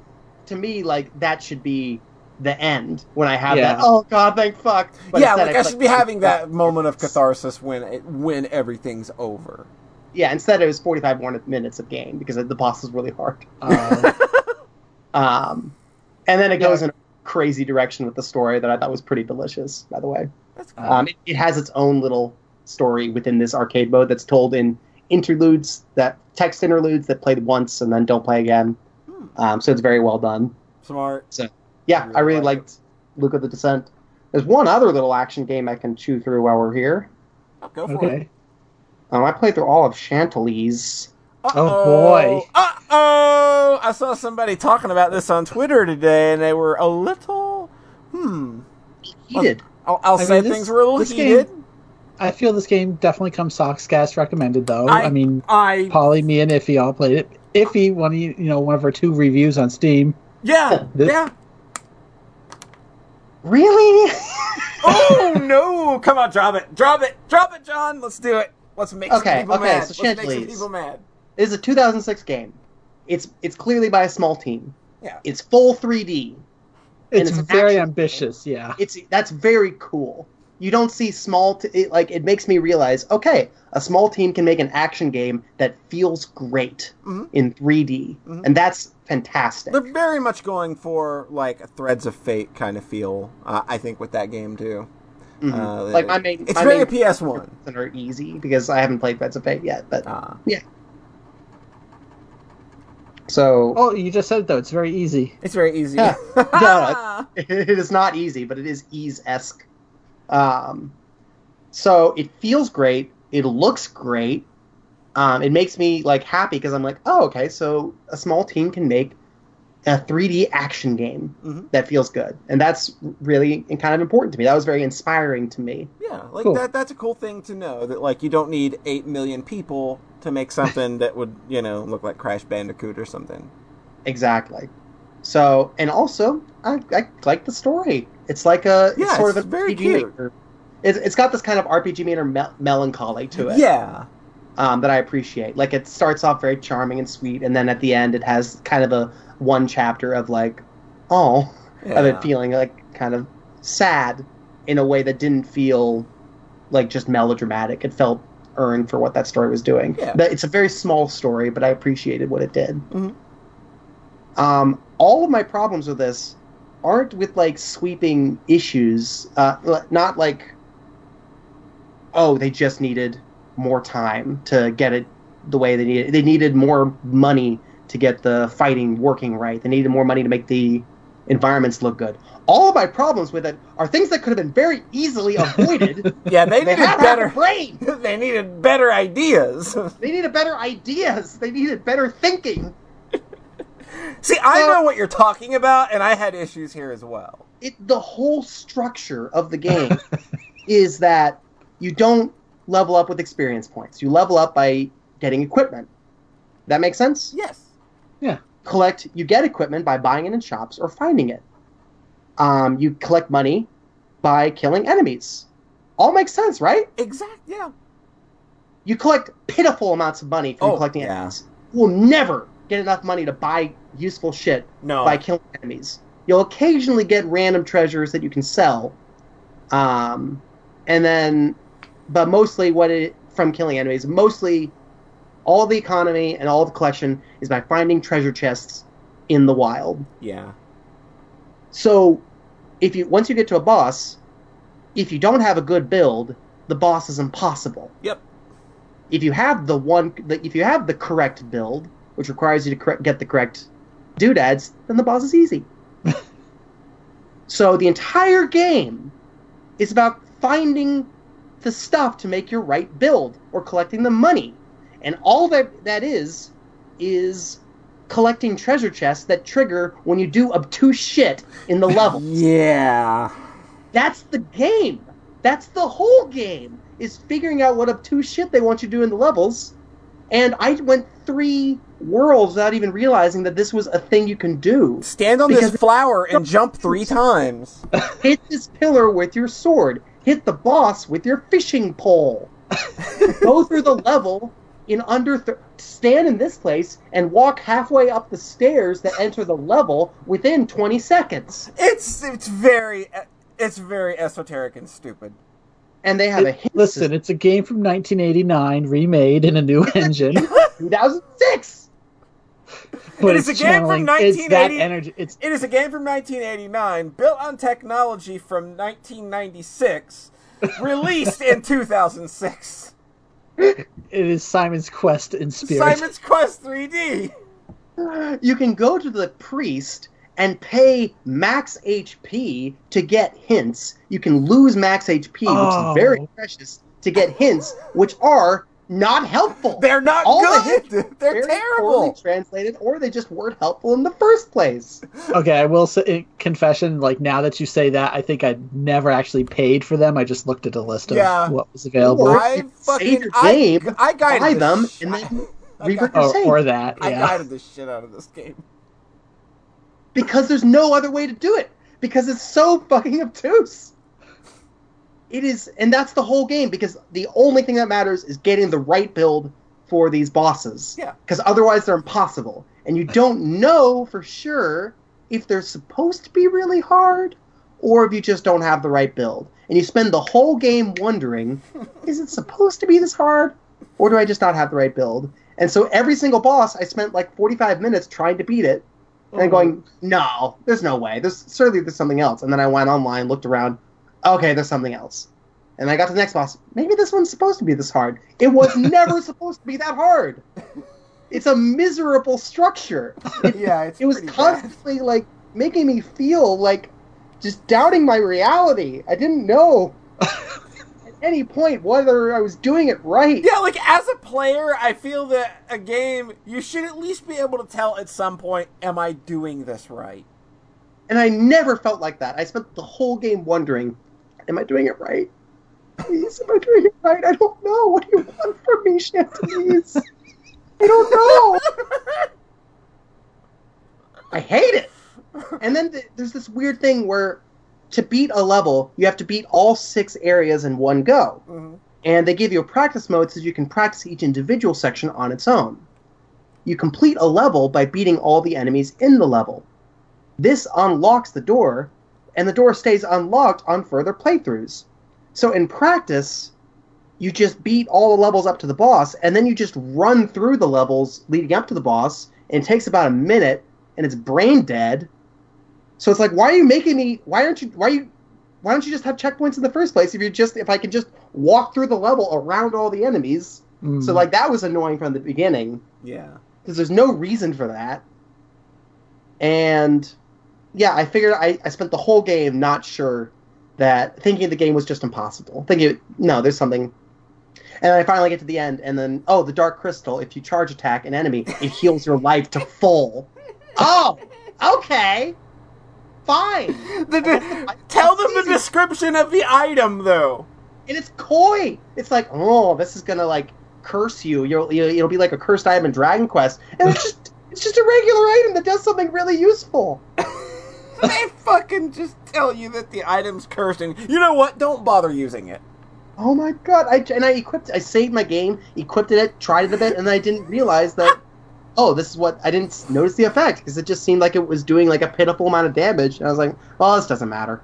to me, like that should be the end when I have that. Oh God, thank fuck. But yeah, like I should be having that moment of catharsis when it, when everything's over. Yeah, instead it was forty five more minutes of game because the boss was really hard. Uh, Um, and then it Yeah. goes in crazy direction with the story that I thought was pretty delicious. By the way. That's cool. Um, it, it has its own little story within this arcade mode that's told in interludes that text interludes that played once and then don't play again. Hmm. Um, so it's very well done. Smart. So Yeah, I really Really like liked Lucah the Descent. There's one other little action game I can chew through while we're here. Oh, go for it. Um, I played through all of Chantelise. Oh, boy. Uh oh! I saw somebody talking about this on Twitter today, and they were a little. Hmm. Heated. I'll, I'll I say mean, this- things were a little heated. I feel this game definitely comes Sockscast recommended though. I- I, mean, I Polly, me, and Iffy all played it. Iffy, one of you, you know, one of our two reviews on Steam. yeah This- yeah. Really? Oh no! Come on, drop it, drop it, drop it, John. Let's do it. Let's make Okay, some people okay, mad. so Let's make some people mad. It is a 2006 game. It's it's clearly by a small team. Yeah. It's full 3D. It's, it's very ambitious, yeah. It's that's very cool. You don't see small t- it, like it makes me realize okay, a small team can make an action game that feels great Mhm. in 3D, Mhm. and that's fantastic. They're very much going for like a Threads of Fate kind of feel. Uh, I think with that game too. Mhm. Uh, like my main, It's my very PS One. that are easy because I haven't played Threads of Fate yet. But Uh, so Oh, you just said it though. It's very easy. it's very easy. Yeah. No, it is not easy, but it is ease esque. Um, so it feels great. It looks great. Um, it makes me like happy because I'm like, oh, okay, so a small team can make a 3D action game Mhm. that feels good, and that's really kind of important to me. That was very inspiring to me. Yeah, like Cool. that. That's a cool thing to know that like you don't need eight million people to make something that would you know look like Crash Bandicoot or something. Exactly. So, and also, I, I like the story. It's like a it's sort it's of an very RPG cute. maker. It's, it's got this kind of RPG maker mel- melancholy to it. Yeah, um, that I appreciate. Like it starts off very charming and sweet, and then at the end it has kind of a one chapter of like, oh, of it feeling like kind of sad in a way that didn't feel like just melodramatic. It felt earned for what that story was doing. Yeah. That- It's a very small story, but I appreciated what it did. Mhm. Um, all of my problems with this aren't with like sweeping issues. Uh, not like, oh, they just needed more time to get it the way they needed. They needed more money to get the fighting working right. They needed more money to make the environments look good. All of my problems with it are things that could have been very easily avoided. yeah. They they needed had better. a brain. they needed better ideas. They needed better ideas. They needed better thinking. See, I So- know what you're talking about, and I had issues here as well. it the whole structure of the game is that you don't level up with experience points. You level up by getting equipment. That makes sense? Yes. Yeah. Collect you get equipment by buying it in shops or finding it. Um, you collect money by killing enemies. All makes sense, right? Exactly. Yeah. You collect pitiful amounts of money from Oh, collecting yeah. enemies. You will never get enough money to buy useful shit No. by killing enemies. You'll occasionally get random treasures that you can sell, um, and then, but mostly what it from killing enemies. Mostly, all the economy and all the collection is by finding treasure chests in the wild. yeah. So, if you once you get to a boss, if you don't have a good build, the boss is impossible. Yep. If you have the one, the- if you have the correct build, which requires you to correct, get the correct doodads, then the boss is easy. so the entire game is about finding the stuff to make your right build or collecting the money, and all that that is is collecting treasure chests that trigger when you do obtuse shit in the level. Yeah. That's the game. That's the whole game. Is figuring out what obtuse shit they want you to do in the levels. And I went three worlds without even realizing that this was a thing you can do. Stand on this flower and jump three times. Hit this pillar with your sword. Hit the boss with your fishing pole. Go through the level in under. Th- stand in this place and walk halfway up the stairs that enter the level within 20 seconds. It's it's very it's very esoteric and stupid. And they have a hint listen, system. it's a game from 1989, remade in a new engine. 2006. But It is a game from channeling- It's that 1980 energy. It's It is a game from 1989, built on technology from 1996, released in 2006. It is Simon's Quest in spirit. Simon's Quest 3D. You can go to the priest and pay max HP to get hints. You can lose max HP, which Oh. is very precious, to get hints, which are not helpful. They're not All the good. hints They're terrible. poorly translated, or they just weren't helpful in the first place. Okay, I will say eh, confession. Like now that you say that, I think I never actually paid for them. I just looked at a list of Yeah. what was available, Or I you fucking your I, game, I guided Buy the them sh- and then I, revert got- your or, save. or that. I Yeah. guided the shit out of this game. because there's no other way to do it because it's so fucking obtuse it is and that's the whole game because the only thing that matters is getting the right build for these bosses Yeah. because otherwise they're impossible and you don't know for sure if they're supposed to be really hard or if you just don't have the right build and you spend the whole game wondering is it supposed to be this hard or do i just not have the right build and so every single boss i spent like 45 minutes trying to beat it and I'm going, no, there's no way. There's certainly there's something else. And then I went online, looked around. Okay, there's something else. And I got to the next boss. Maybe this one's supposed to be this hard. It was never supposed to be that hard. It's a miserable structure. It, Yeah, it's it was pretty bad. constantly like making me feel like just doubting my reality. I didn't know at any point whether I was doing it right. Yeah, like as a player, I feel that a game you should at least be able to tell at some point, am I doing this right? And I never felt like that. I spent the whole game wondering, am I doing it right? Please, am I doing it right? I don't know. What do you want from me, Chantelise? I don't know. I hate it. And then th- there's this weird thing where to beat a level, you have to beat all six areas in one go. Mhm. And they give you a practice mode so you can practice each individual section on its own. You complete a level by beating all the enemies in the level. This unlocks the door, and the door stays unlocked on further playthroughs. So in practice, you just beat all the levels up to the boss, and then you just run through the levels leading up to the boss, and it takes about a minute, and it's brain dead. So it's like, why are you making me? Why aren't you? Why are you? Why don't you just have checkpoints in the first place? If you just, if I could just walk through the level around all the enemies. Mm. So like that was annoying from the beginning Yeah. because there's no reason for that. And yeah, I figured I, I spent the whole game not sure that thinking the game was just impossible. Thinking no, there's something. And I finally get to the end, and then oh, the dark crystal. If you charge attack an enemy, it heals your life to full. Oh, okay, fine. The de- tell them the description of the item, though. and it's coy. It's like, oh, this is gonna like curse you. You'll, you'll it'll be like a cursed item in Dragon Quest, and it's just it's just a regular item that does something really useful. They fucking just tell you that the item's cursed, and you know what? Don't bother using it. Oh my god! I and I equipped. I saved my game, equipped it, tried it a bit, and I didn't realize that. Oh, this is what I didn't notice the effect because it just seemed like it was doing like a pitiful amount of damage, and I was like, "Well, this doesn't matter."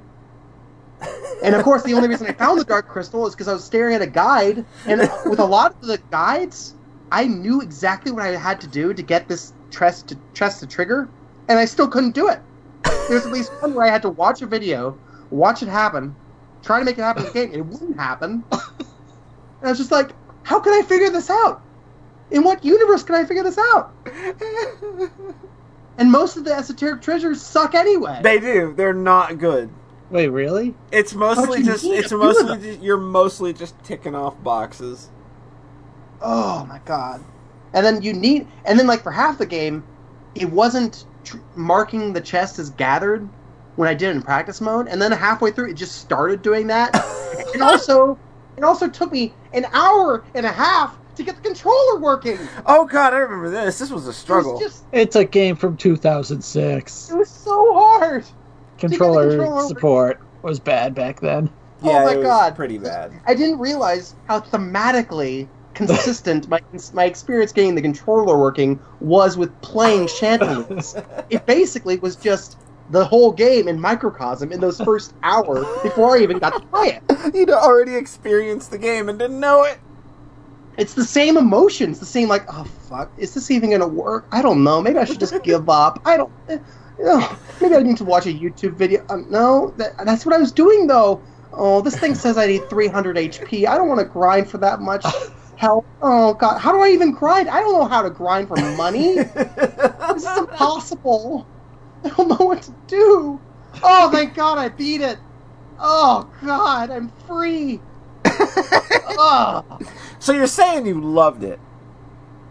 And of course, the only reason I found the dark crystal is because I was staring at a guide, and with a lot of the guides, I knew exactly what I had to do to get this chest to chest to trigger, and I still couldn't do it. There's at least one where I had to watch a video, watch it happen, try to make it happen in the game, and it wouldn't happen. And I was just like, how can I figure this out? In what universe can I figure this out? And most of the esoteric treasures suck anyway. they do. They're not good. Wait, really? It's mostly just. It's a few of mostly. Just, you're mostly just ticking off boxes. oh my god. And then you need, and then like for half the game, it wasn't tr- marking the chest as gathered when I did it in practice mode, and then halfway through it just started doing that. and also, it also took me an hour and a half to get the controller working. Oh god, I remember this. This was a It struggle. was just It's a game from 2006. it was so hard. Controller, controller- support was bad back then. Oh, yeah, oh my it was God. pretty bad. I didn't realize how thematically consistent my my experience getting the controller working was with playing Chantelise. it basically was just the whole game in microcosm in those first hour before I even got to play it. You'd already experienced the game and didn't know it. It's the same emotions, the same like, oh fuck, is this even gonna work? I don't know. Maybe I should just give up. I don't. eh, oh, maybe I need to watch a YouTube video. Um, no, that, that's what I was doing though. Oh, this thing says I need 300 HP. I don't want to grind for that much. Help! Oh god, how do I even grind? I don't know how to grind for money. this is impossible. I don't know what to do. Oh, thank God I beat it. Oh God, I'm free. oh. so you're saying you loved it?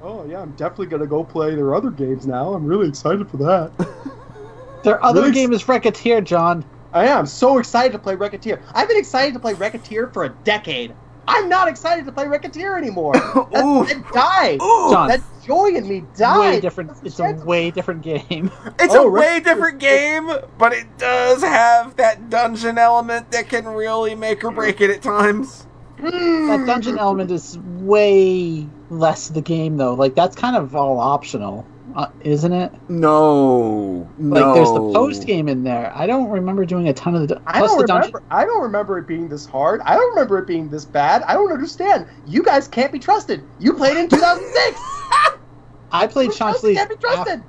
Oh yeah, I'm definitely gonna go play their other games now. I'm really excited for that. Their other Really? game is Recettear, John. I am so excited to play Recettear. I've been excited to play Recettear for a decade. I'm not excited to play Recettear anymore. That, Ooh. that died. Ooh, John. That joy in me died. Way different. It's a way different game. it's Oh, a way right. different game, but it does have that dungeon element that can really make or break it at times. Mm. That dungeon element is way less the game, though. Like that's kind of all optional, uh, isn't it? No, no. Like there's the post game in there. I don't remember doing a ton of the. I don't the dungeon. remember. I don't remember it being this hard. I don't remember it being this bad. I don't understand. You guys can't be trusted. You played in 2006. I played You guys Chantelise. can't be trusted.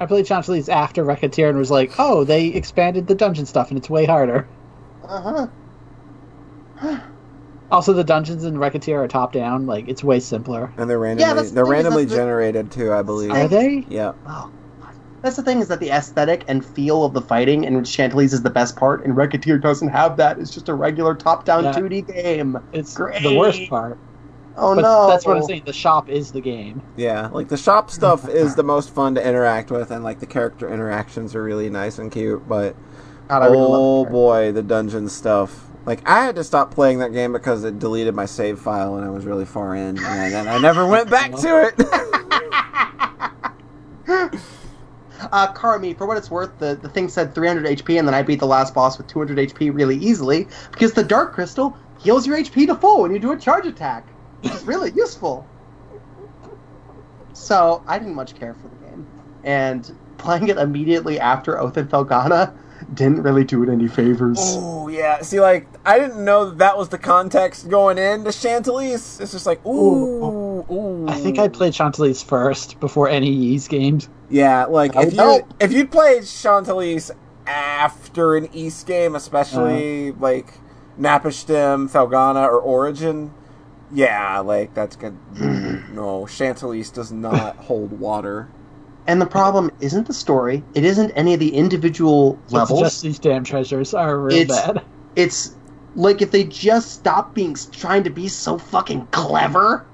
I played Chantelise after Recettear and was like, oh, they expanded the dungeon stuff and it's way harder. Uh huh. Also, the dungeons in Recettear are top down. Like it's way simpler. and they're randomly that's the they're thing is randomly that the- generated too, I believe. Are they? Yeah. Oh, that's the thing is that the aesthetic and feel of the fighting in Chantelise is the best part, and Recettear doesn't have that. It's just a regular top-down Yeah. 2D game. It's Great. the worst part. Oh But no! that's what I'm saying. The shop is the game. Yeah, like the shop stuff is the most fun to interact with, and like the character interactions are really nice and cute. But God, I really love oh the boy, the dungeon stuff! Like I had to stop playing that game because it deleted my save file, and I was really far in, and I never went back to it. Uh, Karmi, for what it's worth, the, the thing said 300 HP, and then I beat the last boss with 200 HP really easily because the Dark Crystal heals your HP to full when you do a charge attack, is really useful. So I didn't much care for the game, and playing it immediately after Oath and Felghana didn't really do it any favors. oh yeah, see, like I didn't know that, that was the context going into Chantelise. It's just like ooh, ooh. I think I played Chantelise first before any Ys games. Yeah, like That if would you if you'd played Chantelise after an Ys game, especially Uh-huh. like Napishtim, Felghana, or Origin, yeah, like that's good. no, Chantelise does not hold water. And the problem isn't the story; it isn't any of the individual It's levels. just these damn treasures are real It's- bad. it's like if they just stop being trying to be so fucking clever.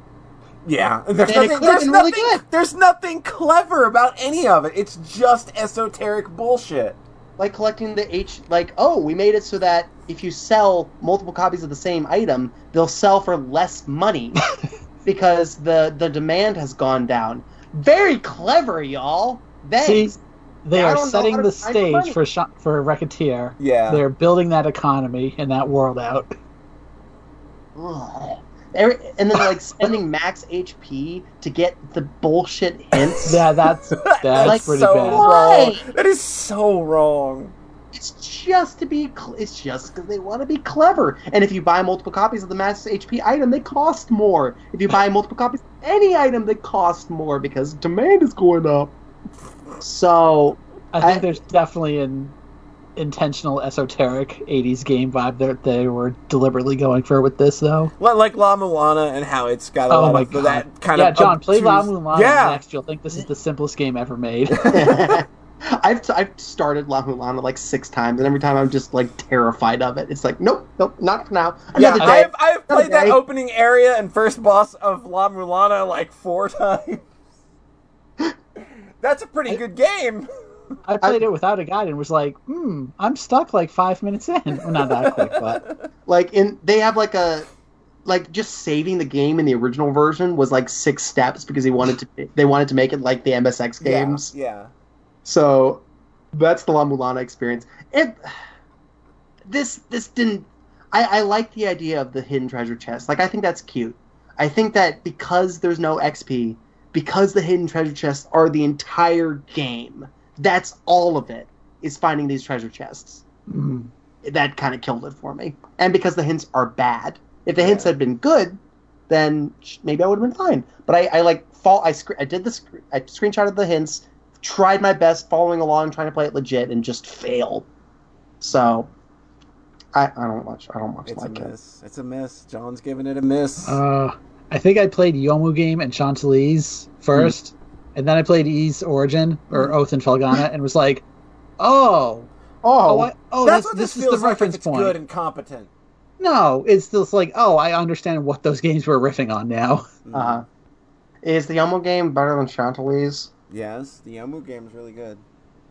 Yeah, there's And it nothing. could've There's been really good. There's nothing clever about any of it. It's just esoteric bullshit. like collecting the H like oh we made it so that if you sell multiple copies of the same item they'll sell for less money because the the demand has gone down very clever y'all See, they I are setting the stage money. for Sh- for Recettear. Yeah. They're building that economy and that world out. Ugh. Every, and then like spending max HP to get the bullshit hints Yeah, that's that's Like, pretty so bad. wrong. That is so wrong. It's just to be. Cl- it's just because they want to be clever. And if you buy multiple copies of the max HP item, they cost more. If you buy multiple copies of any item, they cost more because demand is going up. So I think I- there's definitely an intentional esoteric 80s game vibe that they were deliberately going for with this though. Li- Like La Mulana and how it's got a Oh lot my of god. that kind yeah, of John, play La obtuse- Mulana Yeah, next. You'll think this is the simplest game ever made. I've I've started La Mulana like six times, and every time I'm just like terrified of it. It's like nope, nope, not for now. yeah. Another I have, I have played that opening area and first boss of La Mulana like four times. That's a pretty good game. I played it without a guide and was like, hmm, I'm stuck like five minutes in. Well, not that quick, but like in they have like a like just saving the game in the original version was like six steps because he wanted to they wanted to make it like the MSX games. Yeah. So that's the La Mulana experience. It this this didn't. I, I like the idea of the hidden treasure chest. Like I think that's cute. I think that because there's no XP, because the hidden treasure chests are the entire game. That's all of it is finding these treasure chests. Mm. That kind of killed it for me. And because the hints are bad. If the hints Yeah. had been good, then maybe I would have been fine. But I, I like fall. I sc- I did the sc- I screenshotted the hints, tried my best following along, trying to play it legit, and just failed. So, I I don't much I don't much It's a like it. miss. It's a miss. John's giving it a miss. Uh, I think I played Youmu game and Chantelise first, and then I played Ys Origin or Oath and Felghana, and was like, oh, Oh, oh, I, oh, That's this, what this this is the like. reference it's point. good and competent. No, it's just like, oh, I understand what those games were riffing on now. uh, is the Youmu game better than Chantelise? Yes, the Youmu game is really good.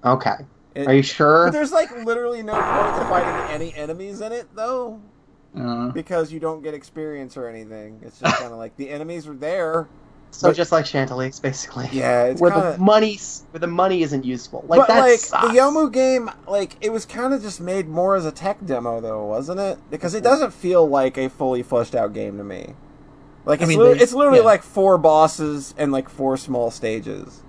Okay, It- are you sure? But there's like literally no point to fighting any enemies in it though, Uh, because you don't get experience or anything. It's just kind of like the enemies are there. So but- just like Chantelise, basically. Yeah, it's where kinda- the money where the money isn't useful. Like but that like sucks. the Youmu game, like it was kind of just made more as a tech demo though, wasn't it? Because it doesn't feel like a fully fleshed out game to me. Like I it's, mean, lit- they- it's literally yeah. like four bosses and like four small stages.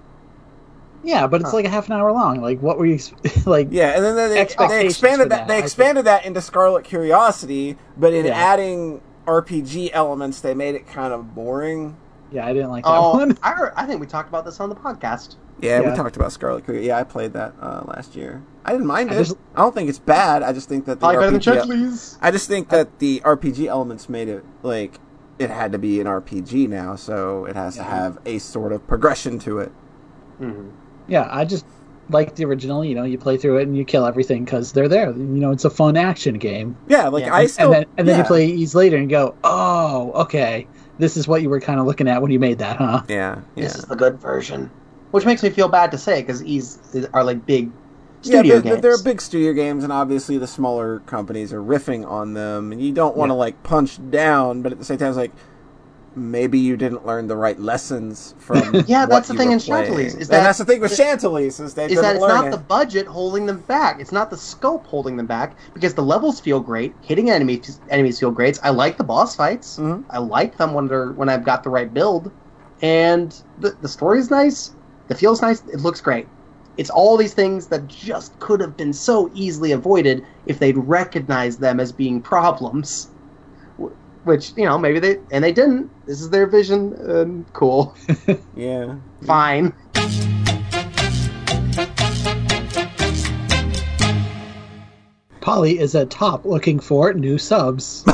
Yeah, but it's Huh. like a half an hour long. Like, what were you ex- like? Yeah, and then they, they expanded that. that, They expanded that into Scarlet Curiosity, but in Yeah. adding RPG elements, they made it kind of boring. Yeah, I didn't like that Oh, one. I, heard- I think we talked about this on the podcast. Yeah, Yeah. we talked about Scarlet Curiosity. Yeah, I played that uh, last year. I didn't mind I it. just- I don't think it's bad. I just think that the Probably better than RPG I just think that the RPG elements made it like it had to be an RPG now, so it has to have a sort of progression to it. Mhm. Yeah, I just like the original. You know, you play through it and you kill everything because they're there. You know, it's a fun action game. Yeah, like Yeah, I And- still and then and then you play Ys later and go, oh, okay, this is what you were kind of looking at when you made that, huh? Yeah, yeah. This is the good version. Which makes me feel bad to say because these are like big yeah, studio they're, games. they're big studio games, and obviously the smaller companies are riffing on them, and you don't want to Yeah. like punch down, but at the same time, it's like maybe you didn't learn the right lessons from. Yeah, that's the thing in Chantelise, is and that- that's the thing with Chantelise is they is that it's not it. the budget holding them back. It's not the scope holding them back because the levels feel great. Hitting enemies enemies feel great. I like the boss fights. Mhm. I like them when they're when I've got the right build, and the the story's nice. The feels nice. It looks great. It's all these things that just could have been so easily avoided if they'd recognized them as being problems. Wh- Which you know maybe they and they didn't. This is their vision. And cool, Yeah. fine. Polly is at top looking for new subs.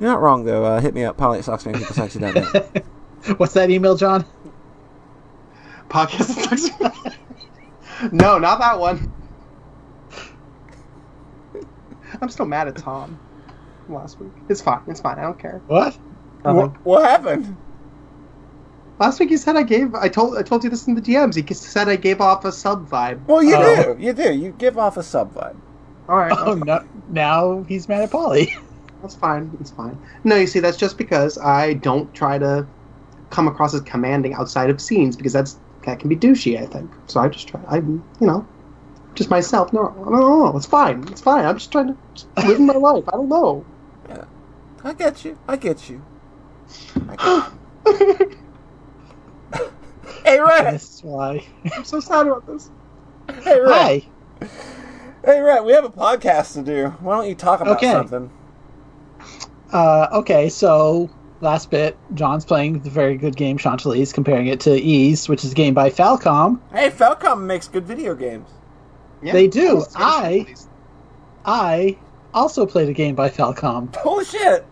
You're not wrong though. Uh, hit me up, Polly at SocksManPeopleSexy.net. What's that email, John? podcast. no, not that one. I'm still mad at Tom last week. It's fine. It's fine. I don't care. What? what, what happened? Last week he said I gave. I told. I told you this in the DMs. He said I gave off a sub vibe. Well, you Oh. do. You do. You give off a sub vibe. All right. Oh no! Now he's mad at Polly. That's fine. It's fine. No, you see, that's just because I don't try to come across as commanding outside of scenes because that's that can be douchey. I think. So I just try. I, you know, just myself. No, no, no, no. It's fine. It's fine. I'm just trying to live my life. I don't know. I get you. I get you. I get you. hey, Rat. That's why. I'm so sad about this. Hey, Rat. Hi. Hey, Rat. We have a podcast to do. Why don't you talk about Okay. something? Uh, okay, so last bit, John's playing the very good game Chantelise, comparing it to Ys, which is a game by Falcom. Hey, Falcom makes good video games. Yeah, They do. almost I- I also played a game by Falcom. Oh shit!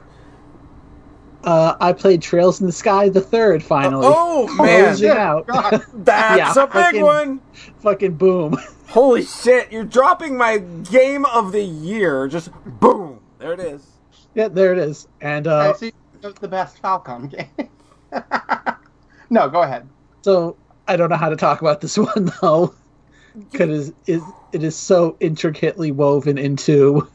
Uh, I played Trails in the Sky the third finally. oh man, Closing out. God. that's Yeah, a big fucking- one. Fucking boom. Holy shit! You're dropping my game of the year. Just boom. There it is. yeah, there it is. And uh, I see that's the best Falcom game. no, go ahead. so I don't know how to talk about this one though. because it, it is so intricately woven into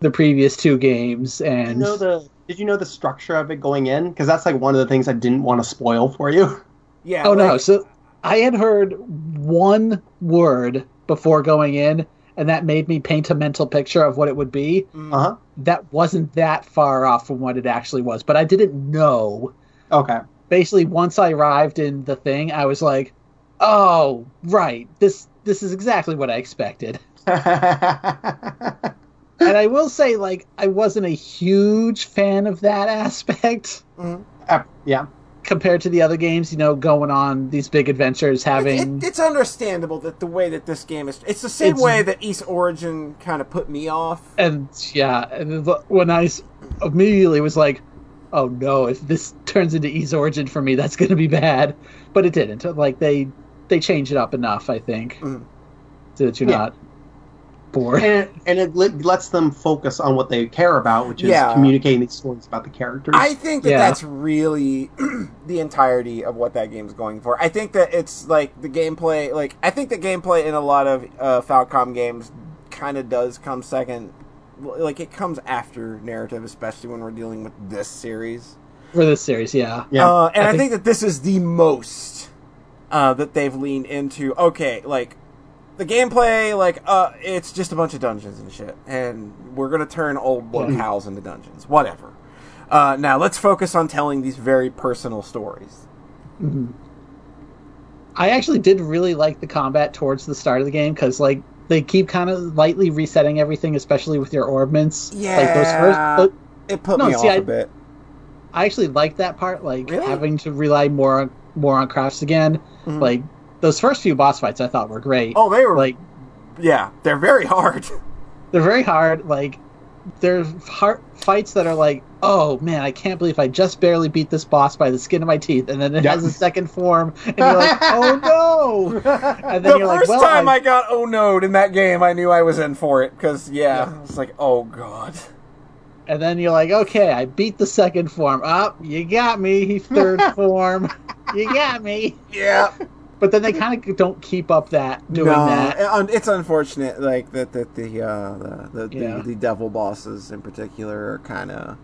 the previous two games, Did you and know the Did you know the structure of it going in? Because that's like one of the things I didn't want to spoil for you. Yeah. oh no, so I had heard one word before going in, and that made me paint a mental picture of what it would be. Mm. Uh huh. That wasn't that far off from what it actually was, but I didn't know. Okay. Basically, once I arrived in the thing, I was like, "Oh, right. This this is exactly what I expected." and I will say, like, I wasn't a huge fan of that aspect Uh, yeah. compared to the other games. You know, going on these big adventures, having it- it's understandable that the way that this game is. It's the same It's- way that Ys Origin kind of put me off. and yeah, and when I immediately was like, "Oh no, if this turns into Ys Origin for me, that's going to be bad." But it didn't. Like they they change it up enough, I think, Mhm. so that you're Yeah. not bored. And, and it let- lets them focus on what they care about, which is Yeah. communicating these stories about the characters. I think that Yeah. that's really the entirety of what that game's going for. I think that it's like the gameplay. Like I think the gameplay in a lot of uh, Falcom games kind of does come second. Like it comes after narrative, especially when we're dealing with this series. for this series, yeah. Yeah. Uh, and I I think, think- that this is the most uh, that they've leaned into. Okay, like the gameplay, like uh, it's just a bunch of dungeons and shit, and we're gonna turn old locales into dungeons. Whatever. Uh, now let's focus on telling these very personal stories. I actually did really like the combat towards the start of the game because like they keep kind of lightly resetting everything, especially with your orbments. like those Yeah. first. But It put No, me see, off I- a bit. I actually liked that part, like Really? having to rely more on more on crafts again. Mhm. Like those first few boss fights, I thought were great. Oh, they were like yeah, they're very hard. they're very hard. Like they're hard fights that are like, oh man, I can't believe I just barely beat this boss by the skin of my teeth, and then it Yeah. has a second form, and you're like, oh no, and then the you're first like, well, time I, I got oh no in that game, I knew I was in for it because yeah, it's like oh god. and then you're like, okay, I beat the second form. Up, you got me. Third form, you got me. Yeah. But then they kind of don't keep up that doing no, that. it's unfortunate, like that that the uh, the the, Yeah. the the devil bosses in particular are kind of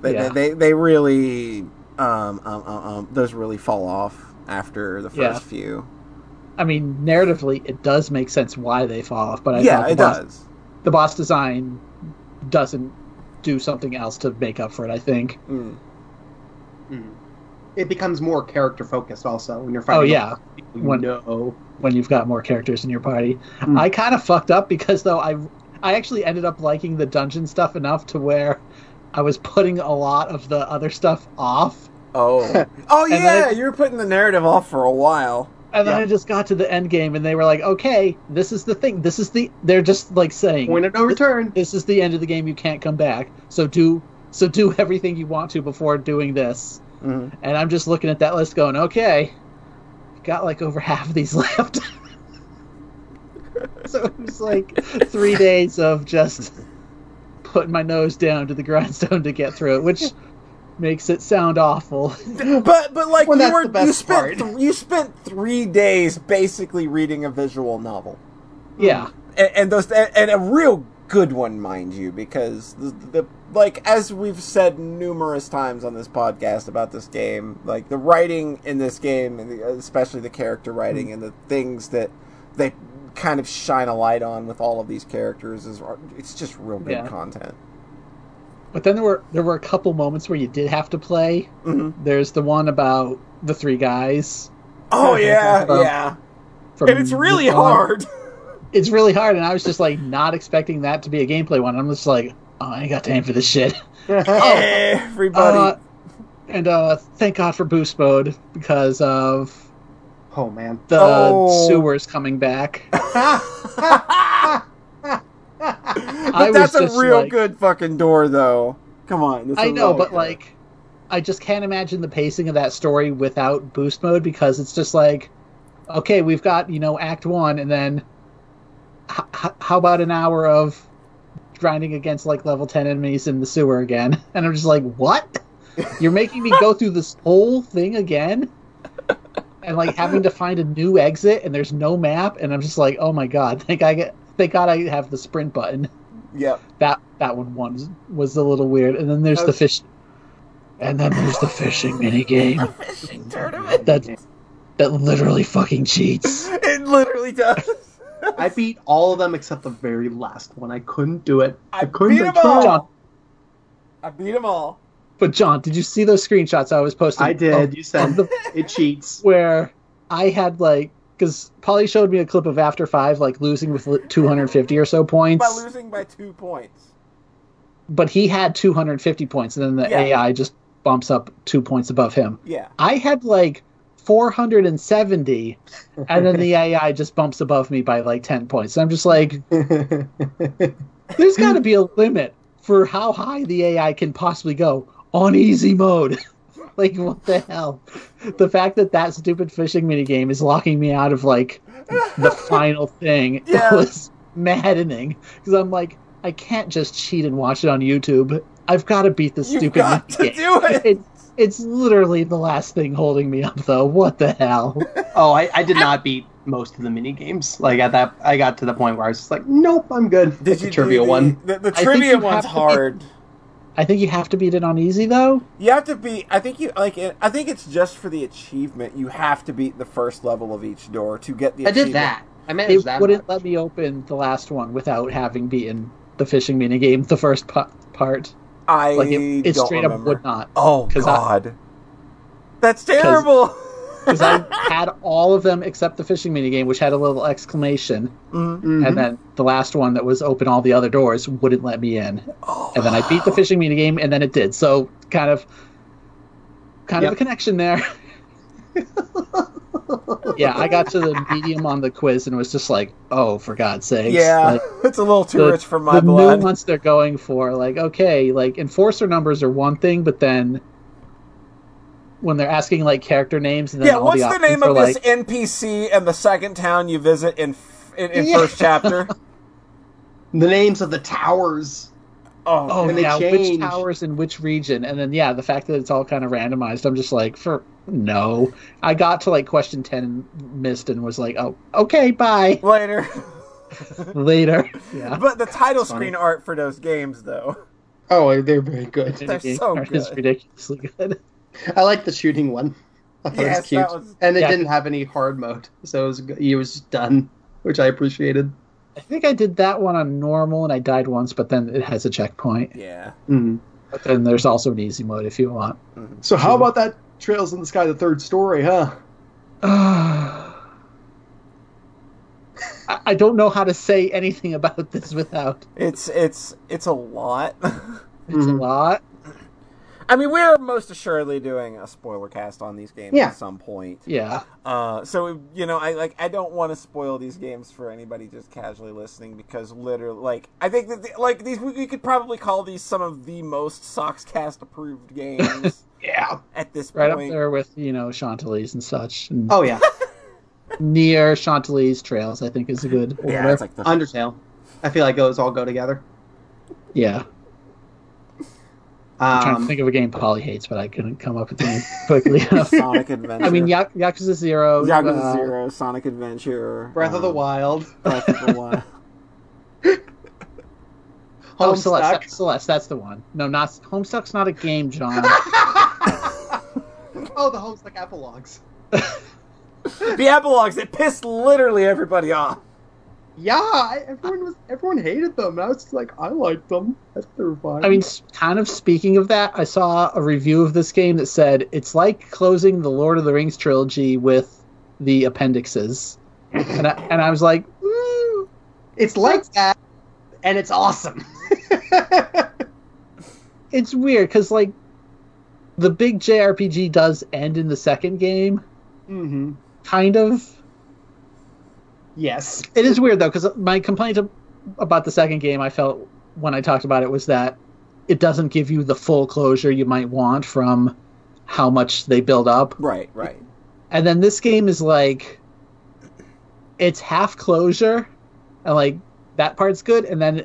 they, Yeah. they they they really um, um, um, um those really fall off after the first Yeah. few. I mean, narratively, it does make sense why they fall off, but I yeah, the it boss, does. the boss design doesn't do something else to make up for it. I think. Mm. Mm. It becomes more character focused also when you're fighting. Oh yeah, people you When- know. when you've got more characters in your party. Hmm. I kind of fucked up because though I I actually ended up liking the dungeon stuff enough to where I was putting a lot of the other stuff off. Oh, oh yeah, then- you were putting the narrative off for a while. And then Yeah. I just got to the end game and they were like, "Okay, this is the thing. This is the they're just like saying Point of no return. this is the end of the game. You can't come back. So do so do everything you want to before doing this." Mhm. And I'm just looking at that list going, "Okay, got like over half of these left." so it was like 3 days of just putting my nose down to the grindstone to get through it, which makes it sound awful. But but like Well, you were you spent th- you spent three days basically reading a visual novel. yeah. and, and those and a real good one, mind you, because the, the like as we've said numerous times on this podcast about this game, like the writing in this game, and the, especially the character writing and the things that they kind of shine a light on with all of these characters is it's just real good Yeah. content. But then there were there were a couple moments where you did have to play. hmm There's the one about the three guys Oh yeah, Um, yeah, from and it's really hard. It's really hard, and I was just like not expecting that to be a gameplay one. I'm just like, oh, I ain't got time for this shit. Everybody. Uh, and uh, thank God for boost mode because of oh man. the Oh. sewers coming back. but was that's a real like- good fucking door, though. Come on, I know, but good- like, I just can't imagine the pacing of that story without boost mode because it's just like, okay, we've got you know Act One, and then h- h- how about an hour of grinding against like level ten enemies in the sewer again? And I'm just like, what? You're making me go through this whole thing again? and like having to find a new exit and there's no map and I'm just like, oh my god, thank I get thank God I have the sprint button. Yeah. That that one was was a little weird. And then there's That the fish and then there's the fishing mini game Fishing tournament. that that literally fucking cheats. It literally does. I beat all of them except the very last one. I couldn't do it. I couldn't. beat I 'em all. John, I beat them all. but John, did you see those screenshots I was posting? I did. of- You said the it cheats. where I had like because Polly showed me a clip of After Five like losing with 250 or so points, By losing by two points. but he had 250 points, and then the Yeah. AI just bumps up two points above him. Yeah. I had like 470, and then the AI just bumps above me by like 10 points. So I'm just like, there's got to be a limit for how high the AI can possibly go on easy mode. like, what the hell? The fact that that stupid fishing minigame is locking me out of like the final thing Yeah. was maddening because I'm like, I can't just cheat and watch it on YouTube. I've got to beat this You've stupid got to do it. It's it's literally the last thing holding me up, though. What the hell? oh, I, I did not beat most of the mini games. Like at that, I got to the point where I was just like, nope, I'm good. Did Like you the trivia the, one? The, the think trivia you one's have to hard. I think you have to beat it on easy, though. You have to be. I think you like. It, I think it's just for the achievement. You have to beat the first level of each door to get the. I did that. I managed It that. wouldn't much. let me open the last one without having beaten the fishing minigame, the first part. I Like, it, it don't straight remember. up would not. Oh 'Cause I- God, that's terrible. Because I had all of them except the fishing mini game, which had a little exclamation. Mhm. Mhm. And then the last one that was open all the other doors wouldn't let me in. Oh. And then I beat the fishing mini game, and then it did. So, kind of. Kind of a connection there. yeah, I got to the medium on the quiz and it was just like, "Oh, for God's sake. Yeah, Like, it's a little too the, rich for my blood. the blood. nuance they're going for, like, okay, like enforcer numbers are one thing, but then when they're asking like character names and then Yeah, all what's the the options name are of like, this NPC and the second town you visit in f- in, in Yeah. first chapter? the names of the towers. Oh, oh and yeah, which towers in which region, and then yeah, the fact that it's all kind of randomized, I'm just like, for no, I got to like question ten and missed and was like, oh, okay, bye, later. later. Yeah, but the title Funny. screen art for those games, though. Oh, they're very good. They're Minigame so art is good. ridiculously good. I like the shooting one. I thought it Yes, was cute, that was- and it Yeah. didn't have any hard mode, so it was g- it was done, which I appreciated. I think I did that one on normal and I died once, but then it has a checkpoint. Yeah. Mhm. But then there's also an easy mode if you want. So how about that Trails in the Sky, the third story, huh? I I don't know how to say anything about this without. It's it's it's a lot. It's Mhm. a lot. I mean, we're most assuredly doing a spoiler cast on these games Yeah. at some point. Yeah. Uh, so you know, I like I don't want to spoil these games for anybody just casually listening because literally, like, I think that the, like these we, we could probably call these some of the most Sockscast approved games Yeah. at this Right up there with, you know, Chantelise and such. And Oh yeah. near Chantelise Trails, I think, is a good order. Yeah, it's like the Undertale. I feel like those all go together. Yeah. I'm trying to Um, think of a game Polly hates, but I couldn't come up with the name quickly enough. Sonic Adventure. I mean, Ya- Yakuza Zero. Yakuza uh, Zero, Sonic Adventure, Breath of the um, Wild. Breath of the Wild. Oh, Celeste, Celeste, that's the one. No, not Homestuck's not a game, John. oh, the Homestuck epilogues. the epilogues It pissed literally everybody off. Yeah, I, everyone was everyone hated them. And I was just like, I liked them. I thought they were fine. I mean, kind of speaking of that, I saw a review of this game that said it's like closing the Lord of the Rings trilogy with the appendixes, and I, and I was like, mm, it's like that, and it's awesome. it's weird because like the big JRPG does end in the second game, mm-hmm. kind of. Yes. It is weird though because my complaint about the second game I felt when I talked about it was that it doesn't give you the full closure you might want from how much they build up. Right, right. And then this game is like it's half closure and like that part's good and then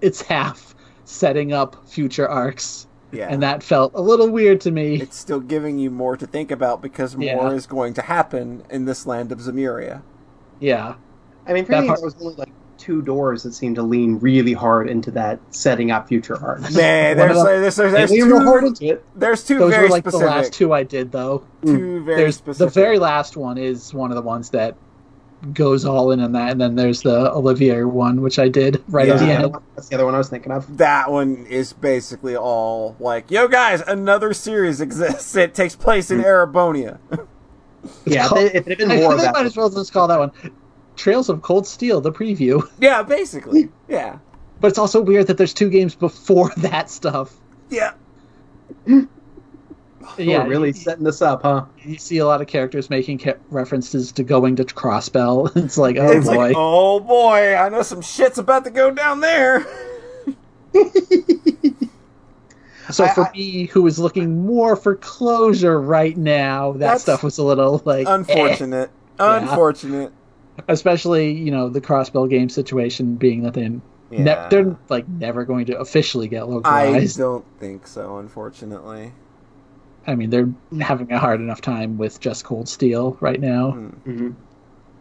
it's half setting up future arcs Yeah. and that felt a little weird to me. it's still giving you more to think about because more Yeah. is going to happen in this land of Zemuria. Yeah, I mean, for That me, part- there was only like two doors that seemed to lean really hard into that setting up future One of there's them- there's, there's, there's real hard two into it. there's two those very were like specific the last two I did though. two mm. very there's specific the very last one is one of the ones that goes all in on that, and then there's the Olivier one, which I did right Yeah. at the end. that's the other one I was thinking of. that one is basically all like, yo guys, another series exists. It takes place in mm. Erebonia. Yeah, called- if it had been I more think of they that, might as well just call that one Trails of Cold Steel, the preview. yeah, basically. Yeah. But it's also weird that there's two games before that stuff. Yeah. yeah, really setting this up, huh? you see a lot of characters making ca- references to going to Crossbell. It's like, oh it's boy. like, oh boy, I know some shit's about to go down there. So I- for I- me, who is looking more for closure right now, that stuff was a little like, eh. Unfortunate. Unfortunate. especially you know the Crossbell game situation being that they ne- Yeah. they're like never going to officially get localized. I don't think so, unfortunately. I mean, they're having a hard enough time with just Cold Steel right now. Hmm. hmm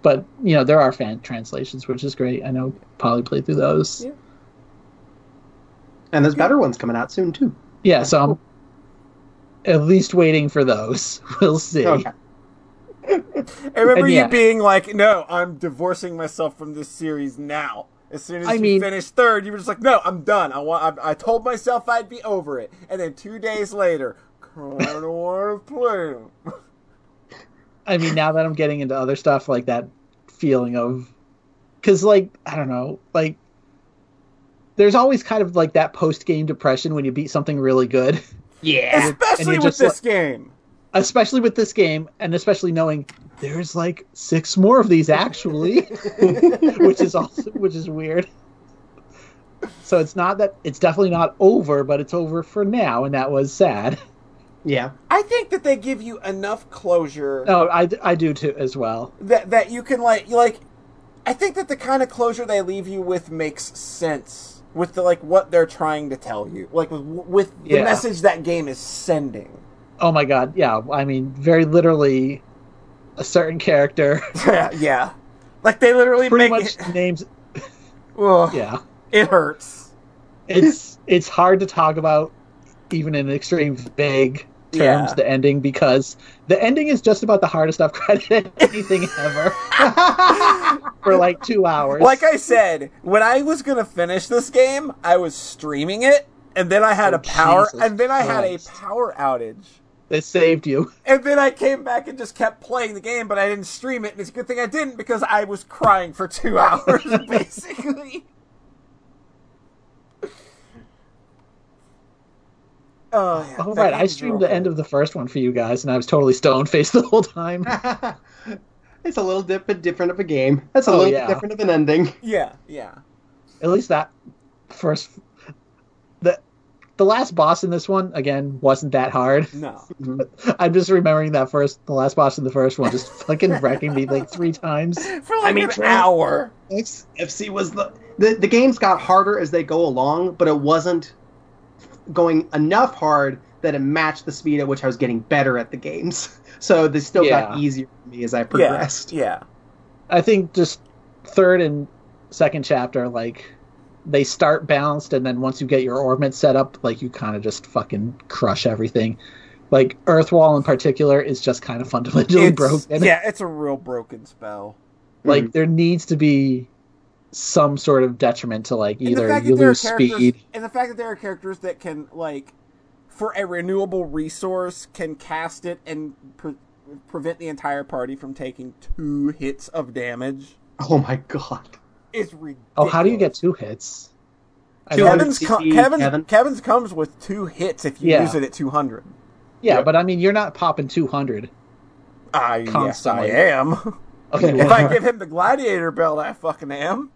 But you know, there are fan translations, which is great. I know Polly played through those. Yeah. And there's better ones coming out soon too. Yeah, so I'm at least waiting for those. We'll see. Okay. I remember And you yeah. being like, "No, I'm divorcing myself from this series now." As soon as I you mean- finished third, you were just like, "No, I'm done. I want. I, I told myself I'd be over it." And then two days later, of want to play 'em. I mean, now that I'm getting into other stuff, like that feeling of, because like I don't know, like there's always kind of like that post game depression when you beat something really good, Yeah. especially with just this game. especially with this game, and especially knowing there's like six more of these actually, which is also which is weird. So it's not that it's definitely not over, but it's over for now, and that was sad. Yeah. I think that they give you enough closure Oh, I, I do too as well. that that you can like you like. I think that the kind of closure they leave you with makes sense with the like what they're trying to tell you, like with with the Yeah. message that game is sending. Oh my god, yeah. I mean, very literally, a certain character yeah, yeah. like they literally pretty make much it. names. Ugh, Yeah, it hurts. it's it's hard to talk about even in extreme vague terms Yeah. the ending because the ending is just about the hardest I've credited anything ever for like two hours. Like I said, when I was gonna finish this game, I was streaming it, and then I had Oh, a power, Jesus and then I had a power outage. it saved you. And then I came back and just kept playing the game, but I didn't stream it, and it's a good thing I didn't because I was crying for two hours, basically. Oh, yeah, Oh right, I streamed the end of the first one for you guys, and I was totally stone faced the whole time. it's a little dip, bit different of a game. That's a Oh, little yeah. bit different of an ending. Yeah, yeah. At least that first the the last boss in this one again wasn't that hard. No. I'm just remembering that first, the last boss in the first one, just fucking wrecking me like three times. For like mean, an for- hour. FC was the, the the games got harder as they go along, but it wasn't going enough hard that it matched the speed at which I was getting better at the games. So they still got easier for me as I progressed. yeah. I think just third and second chapter, like they start balanced, and then once you get your orbit set up, like you kind of just fucking crush everything. Like Earthwall in particular is just kind of fundamentally It's- broken. Yeah, it's a real broken spell. Like mm-hmm. there needs to be some sort of detriment to like either you that there are lose speed. and the fact that there are characters that can like for a renewable resource can cast it and pre- prevent the entire party from taking two hits of damage Oh my god. is ridiculous. Oh, how do you get two hits? I Two know- hundred- Kevin's co- CP, Kevin's, Kevin? Kevin's comes with two hits if you Yeah. use it at 200. yeah, but I mean, you're not popping 200. I yes, I am. Okay, if I give him the gladiator belt, I fucking am.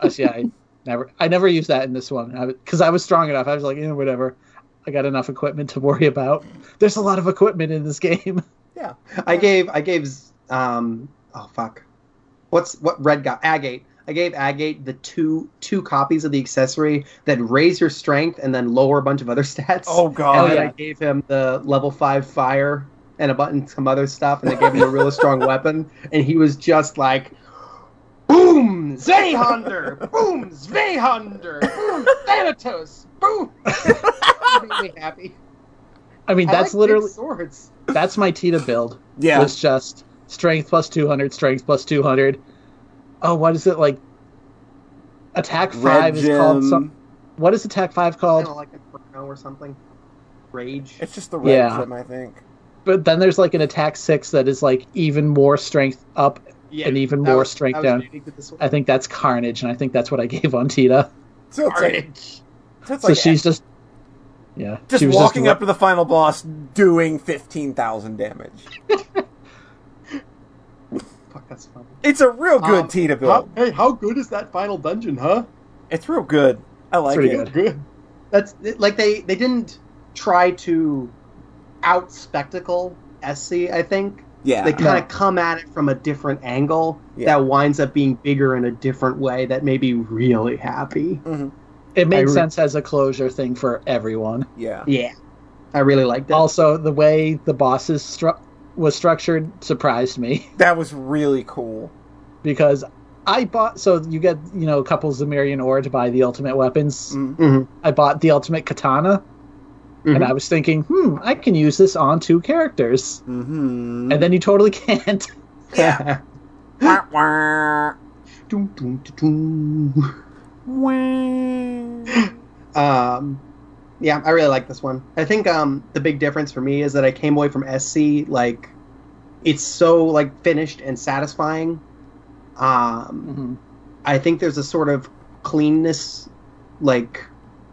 I see. I never, I never used that in this one because I was strong enough. I was like, eh, whatever. I got enough equipment to worry about. There's a lot of equipment in this game. Yeah, I gave I gave um oh fuck. What's what red guy Agate. I gave Agate the two two copies of the accessory that raise your strength and then lower a bunch of other stats. Oh god. and then yeah. I gave him the level five fire and a button some other stuff, and they gave him a really strong weapon, and he was just like. Boom! Zweihander! Boom! Zweihander! Boom! Thanatos! Boom! It made me happy. I mean, I that's like literally swords. that's my Tita build. Yeah. it's just strength plus 200, strength plus 200. Oh, what is it like? Attack Red five is called some. What is attack five Kind called? of like Inferno or something. Rage. It's just the red Yeah. gem, I think. But then there's like an attack six that is like even more strength up. Yeah, and even more was- strength down. unique to this one. I think that's Carnage, and I think that's what I gave on Tita. So it's like, Carnage. so it's So she's just, yeah, just she was walking just, up to the final boss doing 15,000 damage. Fuck, that's funny. It's a real good Um, Tita How, build. hey, how good is that final dungeon, huh? It's real good. I like pretty it. good. Good. That's like they they didn't try to out spectacle SC. I think Yeah. they kind No. of come at it from a different angle Yeah. that winds up being bigger in a different way that made me really happy. Mhm. It I made re- sense as a closure thing for everyone. Yeah. Yeah, I really liked it. Also, the way the bosses stru- was structured surprised me That was really cool. because I bought. So you get you know a couple Zemurian ore to buy the ultimate weapons. Mm. Mhm. I bought the ultimate katana, and Mhm. I was thinking, hmm, I can use this on two characters, Mm-hmm. and then you totally can't. Yeah. Wah, wah. Wah. Um, yeah, I really like this one. I think um, the big difference for me is that I came away from SC like it's so like finished and satisfying. Um, Mhm. I think there's a sort of cleanness, like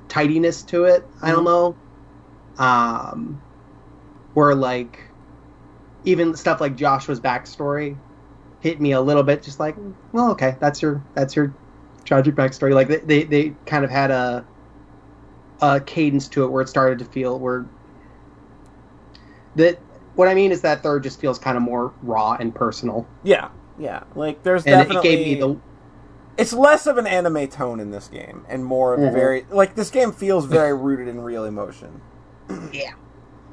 tidiness to it. I don't know. Um, where like even stuff like Joshua's backstory hit me a little bit, just like, well, okay, that's your that's your tragic backstory. Like they they, they kind of had a a cadence to it where it started to feel where that what I mean is that third just feels kind of more raw and personal, Yeah. Yeah. Like, there's and definitely. it gave me the It's less of an anime tone in this game and more of a Mhm. very. Like, this game feels very rooted in real emotion. Yeah.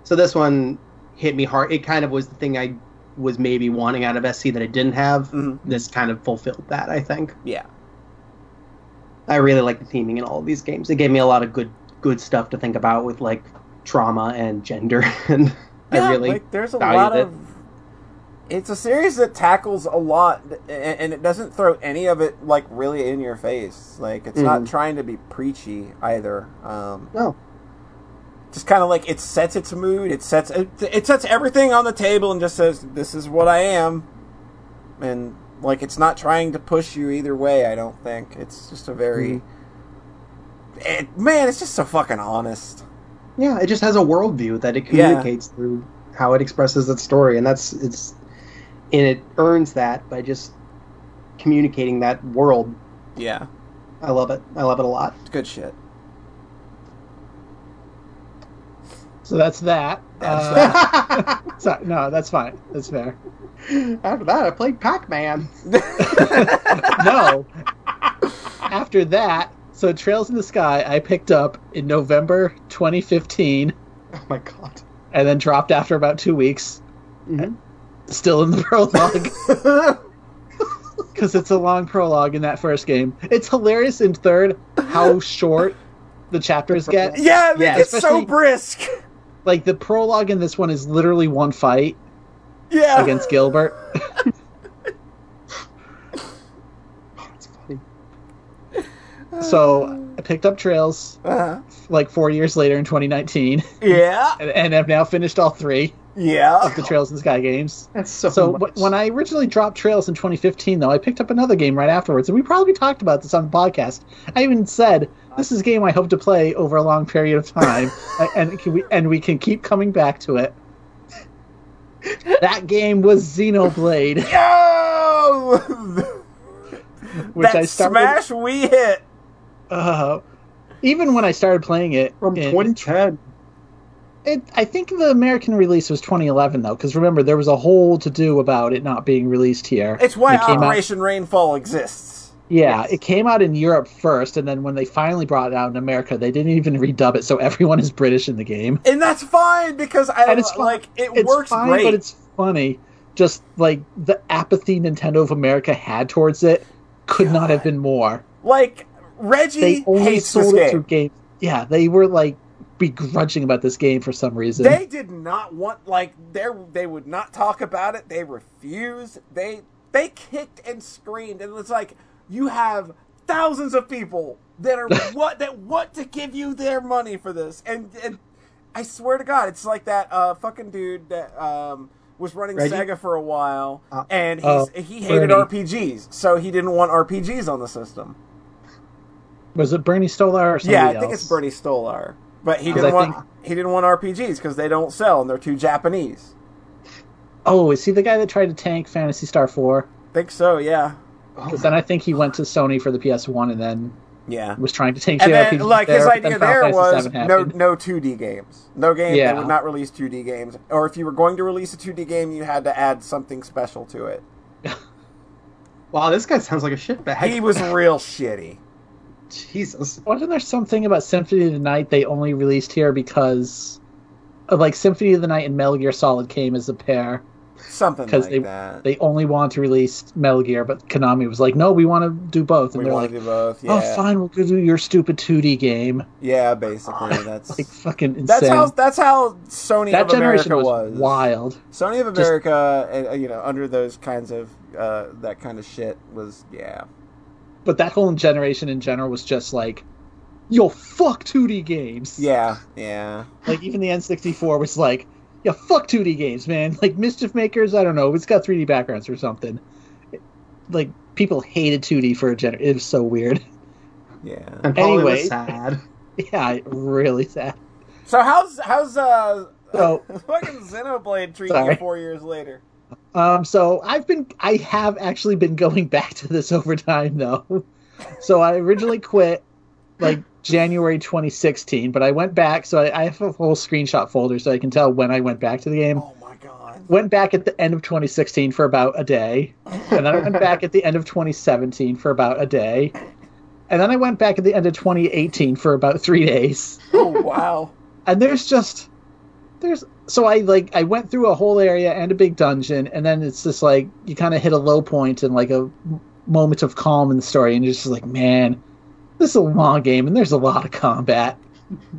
So this one hit me hard. It kind of was the thing I was maybe wanting out of SC that I didn't have. Mhm. This kind of fulfilled that, I think. Yeah. I really like the theming in all of these games. It gave me a lot of good good stuff to think about with like trauma and gender and Yeah, I really like there's a lot it. of. It's a series that tackles a lot, and it doesn't throw any of it like really in your face. Like it's not Mhm. trying to be preachy either. Um, No. Just kind of like it sets its mood. It sets it, it sets everything on the table and just says, "This is what I am," and like it's not trying to push you either way. I don't think it's just a very. Mm-hmm. It, man, it's just so fucking honest. Yeah, it just has a worldview that it Yeah. communicates through how it expresses its story, and that's it's and it earns that by just communicating that world. Yeah, I love it. I love it a lot. it's good shit. So that's that. That's Uh, so, no, that's fine. That's fair. After that, I played Pac-Man. no. After that, so Trails in the Sky, I picked up in November 2015, Oh my god. and then dropped after about two weeks. Mhm. Still in the prologue because it's a long prologue in that first game. It's hilarious in third how short the chapters get. yeah, Yeah, it's so brisk. Like the prologue in this one is literally one fight Yeah, against Gilbert. So I picked up Trails Uh-huh. like four years later in 2019, Yeah, and, and have now finished all three yeah. of the Trails and Sky games. That's so. So much. wh- when I originally dropped Trails in 2015, though, I picked up another game right afterwards, and we probably talked about this on the podcast. I even said this is a game I hope to play over a long period of time, and can we and we can keep coming back to it. That game was Xenoblade, Yo! which that I started. smash we hit. Uh, even when I started playing it, from in- 2010. It, I think the American release was 2011 though, because remember there was a whole to do about it not being released here. It's why It came out- Operation Rainfall exists. Yeah, Yes. it came out in Europe first, and then when they finally brought it out in America, they didn't even redub it, so everyone is British in the game. And that's fine because I And it's like it It's works fine, great. but it's funny. Just like the apathy Nintendo of America had towards it could not have been more. Like Reggie They only hates this sold it game. through games. Yeah, they were like begrudging about this game for some reason. They did not want like they they would not talk about it. They refused. They they kicked and screamed, and it's like you have thousands of people that are what that want to give you their money for this, and and I swear to God, it's like that uh fucking dude that um was running Reggie? Sega for a while, Uh, and he's, oh, he hated Bernie. RPGs, so he didn't want RPGs on the system. Was it Bernie Stolar Yeah, I else? think it's Bernie Stolar, but he didn't I want think- he didn't want RPGs because they don't sell and they're too Japanese. Oh, is he the guy that tried to tank Phantasy Star 4? Think so, yeah. Oh. Because then I think he went to Sony for the PS1 and then Yeah. was trying to take And then, like, there, his idea there was no no 2D games. No game, Yeah. they would not release 2D games. Or if you were going to release a 2D game, you had to add something special to it. Wow, this guy sounds like a shitbag. He was real shitty. Jesus. Wasn't there something about Symphony of the Night they only released here because, of, like, Symphony of the Night and Metal Gear Solid came as a pair? Something Because like they that. they only wanted to release Metal Gear, but Konami was like, "No, we want to do both," and we they're like, do both. Yeah. "Oh, fine, we'll do your stupid 2D game." Yeah, basically. That's Like fucking insane. that's how that's how Sony that of America was, was. wild. Sony of Just- America, uh, you know, under those kinds of uh, that kind of shit was yeah. But that whole generation in general was just like, "Yo, fuck 2D games." Yeah, yeah. Like even the N64 was like, yeah, fuck 2D games, man. Like Mischief Makers, I don't know, it's got 3D backgrounds or something. Like people hated 2D for a gener. It was so weird. Yeah. And Polly Anyway. was sad. yeah, really sad. So how's how's uh So- fucking Xenoblade treating Sorry. you four years later? Um, so I've been, I have actually been going back to this over time though. So I originally quit like January 2016, but I went back. So I, I have a whole screenshot folder so I can tell when I went back to the game. Oh my god. went back at the end of 2016 for about a day, and then I went back at the end of 2017 for about a day, and then I went back at the end of 2018 for about three days. Oh wow. And there's just there's so I like I went through a whole area and a big dungeon, and then it's just like you kind of hit a low point and like a m- moment of calm in the story, and you're just like, man, this is a long game and there's a lot of combat.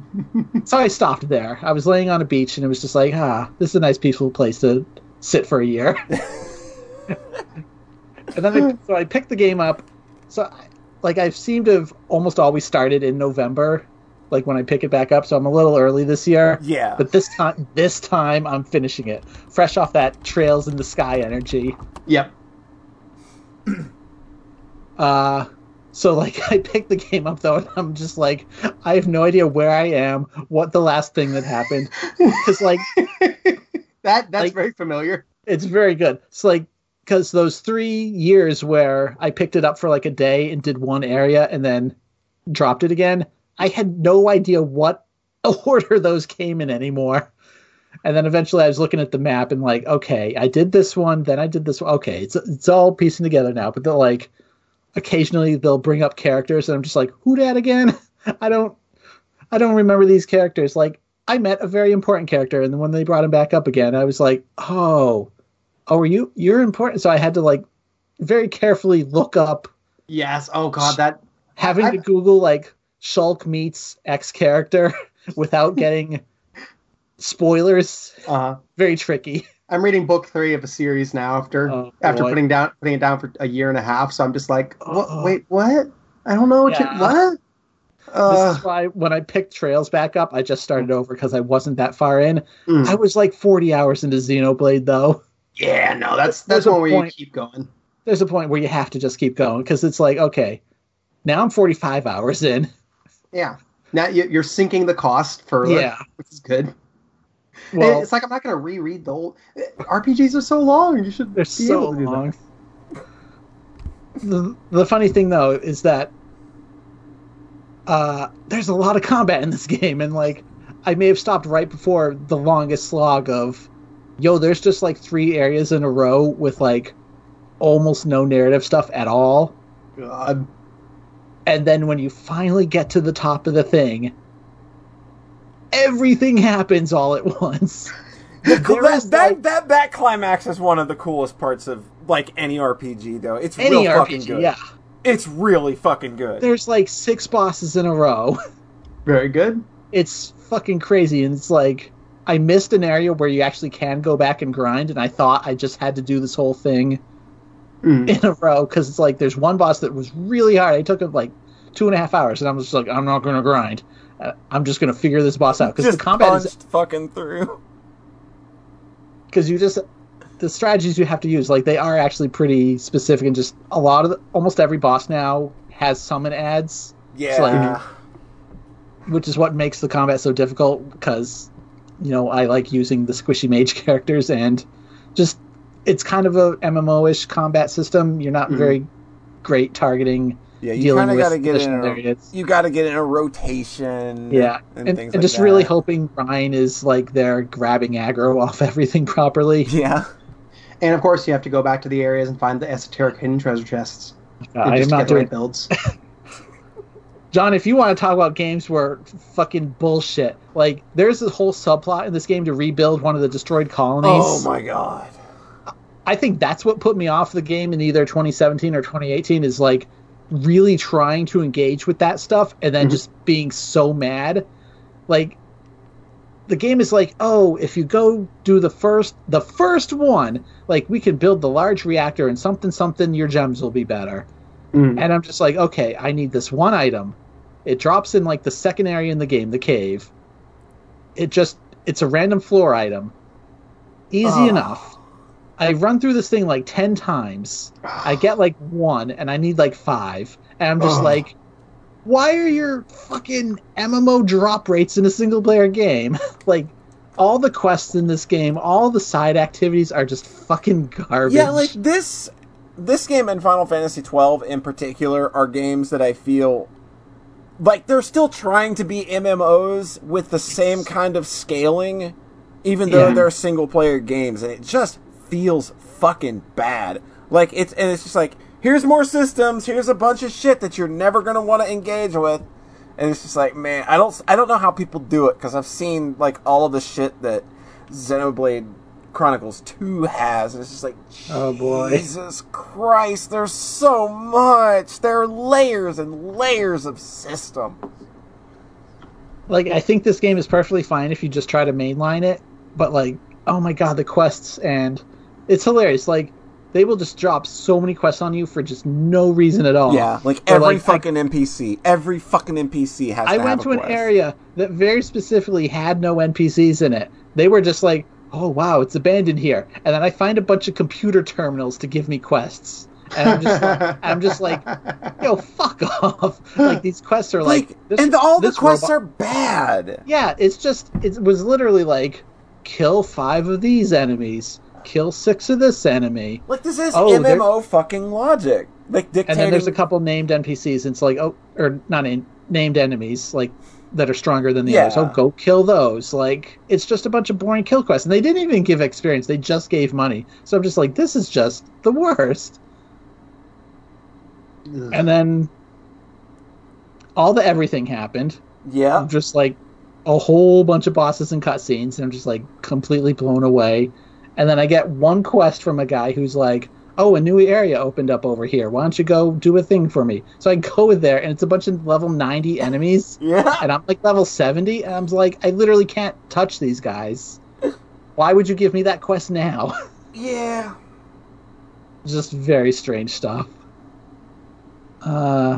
so I stopped there. I was laying on a beach and it was just like, ah, this is a nice peaceful place to sit for a year. and then I, so I picked the game up. So I- like I seem to have almost always started in November, like when I pick it back up. So I'm a little early this year. Yeah. But this time, this time I'm finishing it, fresh off that Trails in the Sky energy. Yep. Uh, so like I picked the game up though, and I'm just like, I have no idea where I am, what the last thing that happened, because like that that's Like- very familiar. it's very good. It's like because those three years where I picked it up for like a day and did one area and then dropped it again, I had no idea what order those came in anymore. And then eventually I was looking at the map and like, okay, I did this one, then I did this one. Okay, it's it's all piecing together now. But they'll like occasionally they'll bring up characters and I'm just like, who that again? I don't I don't remember these characters. Like I met a very important character and then when they brought him back up again, I was like, oh, oh, are you you're important? So I had to like very carefully look up Yes. Oh god, that having I- to Google like Shulk meets X character without getting spoilers. uh Very tricky. I'm reading book three of a series now after Oh, after boy. putting down putting it down for a year and a half. So I'm just like, what, Uh-oh. wait, what? I don't know what Yeah. you what. this Uh, is why when I picked Trails back up, I just started over because I wasn't that far in. mm. I was like 40 hours into Xenoblade though. yeah, no, that's that's one where you keep going. There's a point where you have to just keep going because it's like, okay, now I'm 45 hours in. Yeah. Now you- you're sinking the cost further. Yeah. which is good. Well, it's like I'm not going to reread the whole. RPGs are so long. You should They're so able to do that. long. The, the funny thing though is that uh, there's a lot of combat in this game, and like I may have stopped right before the longest slog of, yo, there's just like three areas in a row with like almost no narrative stuff at all, God. and then when you finally get to the top of the thing, everything happens all at once. There that, is, that, like- that that climax is one of the coolest parts of like any RPG though. It's Any real fucking RPG, good. yeah. It's really fucking good. There's like six bosses in a row. Very good. It's fucking crazy, and it's like I missed an area where you actually can go back and grind, and I thought I just had to do this whole thing Mm. in a row because it's like there's one boss that was really hard. I took it like two and a half hours, and I'm just like, I'm not going to grind. I'm just going to figure this boss out because the combat is fucking through. because you just the strategies you have to use like they are actually pretty specific and just a lot of the, almost every boss now has summon ads Yeah. like- which is what makes the combat so difficult because you know i like using the squishy mage characters and just it's kind of a mmo-ish combat system you're not Mhm. very great targeting yeah, you kind of got to get in a, you got to get in a rotation. yeah and, and, things and like just really hoping Reyn is like they're grabbing aggro off everything properly Yeah. And of course, you have to go back to the areas and find the esoteric hidden treasure chests. Uh, and i am just not get the doing builds. John, if you want to talk about games where fucking bullshit, like there's a whole subplot in this game to rebuild one of the destroyed colonies. Oh my god. I think that's what put me off the game in either 2017 or 2018 is like really trying to engage with that stuff and then Mhm. just being so mad. Like the game is like, "Oh, if you go do the first the first one, like we can build the large reactor and something something your gems will be better." Mm. And I'm just like, okay, I need this one item. It drops in like the second area in the game, the cave. It just it's a random floor item. Easy Oh. enough. I run through this thing like 10 times. I get like one and I need like 5. And I'm just like why are your fucking MMO drop rates in a single player game? like all the quests in this game, all the side activities are just fucking garbage. Yeah, like this this game and Final Fantasy twelve in particular are games that I feel like they're still trying to be MMOs with the same kind of scaling, even though Yeah. they're single player games, and it just feels fucking bad. Like it's and it's just like here's more systems, here's a bunch of shit that you're never gonna want to engage with, and it's just like man, I don't I don't know how people do it because I've seen like all of the shit that Xenoblade Chronicles 2 has. And it's just like, Oh, boy. Jesus Christ, there's so much. There are layers and layers of system. like I think this game is perfectly fine if you just try to mainline it, but like oh my god, the quests and it's hilarious. Like they will just drop so many quests on you for just no reason at all. Yeah, like every like, fucking NPC, every fucking NPC has. I to went to an area that very specifically had no NPCs in it. They were just like, "Oh wow, it's abandoned here," and then I find a bunch of computer terminals to give me quests, and I'm just like, I'm just like, "Yo, fuck off!" Like these quests are like, Like, this- and all the quests robot- are bad. Yeah, it's just it was literally like kill five of these enemies, kill six of this enemy, Like this is Oh, there- MMO fucking logic. Like dictating. and then there's a couple named NPCs. And it's like oh, or not named named enemies like that are stronger than the Yeah. others. Oh, go kill those. Like it's just a bunch of boring kill quests, and they didn't even give experience. They just gave money. So I'm just like, this is just the worst. And then all the everything happened. yeah. I'm just like a whole bunch of bosses and cutscenes, and I'm just like completely blown away. And then I get one quest from a guy who's like, "Oh, a new area opened up over here. Why don't you go do a thing for me?" So I go there, and it's a bunch of level 90 enemies, Yeah. and I'm like level 70, and I'm like, I literally can't touch these guys. Why would you give me that quest now? Yeah. just very strange stuff. Uh,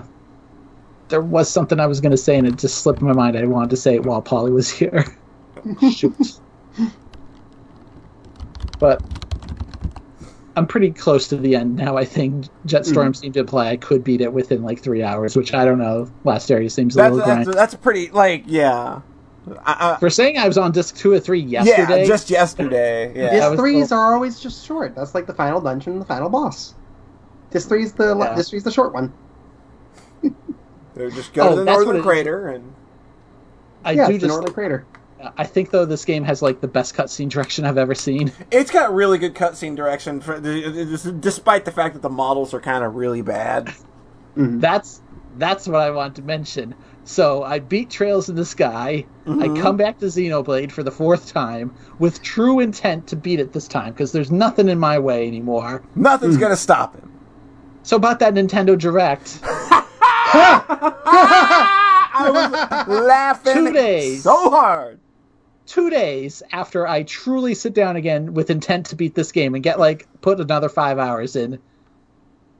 there was something I was going to say, and it just slipped my mind. I wanted to say it while Polly was here. Shoot. But I'm pretty close to the end now. I think Jetstorm hmm. seemed to imply I could beat it within like three hours, which I don't know. Last area seems a That's little that's, grind. that's a pretty like yeah. I, For saying I was on disc two or three yesterday, yeah, just yesterday. Yeah. Disc threes told- are always just short. That's like the final dungeon and the final boss. Disc three's the Yeah. disc three's the short one. They're just go Oh, to the northern it is. crater and I yeah, do it's the. Northern Crater. I think though this game has like the best cutscene direction I've ever seen. it's got really good cutscene direction for despite the fact that the models are kind of really bad. Mhm. That's that's what I want to mention. So I beat Trails in the Sky. Mhm. I come back to Xenoblade for the fourth time with true intent to beat it this time because there's nothing in my way anymore. Nothing's gonna stop him. So about that Nintendo Direct, I was laughing Two days. so hard. Two days after I truly sit down again with intent to beat this game and get like put another five hours in,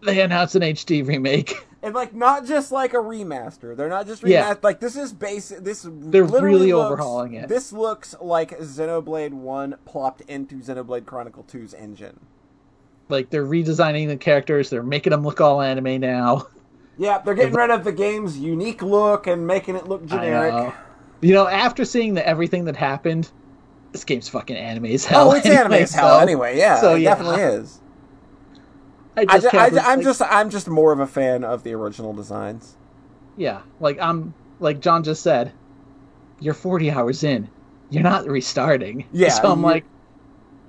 they announce an HD remake. And like not just like a remaster. They're not just remaster. Yeah. Like this is basic. This They're literally really looks- overhauling it. This looks like Xenoblade One plopped into Xenoblade Chronicle 2's engine. like they're redesigning the characters, they're making them look all anime now. Yeah, they're getting rid of the game's unique look and making it look generic. You know, after seeing the everything that happened, this game's fucking anime as hell. Oh, it's anime anyway, as hell so- anyway. Yeah, so, it yeah. definitely is. I just I, am like- just I'm just more of a fan of the original designs. yeah, like I'm like John just said, you're 40 hours in, you're not restarting. Yeah, so I'm like,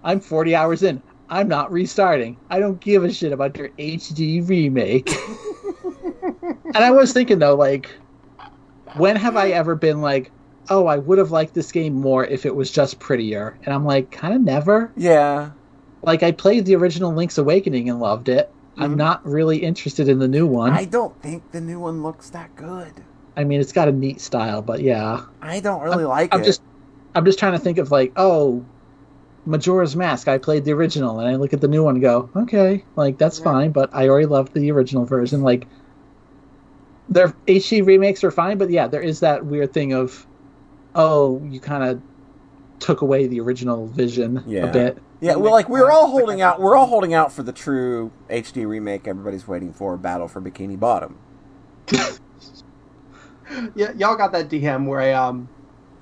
I'm 40 hours in. I'm not restarting. I don't give a shit about your HD remake. and I was thinking though, like, when have I ever been like, oh, I would have liked this game more if it was just prettier? And I'm like, kind of never. Yeah, Like, I played the original Link's Awakening and loved it. I'm Mhm. not really interested in the new one. I don't think the new one looks that good. I mean, it's got a neat style, but yeah. I don't really like I'm it. just, I'm just trying to think of like, oh, Majora's Mask. I played the original, and I look at the new one and go, okay, like that's Yeah. fine, but I already loved the original version. Like, their HD remakes are fine, but yeah, there is that weird thing of, oh, you kind of took away the original vision Yeah. a bit. Yeah, well, like we're all holding out. We're all holding out for the true HD remake. Everybody's waiting for Battle for Bikini Bottom. Yeah, y'all got that DM where I um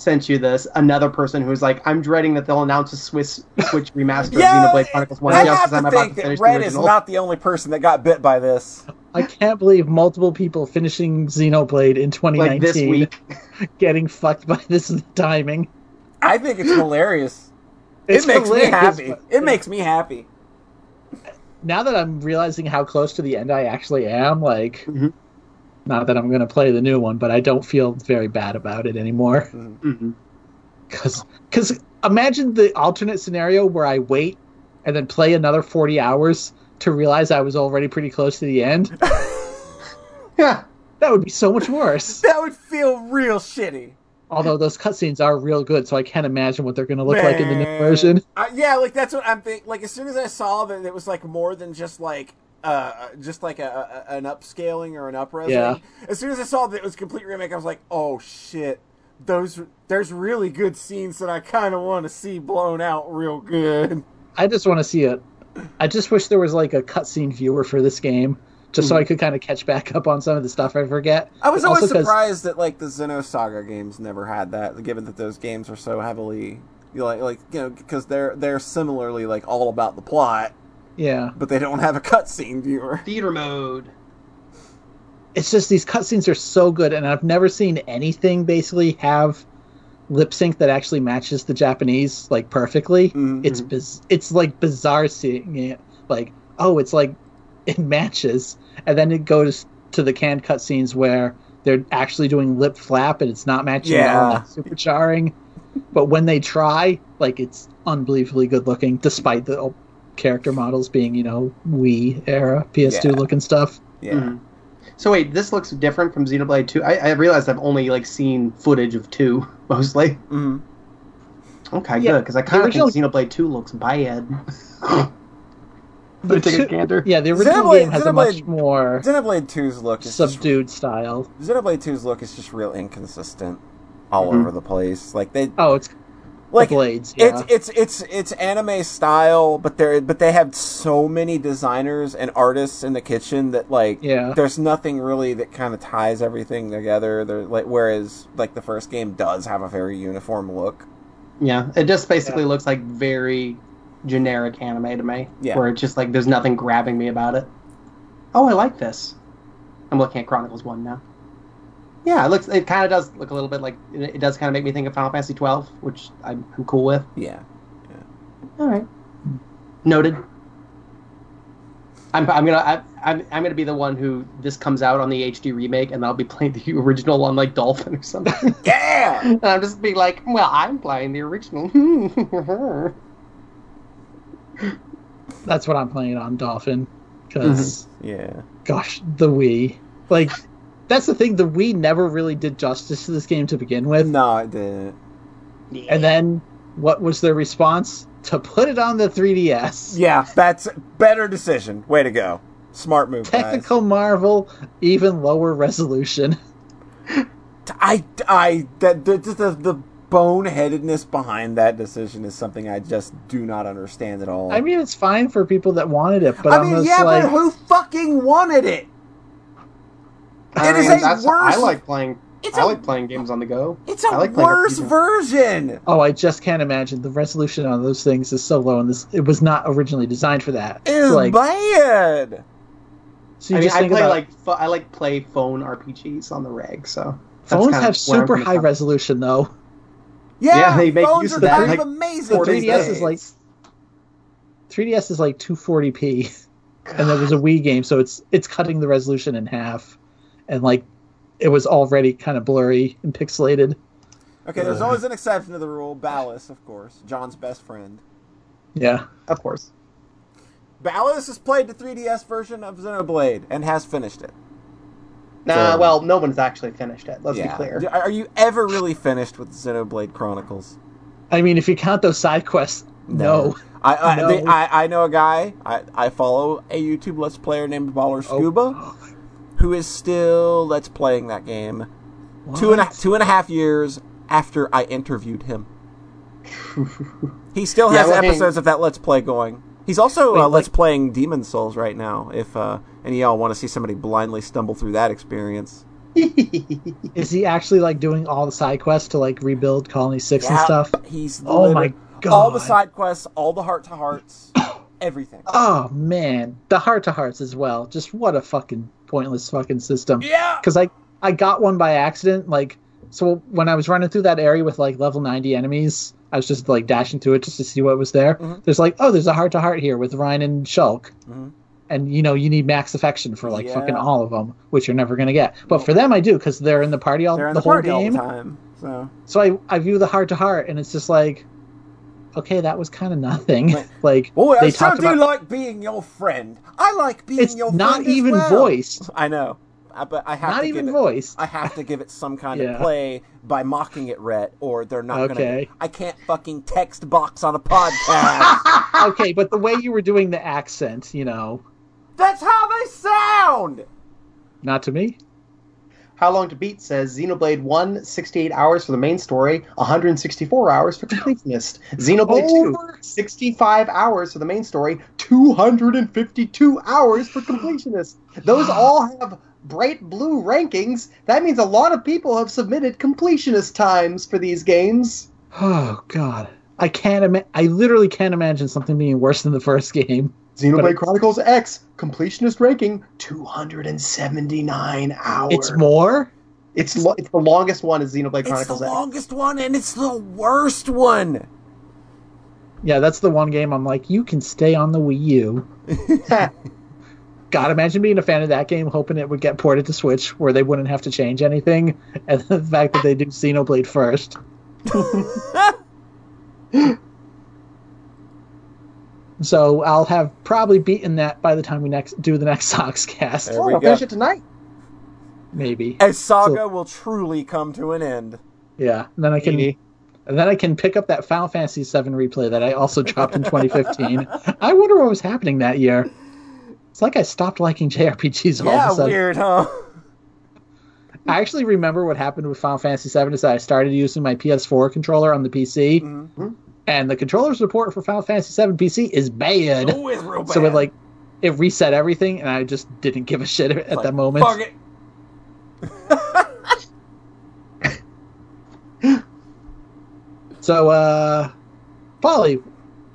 sent you this. Another person who's like, I'm dreading that they'll announce a Swiss Switch remaster Yeah, of Xenoblade Chronicles One I have as I'm to about think to finish Red the is not the only person that got bit by this. I can't believe multiple people finishing Xenoblade in 2019 like this week. getting fucked by this timing. I think it's hilarious. It's it makes me happy. but- It makes me happy. now that I'm realizing how close to the end I actually am, like, Mhm. Not that I'm going to play the new one, but I don't feel very bad about it anymore. Because, because imagine the alternate scenario where I wait and then play another 40 hours to realize I was already pretty close to the end. Yeah. That would be so much worse. That would feel real shitty. Although those cutscenes are real good, so I can't imagine what they're going to look like in the new version. Uh, yeah, like that's what I'm thinking. Like as soon as I saw that it was like more than just like uh just like a, a an upscaling or an upres. Yeah. As soon as I saw that it was a complete remake, I was like, oh shit. Those there's really good scenes that I kind of want to see blown out real good. I just want to see it. I just wish there was like a cutscene viewer for this game, just so I could kind of catch back up on some of the stuff I forget. I was But always surprised that like the Xenosaga games never had that, given that those games are so heavily you know, like like you know because they're they're similarly like all about the plot, Yeah, but they don't have a cutscene viewer. Theater mode. it's just these cutscenes are so good, and I've never seen anything basically have lip sync that actually matches the Japanese like perfectly. Mhm. It's biz- it's like bizarre seeing it. Like, oh, it's like it matches, and then it goes to the canned cutscenes where they're actually doing lip flap and it's not matching at all, Yeah. not super jarring. But when they try, like it's unbelievably good looking, despite the old character models being, you know, Wii era PS2 Yeah. looking stuff. Yeah. Mhm. So wait, this looks different from Xenoblade 2. I, I realized I've only like seen footage of 2 mostly. hmm Okay, Yeah, good because I kind of original- think Xenoblade 2 looks bad. The take a two- gander. Yeah, the original Xenoblade- game has a much more Xenoblade 2's look is just subdued style. Xenoblade 2's look is just real inconsistent all Mhm. over the place. Like they Oh, it's like the blades. Yeah. it's it's it's it's anime style, but they're but they have so many designers and artists in the kitchen that like Yeah. there's nothing really that kind of ties everything together. They're like whereas like the first game does have a very uniform look. Yeah, it just basically Yeah. looks like very generic anime to me. Yeah. Where it's just like there's nothing grabbing me about it. Oh, I like this. I'm looking at Chronicles One now. Yeah, it looks. It kind of does look a little bit like. It, it does kind of make me think of Final Fantasy 12, which I'm, I'm cool with. Yeah. All right. Noted. I'm, I'm gonna I, I'm, I'm gonna be the one who this comes out on the HD remake, and I'll be playing the original on like Dolphin or something. Yeah. and I'm just being like, well, I'm playing the original. That's what I'm playing on Dolphin. Because, mm-hmm. Yeah. gosh, the Wii. Like, that's the thing. The Wii never really did justice to this game to begin with. No, it didn't. And then, what was their response? To put it on the 3DS. Yeah, that's better decision. Way to go. Smart move, guys. Technical marvel, even lower resolution. I, I, that the, the, the boneheadedness behind that decision is something I just do not understand at all. I mean, it's fine for people that wanted it, but I I'm mean, just yeah, like, but who fucking wanted it? I It is mean, a that's- worse- I like playing. It's I a- like playing games on the go. It's a I like playing worse version. oh, I just can't imagine the resolution on those things is so low, and this it was not originally designed for that. It's like, bad. so you I mean, just I think play about like pho- I like play phone RPGs on the reg, so that's phones have super high from. resolution though. Yeah, Yeah, they make phones use are of that, like, amazing. The 3DS is like 3DS is like 240p, and that was a Wii game, so it's it's cutting the resolution in half, and like it was already kind of blurry and pixelated. Okay, there's uh. always an exception to the rule. Ballas, of course, John's best friend. Yeah, Of course. Ballas has played the 3DS version of Xenoblade and has finished it. Nah, So- well, no one's actually finished it. Let's yeah. be clear. Are you ever really finished with Xenoblade Chronicles? I mean, if you count those side quests, no. I I, No. they- I I know a guy. I, I follow a YouTube Let's Player named Baller oh. Scuba, Oh. who is still Let's Playing that game. Two and a, two and a half years after I interviewed him. he still Yeah, has well, hey- episodes of that Let's Play going. He's also Wait, uh, like- Let's Playing Demon Souls right now. If uh, any of y'all want to see somebody blindly stumble through that experience, Is he actually like doing all the side quests to like rebuild Colony Six and stuff? He's Oh my god! all the side quests, all the heart to hearts, everything. Oh man, the heart to hearts as well. Just what a fucking pointless fucking system. Yeah. Because I I got one by accident. Like so when I was running through that area with like level ninety enemies, I was just like dashing through it just to see what was there. Mhm. There's like oh there's a heart to heart here with Reyn and Shulk. Mhm. And you know you need max affection for like Yeah. fucking all of them, which you're never gonna get. But for them, I do because they're in the party all They're in the, the, whole game. the time. So So I I view the heart to heart, and it's just like, okay, that was kind of nothing. Like- like Oh, I they so talked do about like being your friend. I like being it's your not friend as even well. voiced, I know, I, but I have not to even give it, voiced. I have to give it some kind Yeah. of play by mocking it, Rhett, or they're not Okay. gonna. I can't fucking text box on a podcast. okay, but the way you were doing the accent, you know, That's how they sound. not to me. How Long to Beat says Xenoblade 1, 68 hours for the main story, 164 hours for completionist. Xenoblade 2, 65 hours for the main story, 252 hours for completionist. Those all have bright blue rankings. That means a lot of people have submitted completionist times for these games. Oh God, I can't. Ima- I literally can't imagine something being worse than the first game. Xenoblade But- Chronicles X, completionist ranking, 279 hours. It's more. It's, lo- it's the longest one is Xenoblade It's the Chronicles X. longest one, and it's the worst one. Yeah, that's the one game I'm like, you can stay on the Wii U. God, imagine being a fan of that game, hoping it would get ported to Switch, where they wouldn't have to change anything, and the fact that they do Xenoblade first. so I'll have probably beaten that by the time we next do the next Sockscast, There oh, we I'll go. finish it tonight. maybe. As Saga will truly come to an end. Yeah, and then I can, Maybe. and then I can pick up that Final Fantasy VII replay that I also dropped in 2015. I wonder what was happening that year. It's like I stopped liking JRPGs all Yeah, of a sudden. weird, huh? I actually remember what happened with Final Fantasy VII is that I started using my PS4 controller on the PC, Mhm. And the controller support for Final Fantasy VII PC is bad. Oh, it's real bad. so it like it reset everything, and I just didn't give a shit at Like, that moment. Fuck it. So, uh, Polly,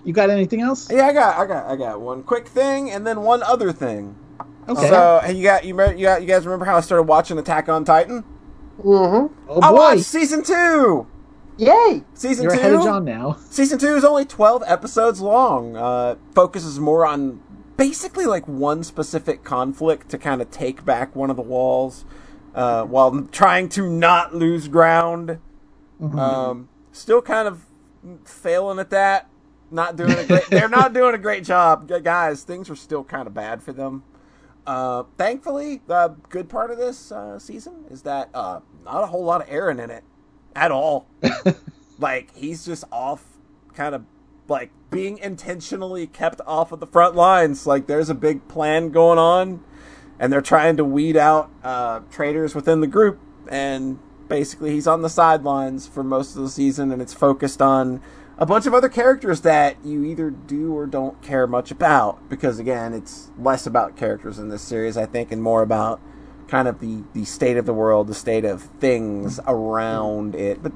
you got anything else? Yeah, I got, I got, I got one quick thing and then one other thing. Okay. So, hey, you got, you, you got, you guys remember how I started watching Attack on Titan? Mm-hmm. oh I boy, watched season two. Yay! Season you're two. ahead of John now. Season two is only twelve episodes long. Uh, focuses more on basically like one specific conflict to kind of take back one of the walls uh, while trying to not lose ground. Um, still kind of failing at that. Not doing a great. they're not doing a great job, guys. Things are still kind of bad for them. Uh, thankfully, the good part of this uh, season is that uh, not a whole lot of Eren in it at all. like he's just off, kind of like being intentionally kept off of the front lines. Like there's a big plan going on, and they're trying to weed out uh, traitors within the group. And basically, he's on the sidelines for most of the season, and it's focused on a bunch of other characters that you either do or don't care much about. Because again, it's less about characters in this series, I think, and more about kind of the the state of the world, the state of things around it. But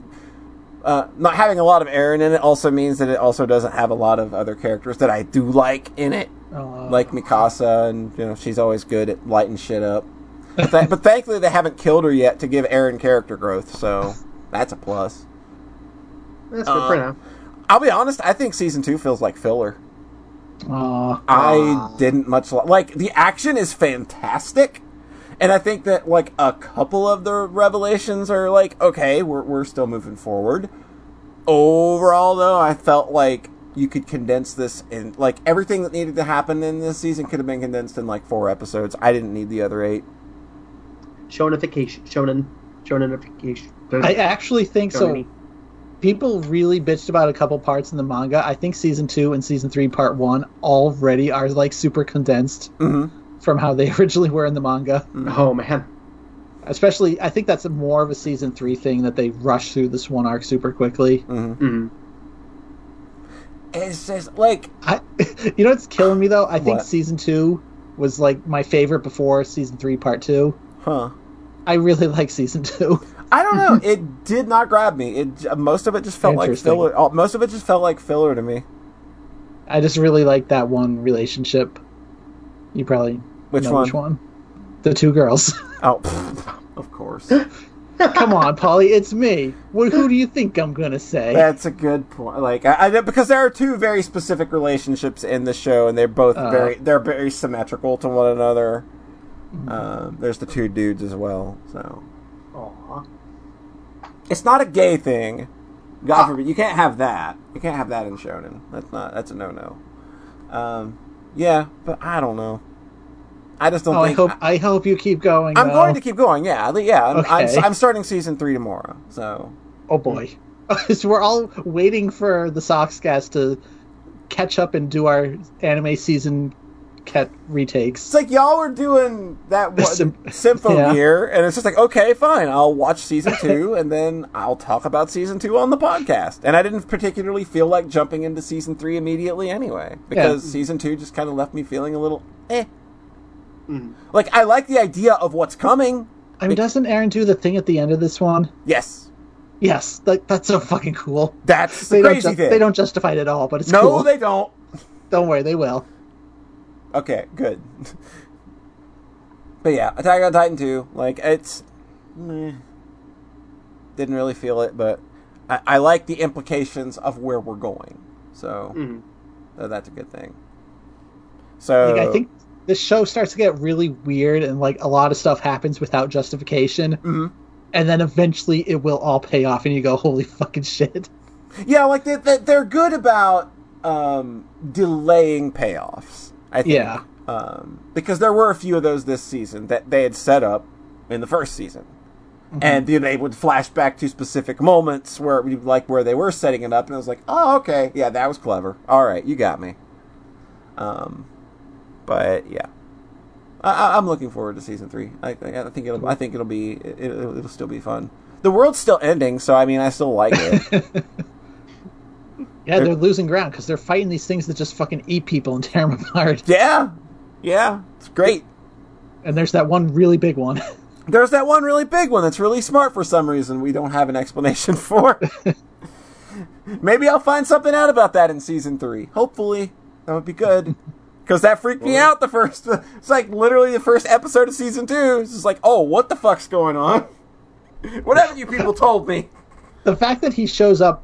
uh, not having a lot of Eren in it also means that it also doesn't have a lot of other characters that I do like in it, Uh, like Mikasa, and you know she's always good at lighting shit up. But, th- but thankfully, they haven't killed her yet to give Eren character growth, so that's a plus. That's good for Uh, now. I'll be honest, I think season two feels like filler. aw. I didn't much li- like the action is fantastic, and I think that like a couple of the revelations are like okay, we're we're still moving forward. Overall, though, I felt like you could condense this in like everything that needed to happen in this season could have been condensed in like four episodes. I didn't need the other eight. Shonification. Shonen. Shonenification. I actually think so. Shonen-y. People really bitched about a couple parts in the manga. I think season two and season three, part one, already are like super condensed Mm-hmm. From how they originally were in the manga. Oh man. Especially, I think that's more of a season three thing that they rush through this one arc super quickly. Mm-hmm. Mm. It's just like I, you know what's killing me though? I think What? season two was like my favorite before season three, part two. huh. I really like season two. I don't know. it did not grab me. It most of it just felt like filler. oh, Most of it just felt like filler to me. I just really like that one relationship. You probably Which one? which one? The two girls. Oh, of course. Come on, Polly, it's me. Wh- who do you think I'm gonna say? That's a good point. Like, I, I because there are two very specific relationships in the show, and they're both Uh. very they're very symmetrical to one another. Um, there's the two dudes as well. So Aw. it's not a gay thing. God forbid you can't have that. You can't have that in shonen. That's not. That's a no no. Um, yeah, but I don't know. I just don't Oh, I hope I hope you keep going. I'm though. going to keep going. Yeah, I- yeah. I'm, I'm, Okay. I'm starting season three tomorrow. So Oh boy, so we're all waiting for the Sockscast to catch up and do our anime season cat retakes. it's like y'all were doing that one, Sim- Sympho yeah. gear, and it's just like, okay, fine. I'll watch season two, and then I'll talk about season two on the podcast. And I didn't particularly feel like jumping into season three immediately anyway, because season two just kind of left me feeling a little eh. Mm. Like I like the idea of what's coming. I mean, doesn't Eren do the thing at the end of this one? Yes, Yes, that, that's so fucking cool. that's the They don't, crazy ju- thing. they don't justify it at all, but it's no, cool. they don't. Don't worry, they will. Okay, good. but yeah, Attack on Titan 2, like, it's. meh. Didn't really feel it, but I, I like the implications of where we're going. So, Mm. uh, that's a good thing. So, Like, I think this show starts to get really weird, and like a lot of stuff happens without justification, Mhm. and then eventually it will all pay off, and you go, "Holy fucking shit!" Yeah, like, they, they, they're good about um, delaying payoffs, I think. Yeah. Um, because there were a few of those this season that they had set up in the first season. and then they would flash back to specific moments where like where they were setting it up and it was like oh okay yeah that was clever all right you got me um but yeah I, I- I'm looking forward to season three. I, I think it'll. I think it'll be. It, it'll, it'll still be fun. The world's still ending, so I mean, I still like it. Yeah, they're losing ground because they're fighting these things that just fucking eat people and tear them apart. yeah, yeah, it's great. And there's that one really big one. There's that one really big one that's really smart for some reason we don't have an explanation for. Maybe I'll find something out about that in season three. Hopefully, that would be good. Because that freaked me out the first. It's like literally the first episode of season two. It's just like, oh, what the fuck's going on? what haven't you people told me? the fact that he shows up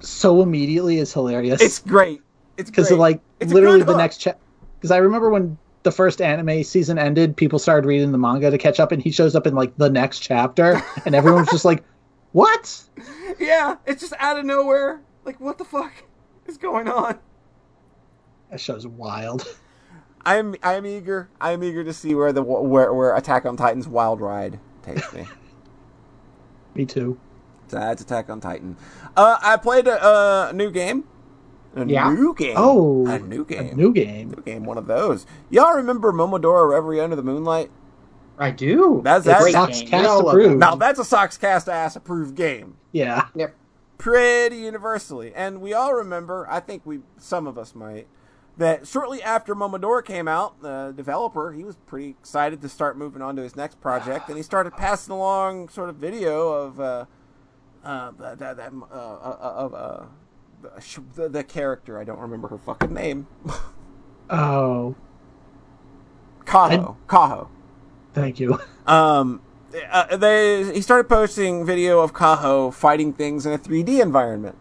so immediately is hilarious. It's great. It's because like It's literally the hook. next cha- because I remember when the first anime season ended, people started reading the manga to catch up, and he shows up in like the next chapter, and everyone's just like, "What?" Yeah, it's just out of nowhere. Like, what the fuck is going on? That show's wild. I'm I'm eager. I'm eager to see where the where where Attack on Titan's wild ride takes me. Me too. That's Attack on Titan. Uh, I played a, a new game. A Yeah? new game. Oh, a new game. A new game. New game. One of those. Y'all remember Momodora Reverie Under the Moonlight? I do. That's- a that's- great Sox game. cast We approved. Now that's a Sockscast ass approved game. Yeah. Yep. pretty universally. And we all remember, I think we some of us might, that shortly after Momodora came out, the developer, he was pretty excited to start moving on to his next project, and he started passing along sort of video of uh, uh, that, that, uh, uh, of uh, the, the, character. I don't remember her fucking name. Oh, Kaho. Kaho. thank you. Um, uh, they he started posting video of Kaho fighting things in a 3D environment,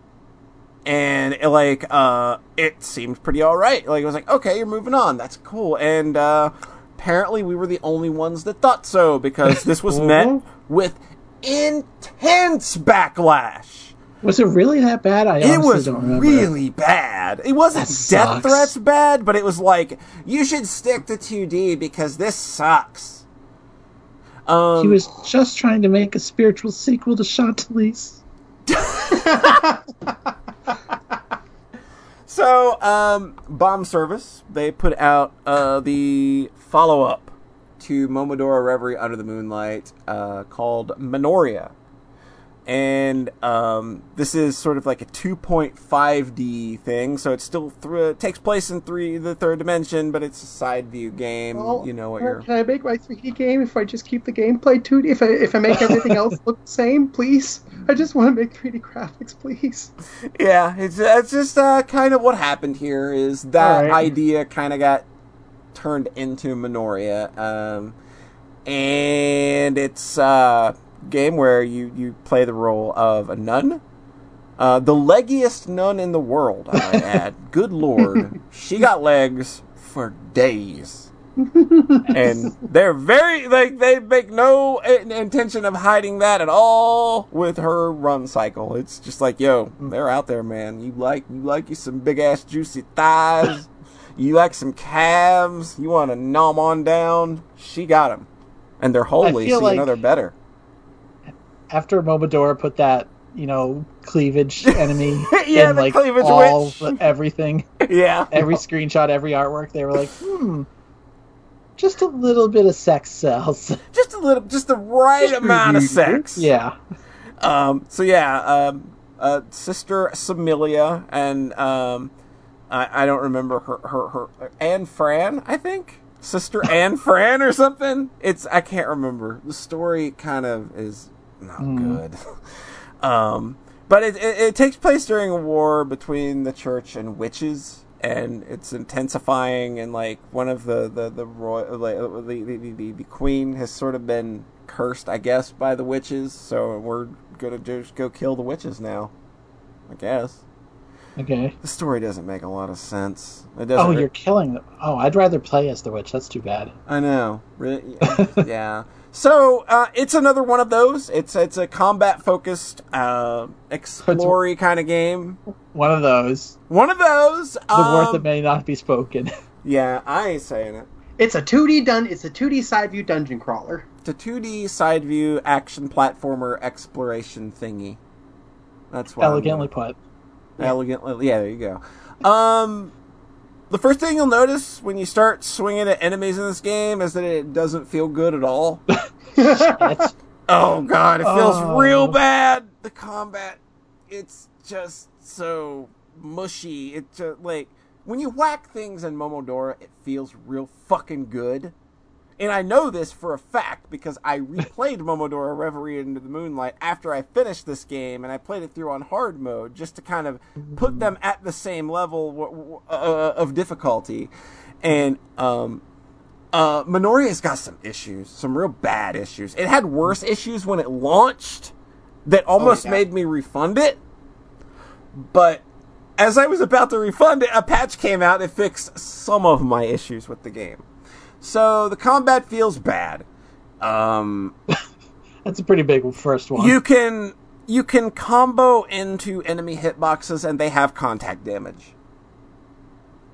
and it, like uh, it seemed pretty all right. Like it was like, okay, you're moving on. That's cool. And uh, apparently, we were the only ones that thought so because this was met with intense backlash. Was it really that bad? I It was really bad. It wasn't death threats bad, but it was like you should stick to 2D because this sucks. Um, He was just trying to make a spiritual sequel to Chantelise. So, um, Bombservice, they put out uh, the follow up to Momodora Reverie Under the Moonlight uh, called Minoria. And um, this is sort of like a 2.5D thing, so it still thr it takes place in three the third dimension, but it's a side view game. you know what you're. Can I make my 3D game if I just keep the gameplay 2D? If I if I make everything else look the same, please. I just want to make 3D graphics, please. Yeah, it's it's just uh, kind of what happened here is that right. idea kind of got turned into Minoria, um, and it's a game where you you play the role of a nun, uh, the leggiest nun in the world. I might add. Good lord, she got legs for days. and they're very like they make no in- intention of hiding that at all with her run cycle. It's just like, yo, they're out there, man. You like you like you some big ass juicy thighs. you like some calves. You want to nom on down. She got them, and they're holy, so you know they're better. After Momodora put that, you know, cleavage enemy Yeah, in like cleavage all the, everything, yeah, every screenshot, every artwork, they were like, hmm, just a little bit of sex sells. just a little, just the right amount of sex. yeah. Um, so yeah, um, uh, Sister Semilla and um, I, I don't remember her, her her Anne Fran, I think Sister Anne Fran or something. It's I can't remember. The story kind of is not good. um, but it, it it takes place during a war between the church and witches. And it's intensifying, and like one of the the the royal, like, uh, the, the, the the queen has sort of been cursed, I guess, by the witches. So we're gonna just go kill the witches now. I guess Okay. the story doesn't make a lot of sense. It doesn't. Oh, re- you're killing them. Oh, I'd rather play as the witch. That's too bad. I know. Really? yeah. So uh, it's another one of those. It's it's a combat focused, uh, explory kind of game. One of those. One of those. The um, word that may not be spoken. Yeah, I ain't saying it. It's a 2D dun. It's a 2D side view dungeon crawler. It's a 2D side view action platformer exploration thingy. That's what I'm Elegantly put. Elegantly, yeah. There you go. Um, the first thing you'll notice when you start swinging at enemies in this game is that it doesn't feel good at all. Oh god, it feels Oh. real bad. The combat, it's just so mushy. It just like when you whack things in Momodora, it feels real fucking good. And I know this for a fact because I replayed Momodora Reverie into the Moonlight after I finished this game, and I played it through on hard mode just to kind of put them at the same level w- uh, of difficulty. And um, uh, Minoria's got some issues, some real bad issues. It had worse issues when it launched that almost yeah. made me refund it. But as I was about to refund it, a patch came out that fixed some of my issues with the game. So the combat feels bad. Um, That's a pretty big first one. you can you can combo into enemy hitboxes and they have contact damage.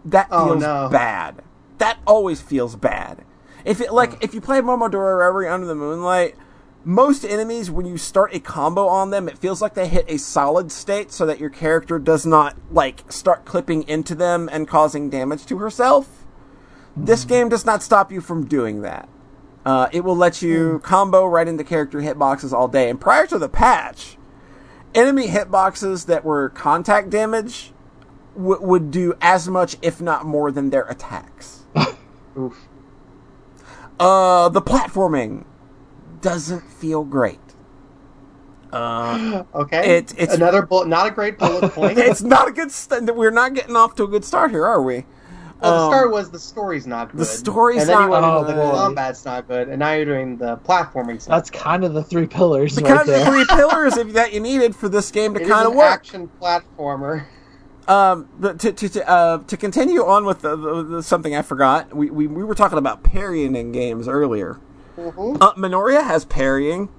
That Oh, feels no. bad. That always feels bad. If it like if you play Momodora Reverie Under the Moonlight, most enemies when you start a combo on them, it feels like they hit a solid state so that your character does not like start clipping into them and causing damage to herself. This game does not stop you from doing that. Uh, it will let you combo right into character hitboxes all day. And prior to the patch, enemy hitboxes that were contact damage w- would do as much, if not more, than their attacks. Oof. Uh, the platforming doesn't feel great. Uh, Okay. It- it's- another bullet. Not a great bullet point. it's not a good. St- we're not getting off to a good start here, are we? Well, the um, start was the story's not good. The story's and then not you went into the good. combat's not good, and now you're doing the platforming. stuff. That's kind of the three pillars The right kind of there. three pillars that you needed for this game to It is kind of an work. action platformer. Um, but to to to, uh, to continue on with the, the, the, something I forgot, we, we we were talking about parrying in games earlier. Mhm. Uh, Minoria has parrying.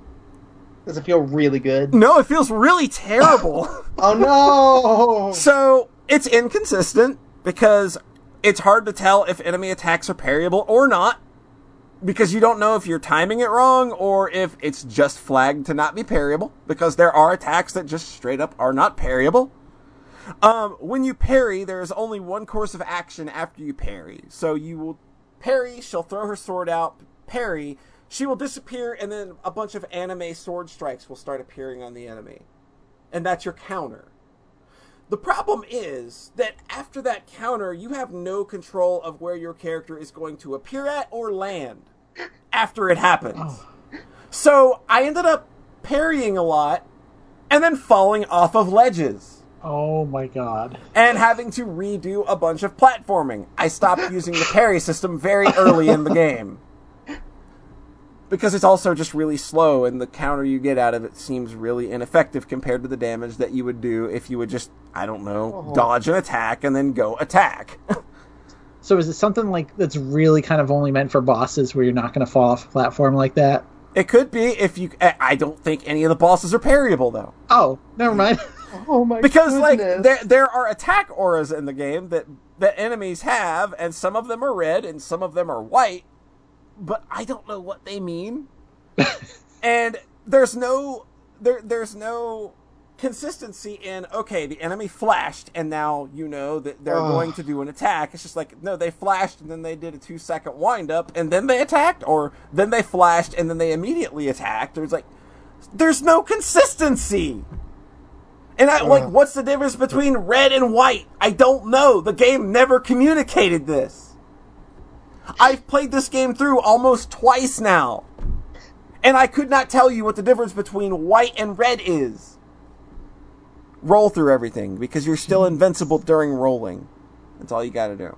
Does it feel really good? No, it feels really terrible. Oh no! so it's inconsistent because it's hard to tell if enemy attacks are parryable or not. Because you don't know if you're timing it wrong or if it's just flagged to not be parryable. Because there are attacks that just straight up are not parryable. Um, when you parry, there is only one course of action after you parry. So you will parry, she'll throw her sword out, parry, she will disappear, and then a bunch of anime sword strikes will start appearing on the enemy. And that's your counter. The problem is that after that counter, you have no control of where your character is going to appear at or land after it happens. Oh. So I ended up parrying a lot and then falling off of ledges Oh my god. and having to redo a bunch of platforming. I stopped using the parry system very early in the game. Because it's also just really slow, and the counter you get out of it seems really ineffective compared to the damage that you would do if you would just, I don't know, Oh. dodge an attack and then go attack. So is it something like that's really kind of only meant for bosses where you're not going to fall off a platform like that? it could be if you. I I don't think any of the bosses are parryable, though. Oh, never mind. Oh my because like there there are attack auras in the game that that enemies have and some of them are red and some of them are white but i don't know what they mean and there's no there there's no consistency in okay the enemy flashed and now you know that they're going to do an attack it's just like no they flashed and then they did a two second wind up and then they attacked or then they flashed and then they immediately attacked there's like there's no consistency and I like, uh. what's the difference between red and white? I don't know. The game never communicated this. I've played this game through almost twice now. And I could not tell you what the difference between white and red is. Roll through everything because you're still invincible during rolling. That's all you got to do.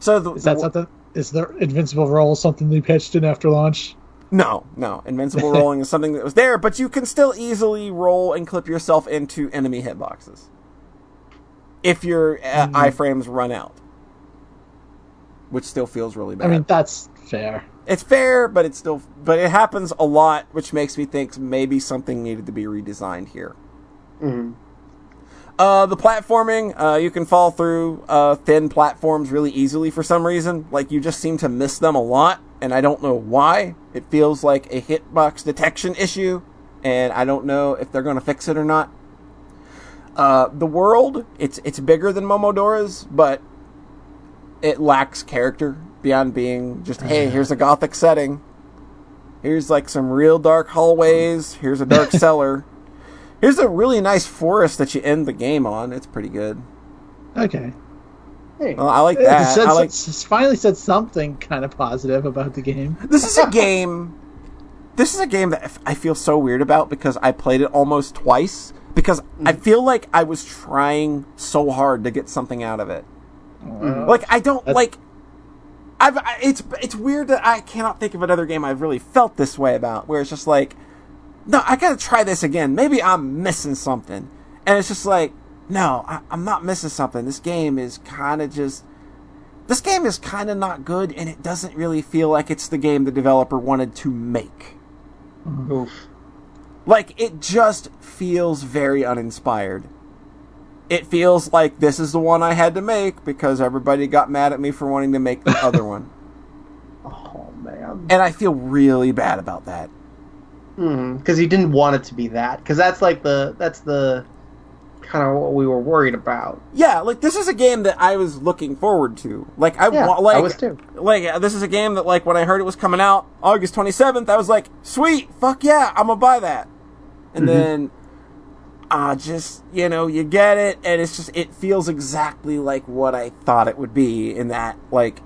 So the, Is that something? Is the invincible roll something they pitched in after launch? No, no. Invincible rolling is something that was there, but you can still easily roll and clip yourself into enemy hitboxes. If your uh, iframes run out. Which still feels really bad. I mean, that's fair. it's fair, but it's still but it happens a lot, which makes me think maybe something needed to be redesigned here. Mhm. Uh, the platforming, uh, you can fall through uh, thin platforms really easily for some reason. Like you just seem to miss them a lot, and I don't know why. It feels like a hitbox detection issue, and I don't know if they're going to fix it or not. Uh, the world, it's it's bigger than Momodora's, but it lacks character beyond being just hey, here's a gothic setting. Here's like some real dark hallways. Here's a dark cellar. Here's a really nice forest that you end the game on. It's pretty good. Okay. Hey, Well, I like It that. said, I like. finally said something kind of positive about the game. This is a game. This is a game that I feel so weird about because I played it almost twice because I mm. feel like I was trying so hard to get something out of it. Mm. Like I don't That's- like. I've I, it's it's weird that I cannot think of another game I've really felt this way about where it's just like, no, I gotta try this again. Maybe I'm missing something, and it's just like, no, I, I'm not missing something. This game is kind of just. This game is kind of not good, and it doesn't really feel like it's the game the developer wanted to make. Mm. Oof. Like, it just feels very uninspired. It feels like this is the one I had to make because everybody got mad at me for wanting to make the other one. Oh man. And I feel really bad about that. Hmm. Because he didn't want it to be that. Because that's like the that's the kind of what we were worried about. Yeah, like this is a game that I was looking forward to. Like I Yeah, like I was too. like uh, this is a game that like when I heard it was coming out August 27th, I was like, "Sweet, fuck yeah, I'm gonna buy that." And Mhm. then uh just, you know, you get it and it's just it feels exactly like what I thought it would be in that like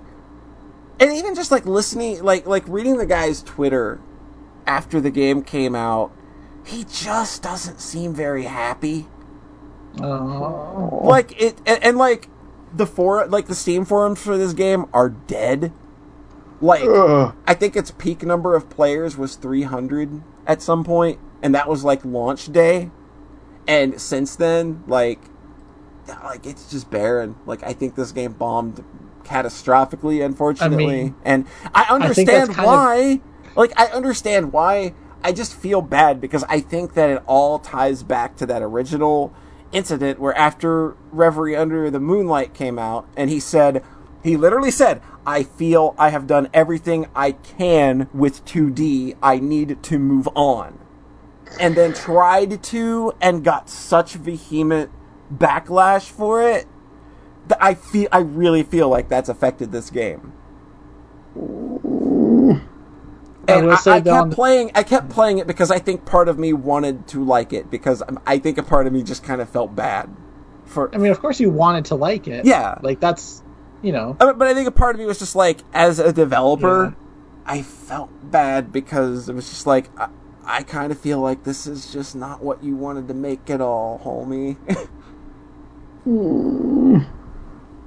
and even just like listening like like reading the guy's Twitter after the game came out, he just doesn't seem very happy Oh. like it and, and like the for like the steam forums for this game are dead like Ugh. i think its peak number of players was 300 at some point and that was like launch day and since then like like it's just barren. Like i think this game bombed catastrophically unfortunately. Mean, and i I understand of- why like i understand why. I just feel bad because i think that it all ties back to that original incident where after reverie under the moonlight came out and he said he literally said i feel i have done everything i can with 2d i need to move on and then tried to and got such vehement backlash for it that I feel I really feel like that's affected this game. I And I, I kept playing. I kept playing it because I think part of me wanted to like it because um, I'm- think a part of me just kind of felt bad for. I mean, of course you wanted to like it. Yeah. Like that's, you know, I mean, but I think a part of me was just like, as a developer, I felt bad because it was just like, uh, I, kind of feel like this is just not what you wanted to make at all, homie.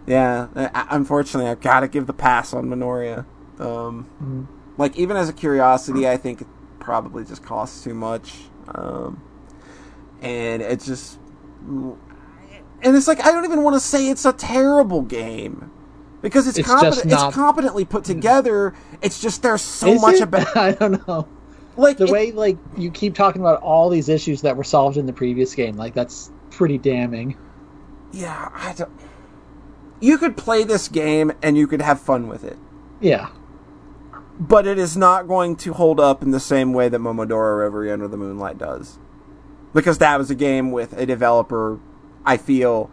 yeah, I, unfortunately, I've got to give the pass on Minoria. Um, Mhm. Like, even as a curiosity, I think it probably just costs too much. Um, and it just. And it's like, I don't even want to say it's a terrible game. Because it's, It's competent, not- it's competently put together. It's just there's so Is much it? about I don't know. Like The it- way like you keep talking about all these issues that were solved in the previous game, like that's pretty damning. Yeah, I don't. You could play this game and you could have fun with it, Yeah. but it is not going to hold up in the same way that Momodora Reverie Under the Moonlight does, because that was a game with a developer. I feel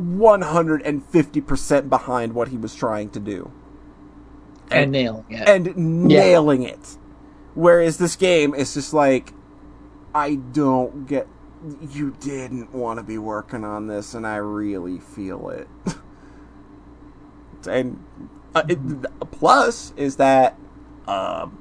150% behind what he was trying to do And, nailing it. and nailing it. Whereas this game is just like, I don't get. You didn't want to be working on this, and I really feel it. and uh, it, plus is that um,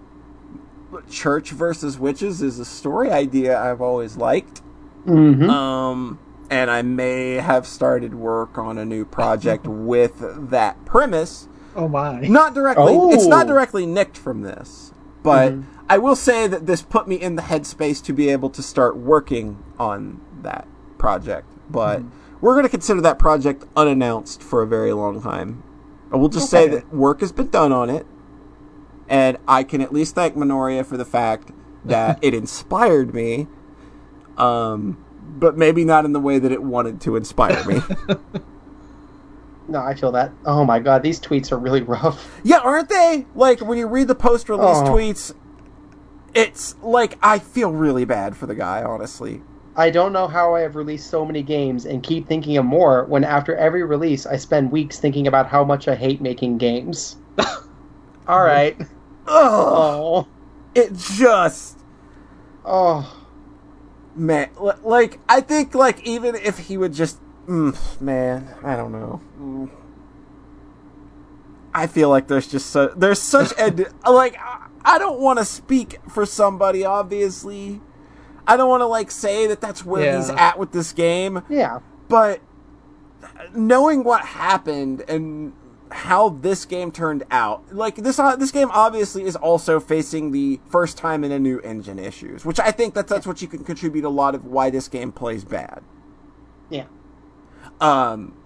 church versus witches is a story idea I've always liked. Mm-hmm. Um, and I may have started work on a new project with that premise oh my. not directly it's not Oh. directly nicked from this but Mhm. i will say that this put me in the headspace to be able to start working on that project. But we're going to consider that project unannounced for a very long time. I will just say that work has been done on it and i can at least thank minoria for the fact that it inspired me um but maybe not in the way that it wanted to inspire me No, I feel that. Oh my god, these tweets are really rough. Yeah, aren't they? Like when you read the post release Oh. tweets, it's like I feel really bad for the guy, honestly. I don't know how I have released so many games and keep thinking of more when after every release I spend weeks thinking about how much I hate making games. All right. Oh. it just Oh. man, like I think like even if he would just mm, man, I don't know. Mm. I feel like there's just so there's such a like I- don't want to speak for somebody obviously. I don't want to like say that that's where he's at with this game. Yeah. but knowing what happened and how this game turned out, like this uh, this game obviously is also facing the first time in a new engine issues, which I think that that's what you can contribute a lot of why this game plays bad. Yeah. Um,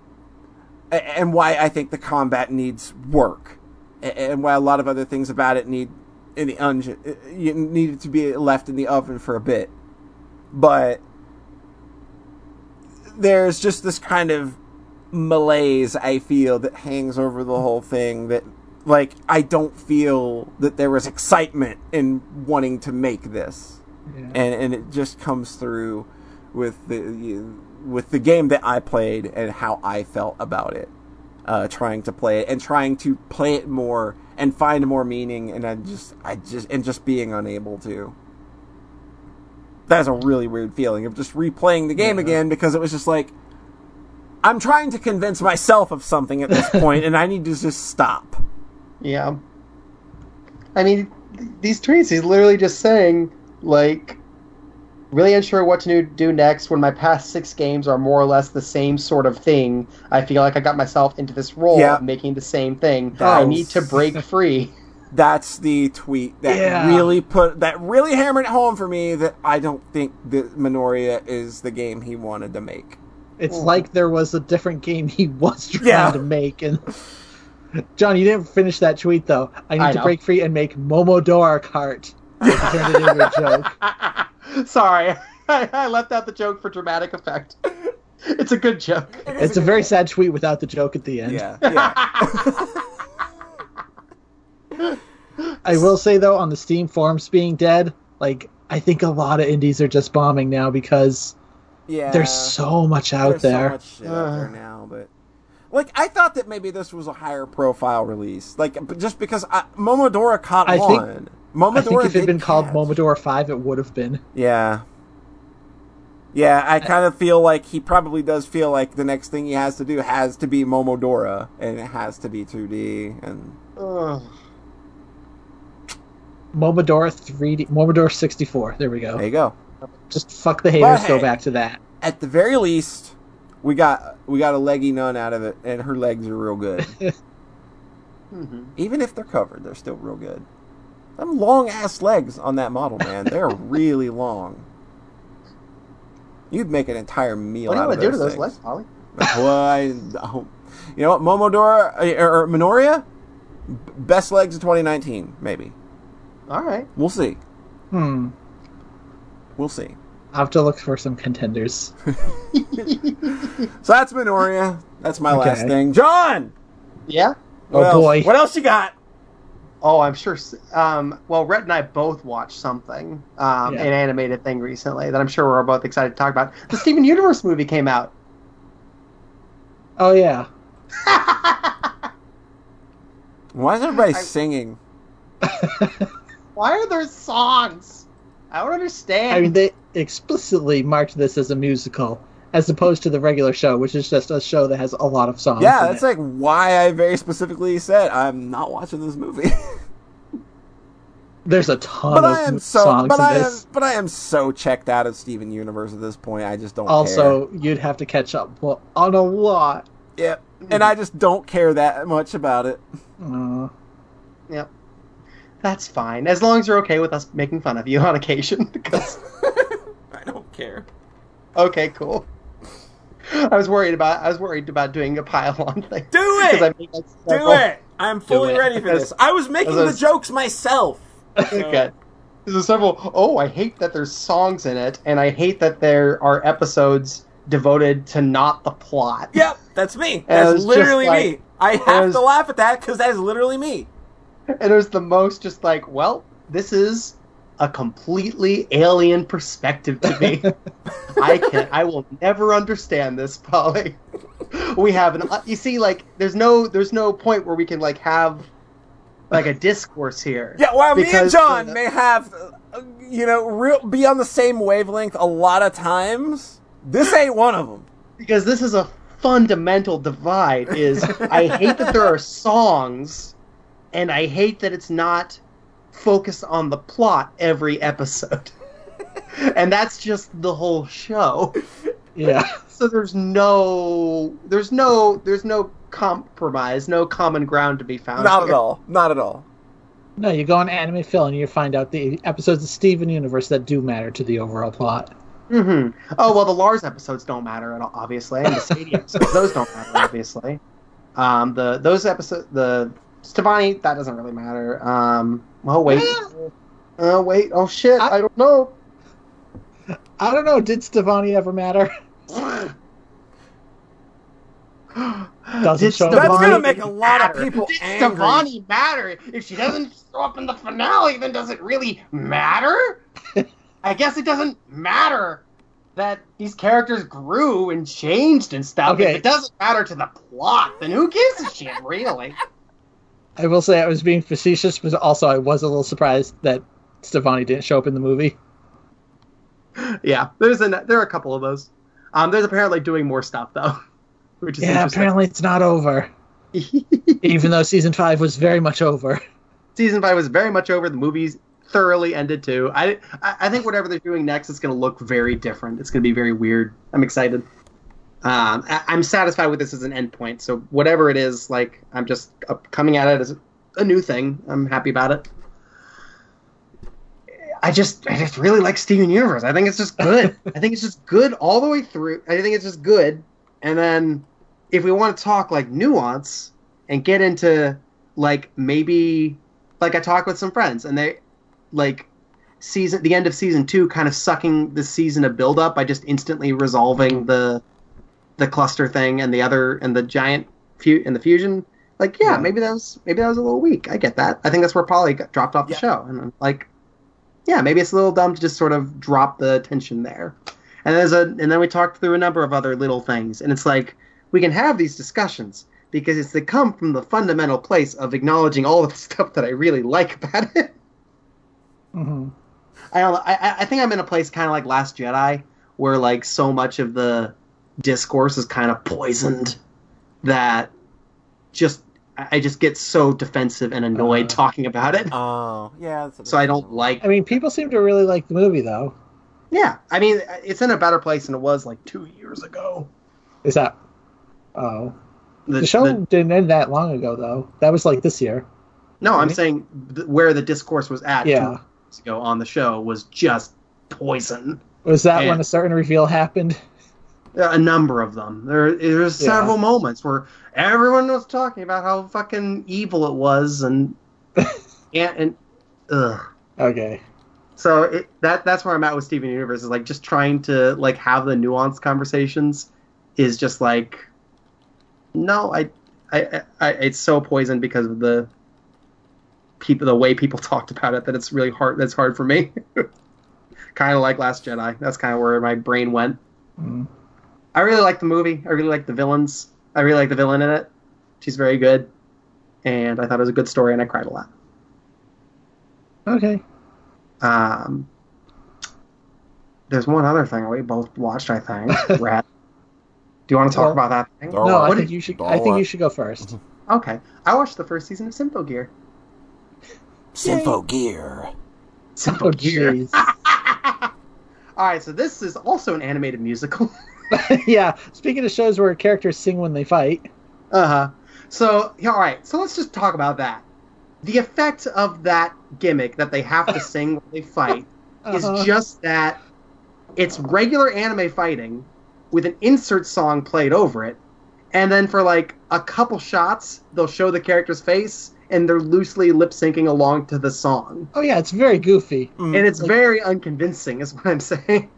and why I think the combat needs work, and why a lot of other things about it need in the onion you needed to be left in the oven for a bit. But there's just this kind of malaise I feel that hangs over the whole thing that like I don't feel that there was excitement in wanting to make this. Yeah. And and it just comes through with the with the game that I played and how I felt about it. Uh, trying to play it and trying to play it more and find more meaning and I just I just and just being unable to. That's a really weird feeling of just replaying the game Yeah. again because it was just like I'm trying to convince myself of something at this point and I need to just stop. Yeah. I mean, th- these tweets, he's literally just saying, like, really unsure what to do next when my past six games are more or less the same sort of thing. I feel like I got myself into this role Yeah. of making the same thing. That I was- need to break free. That's the tweet that Yeah. really put that really hammered it home for me that I don't think that Minoria is the game he wanted to make. It's like there was a different game he was trying Yeah. to make, and John, you didn't finish that tweet though. I need I to know. break free and make Momodora Kart. You turned it into a joke. Sorry, I, I left out the joke for dramatic effect. It's a good joke. It's a very sad tweet without the joke at the end. Yeah, yeah. I will say though, on the Steam forums being dead, like I think a lot of indies are just bombing now because yeah. there's so much out There's so there. much shit out there now, but like I thought that maybe this was a higher profile release, like just because uh, I, Momodora caught I think- on. Momodora I think if it had did been called catch. Momodora Five, it would have been. Yeah. Yeah, I kind of feel like he probably does feel like the next thing he has to do has to be Momodora, and it has to be 2D, and Ugh. Momodora 3D, Momodora 64. There we go. there you go. Just fuck the haters. But Go back to that. At the very least, we got we got a leggy nun out of it, and her legs are real good. Mhm. Even if they're covered, they're still real good. Them long ass legs on that model, man. They're really long. You'd make an entire meal What do you out want of to do to those those things. legs, Polly? well, I, you know what, Momodora uh, or, or Minoria, best legs of 2019, maybe. All right. We'll see. Hmm. We'll see. I'll have to look for some contenders. So that's Minoria. That's my last thing. John. Yeah. What Oh, else? boy. What else you got? Oh, I'm sure. Um, well, Rhett and I both watched something, um, Yeah. an animated thing recently that I'm sure we're both excited to talk about. The Steven Universe movie came out. Oh yeah. Why is everybody I- singing? Why are there songs? I don't understand. I mean, they explicitly marked this as a musical, as opposed to the regular show, which is just a show that has a lot of songs. Yeah, that's it. like why I very specifically said I'm not watching this movie. There's a ton but of I am so, songs but in I am, this. but I am so checked out of Steven Universe at this point. I just don't. Also, you'd have to catch up on a lot. Yep. And I just don't care that much about it. Uh, Yep. That's fine, as long as you're okay with us making fun of you on occasion. Because I don't care. okay, cool. I was worried about. I was worried about doing a pile-on thing. Do I it. made like Do it. I'm fully it. ready for this. I was making the jokes myself. Okay. There's several. Oh, I hate that there's songs in it, and I hate that there are episodes devoted to not the plot. Yep, that's me. That's literally like- me. I have was- to laugh at that because that is literally me. And it was the most just like, well, this is a completely alien perspective to me. I can, I will never understand this, Polly. We have an, you see, like, there's no, there's no point where we can like have like a discourse here. Yeah, while me and John uh, may have, uh, you know, real be on the same wavelength a lot of times, this ain't one of them. because this is a fundamental divide is I hate that there are songs and I hate that it's not focused on the plot every episode. and that's just the whole show. yeah. So there's no there's no there's no compromise, no common ground to be found. Not here. at all. Not at all. No, you go on Anime Phil and you find out the episodes of Steven Universe that do matter to the overall plot. Mm-hmm. Oh well, the Lars episodes don't matter at all, obviously, and the Sadie episodes those don't matter, obviously. Um, the those episodes, the Stevonnie, that doesn't really matter. Um, well, wait, uh, wait, oh shit, I, I- don't know. I don't know. Did Stevonnie ever matter? Doesn't Did show- That's gonna make a lot of people Did angry. Stevonnie matter? If she doesn't show up in the finale, then does it really matter? I guess it doesn't matter that these characters grew and changed and stuff. Okay. If it doesn't matter to the plot, then who gives a shit, really? I will say I was being facetious, but also I was a little surprised that Stevonnie didn't show up in the movie. yeah, there's a there are a couple of those. Um, there's apparently doing more stuff though, which is Yeah, apparently it's not over. Even though season five was very much over. season five was very much over. The movie's thoroughly ended too. I I, I think whatever they're doing next is going to look very different. It's going to be very weird. I'm excited. Um, I, I'm satisfied with this as an endpoint. So whatever it is, like I'm just uh, coming at it as a new thing. I'm happy about it. I just I just really like Steven Universe. I think it's just good. I think it's just good all the way through. I think it's just good. And then if we want to talk like nuance and get into like maybe like I talked with some friends and they like season the end of season two kind of sucking the season of build up by just instantly resolving the the cluster thing and the other and the giant fu- and the fusion. Like yeah, Yeah. maybe that was maybe that was a little weak. I get that. I think that's where Polly got dropped off the Yeah. show and like yeah, maybe it's a little dumb to just sort of drop the tension there. And there's a and then we talked through a number of other little things and it's like we can have these discussions because it's they come from the fundamental place of acknowledging all of the stuff that I really like about it. hmm I don't I- I think I'm in a place kind of like Last Jedi, where like so much of the discourse is kind of poisoned that just I I just get so defensive and annoyed Uh. talking about it. Oh, yeah. So I don't like. I mean, people seem to really like the movie, though. Yeah, I mean, it's in a better place than it was like two years ago. Is that? Oh, the, show the- didn't end that long ago, though. That was like this year. no, I'm saying th- where the discourse was at yeah. two Yeah. years ago on the show was just poison. Was that Yeah. when a certain reveal happened? a number of them. There, there's Yeah. several moments where everyone was talking about how fucking evil it was, and and, and ugh. Okay. So it, that that's where I'm at with Steven Universe is like just trying to like have the nuanced conversations is just like no, I, I, I it's so poisoned because of the people the way people talked about it that it's really hard. That's hard for me. kind of like Last Jedi. That's kind of where my brain went. Mm. I really like the movie. I really like the villains. I really like the villain in it. She's very good, and I thought it was a good story, and I cried a lot. Okay. Um, there's one other thing we both watched. I think. Rat. Do you want to talk Well- about that thing? No, right. I think you should. I think right. you should go first. Okay, I watched the first season of Symphogear. Sympho Gear. Symphogear. jeez. All right, so this is also an animated musical. yeah. Speaking of shows where characters sing when they fight. Uh huh. So, yeah, all right. So let's just talk about that. The effect of that gimmick that they have to sing when they fight is Uh-huh. just that it's regular anime fighting with an insert song played over it, and then for like a couple shots, they'll show the character's face and they're loosely lip syncing along to the song. Oh yeah, it's very goofy. And it's Like- very unconvincing, is what I'm saying.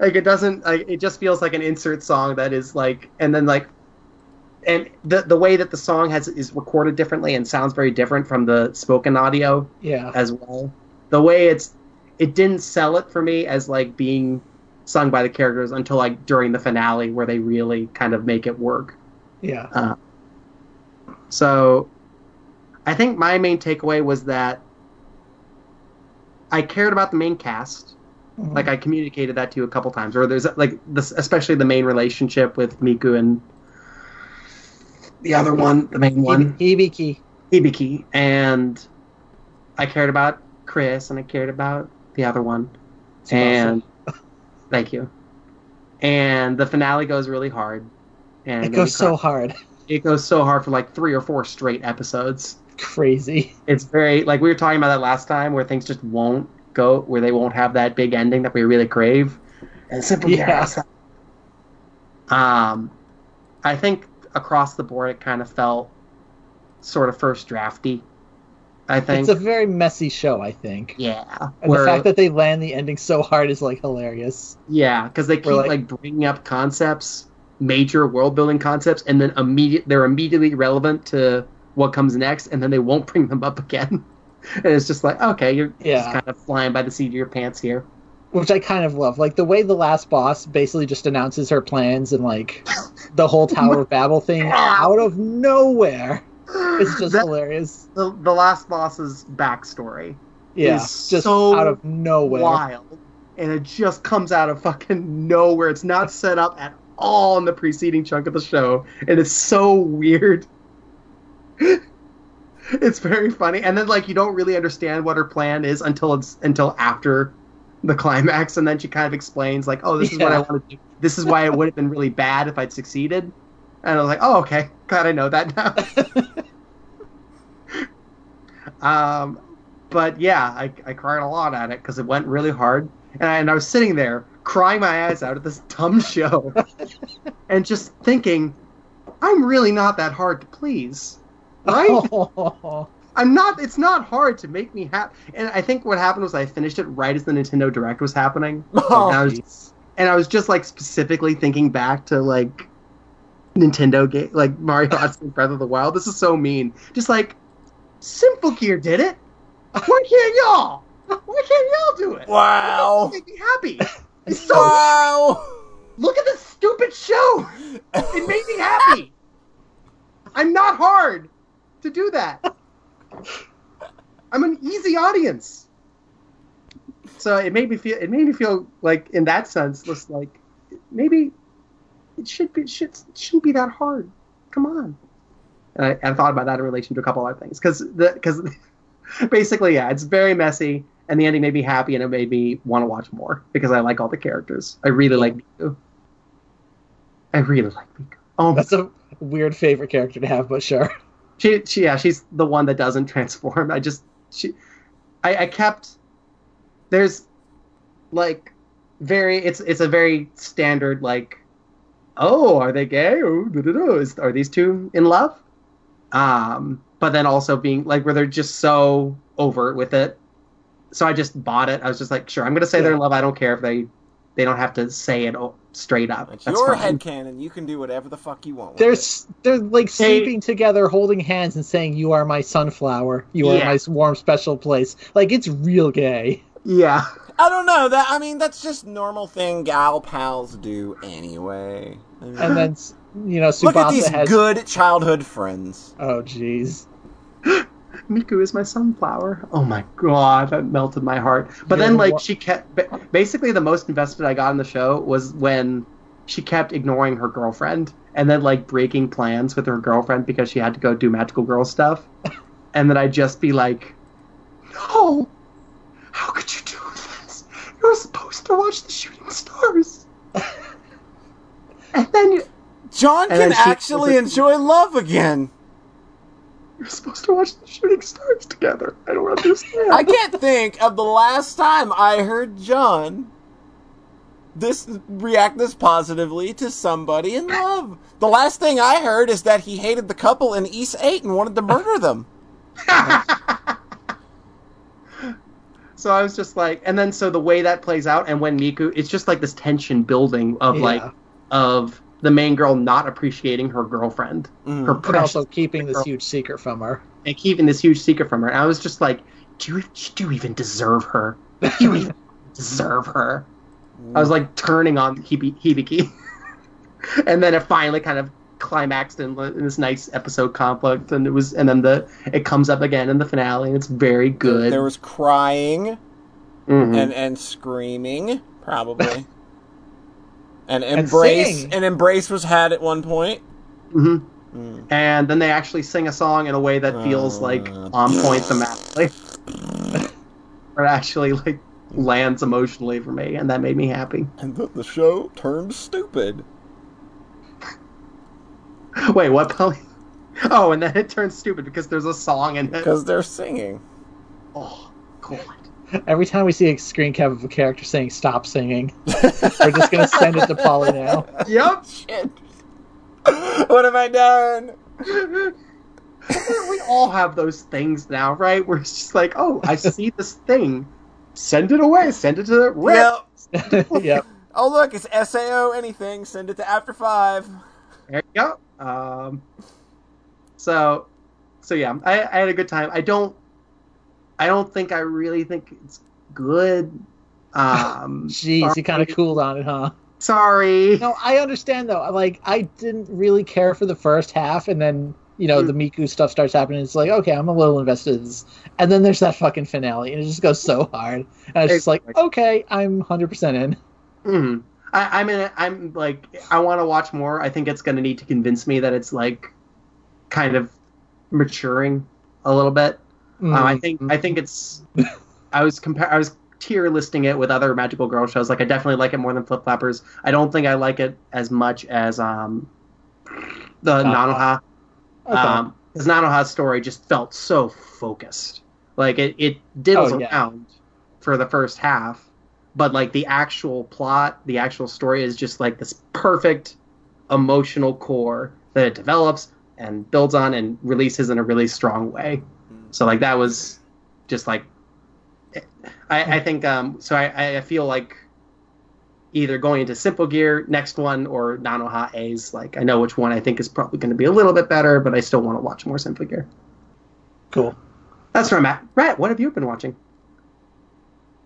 Like it doesn't like it just feels like an insert song that is like and then like and the the way that the song has is recorded differently and sounds very different from the spoken audio Yeah. as well. The way it's it didn't sell it for me as like being sung by the characters until like during the finale where they really kind of make it work. Yeah. Uh, so I think my main takeaway was that I cared about the main cast. Mhm. Like I communicated that to you a couple times, or there's like this, especially the main relationship with Miku and the other one, the main one, Hibiki. Hibiki, and I cared about Chris and I cared about the other one, and thank you. And the finale goes really hard, and it goes so hard. it goes so hard for like three or four straight episodes. Crazy. It's very like we were talking about that last time, where things just won't go, where they won't have that big ending that we really crave. and Simple Yeah. Um, I think across the board it kind of felt sort of first drafty. I think. It's a very messy show, I think. yeah. And where- the fact that they land the ending so hard is like hilarious. Yeah, because they keep like, like- bringing up concepts, major world building concepts, and then immediate they're immediately relevant to what comes next, and then they won't bring them up again. and it's just like, okay, you're just Yeah. kind of flying by the seat of your pants here. Which I kind of love. Like the way the last boss basically just announces her plans and like the whole Tower of Babel thing out of nowhere. It's just That- hilarious. the, the last boss's backstory Yeah. is Just so out of nowhere. wild, and it just comes out of fucking nowhere. It's not set up at all in the preceding chunk of the show, and it's so weird. it's very funny, and then like you don't really understand what her plan is until it's until after the climax, and then she kind of explains like, "Oh, this is what I Yeah. want to do. This is why it would have been really bad if I'd succeeded." And I was like, "Oh, okay, glad I know that now." um, but yeah, I, I cried a lot at it because it went really hard, and I, and I was sitting there crying my eyes out at this dumb show, and just thinking, I'm really not that hard to please, right? I'm not. It's not hard to make me happy. And I think what happened was I finished it right as the Nintendo Direct was happening, Oh, and, I was, and I was just like specifically thinking back to like Nintendo game, like Mario Odyssey and Breath of the Wild. This is so mean. Just like Symphogear did it. Why can't y'all? Why can't y'all do it? Wow. Make me happy. It's so Wow. look at this stupid show. It made me happy. I'm not hard to do that. I'm an easy audience. So it made me feel. It made me feel like, in that sense, just like maybe it should be. Should it shouldn't be that hard. Come on. And I, I thought about that in relation to a couple other things because the because basically, yeah, it's very messy, and the ending made me happy, and it made me want to watch more because I like all the characters. I really like Miku. I really like Miku. Oh, That's a weird favorite character to have, but sure. She, she yeah she's the one that doesn't transform. I just she i i kept there's like very it's it's a very standard like oh are they gay? Oh. Is, are these two in love? Um but then also being like where they're just so overt with it. So i just bought it. I was just like sure i'm gonna say they're in love. I don't care if they they don't have to say it straight up It's That's your fine. headcanon. You can do whatever the fuck you want. with They're it. s- they're like They- sleeping together, holding hands, and saying, "You are my sunflower. You are Yeah. my warm, special place." Like it's real gay. yeah I don't know. That I mean, that's just normal thing gal pals do anyway. I mean, And then s- you know, look at these has. good childhood friends. Oh jeez. Miku is my sunflower. Oh my god, that melted my heart. But You're then, like, one- she kept basically the most invested I got in the show was when she kept ignoring her girlfriend and then, like, breaking plans with her girlfriend because she had to go do magical girl stuff. And then I'd just be like, No! How could you do this? You were supposed to watch the shooting stars. and then John And can then she- actually enjoy love again. You're supposed to watch the shooting stars together. I don't understand. I can't think of the last time I heard John this react this positively to somebody in love. The last thing I heard is that he hated the couple in Ys VIII and wanted to murder them. So I was just like, and then so the way that plays out, and when Miku, it's just like this tension building of Yeah. like of the main girl not appreciating her girlfriend, Mm. her But precious, also keeping this girl, huge secret from her. and keeping this huge secret from her. And I was just like, do you, do you even deserve her? Do you even deserve her? I was like turning on Hibi- Hibiki, and then it finally kind of climaxed in, in this nice episode conflict, and it was, and then the it comes up again in the finale, and it's very good. There was crying Mhm. and and screaming, probably. And And embrace singing. and embrace was had at one point. Mhm. Mm. and then they actually sing a song in a way that feels like Uh. on point thematically. or it actually like lands emotionally for me, and that made me happy. And the, the show turned stupid. Wait, what, Polly? Oh, and then it turns stupid because there's a song in it. Because they're singing. Oh, God. Every time we see a screen cap of a character saying "Stop singing," we're just gonna send it to Polly now. Yep. Shit. what have I done? we all have those things now, right? Where it's just like, oh, I see this thing. Send it away. Send it to the Rip. Yep. yep. Oh look, it's SAO anything. Send it to After Five. There you go. Um, so, so yeah, I, I had a good time. I don't, I don't think I really think it's good. Um, Jeez, you kind of cooled on it, huh? Sorry. No, I understand though. Like, I didn't really care for the first half, and then you know the Miku stuff starts happening. It's like, okay, I'm a little invested in this, and then there's that fucking finale, and it just goes so hard. And it's was just like, okay, I'm 100 percent in. Mhm. I, I'm in. I'm like, I want to watch more. I think it's going to need to convince me that it's like, kind of maturing a little bit. Um, I think. I think it's. I was compare. I was tier listing it with other magical girl shows. Like, I definitely like it more than Flip Flappers. I don't think I like it as much as um, the Nanoha. Nanoha. Okay. Um, because Nanoha's story just felt so focused. Like it, it diddles Oh, yeah. around for the first half, but like the actual plot, the actual story is just like this perfect emotional core that it develops and builds on and releases in a really strong way. So like that was just like I, I think um so I, I feel like either going into Symphogear next one or Nanoha A's like I know which one I think is probably going to be a little bit better, but I still want to watch more Symphogear. cool. That's where I'm at. Rat, what have you been watching?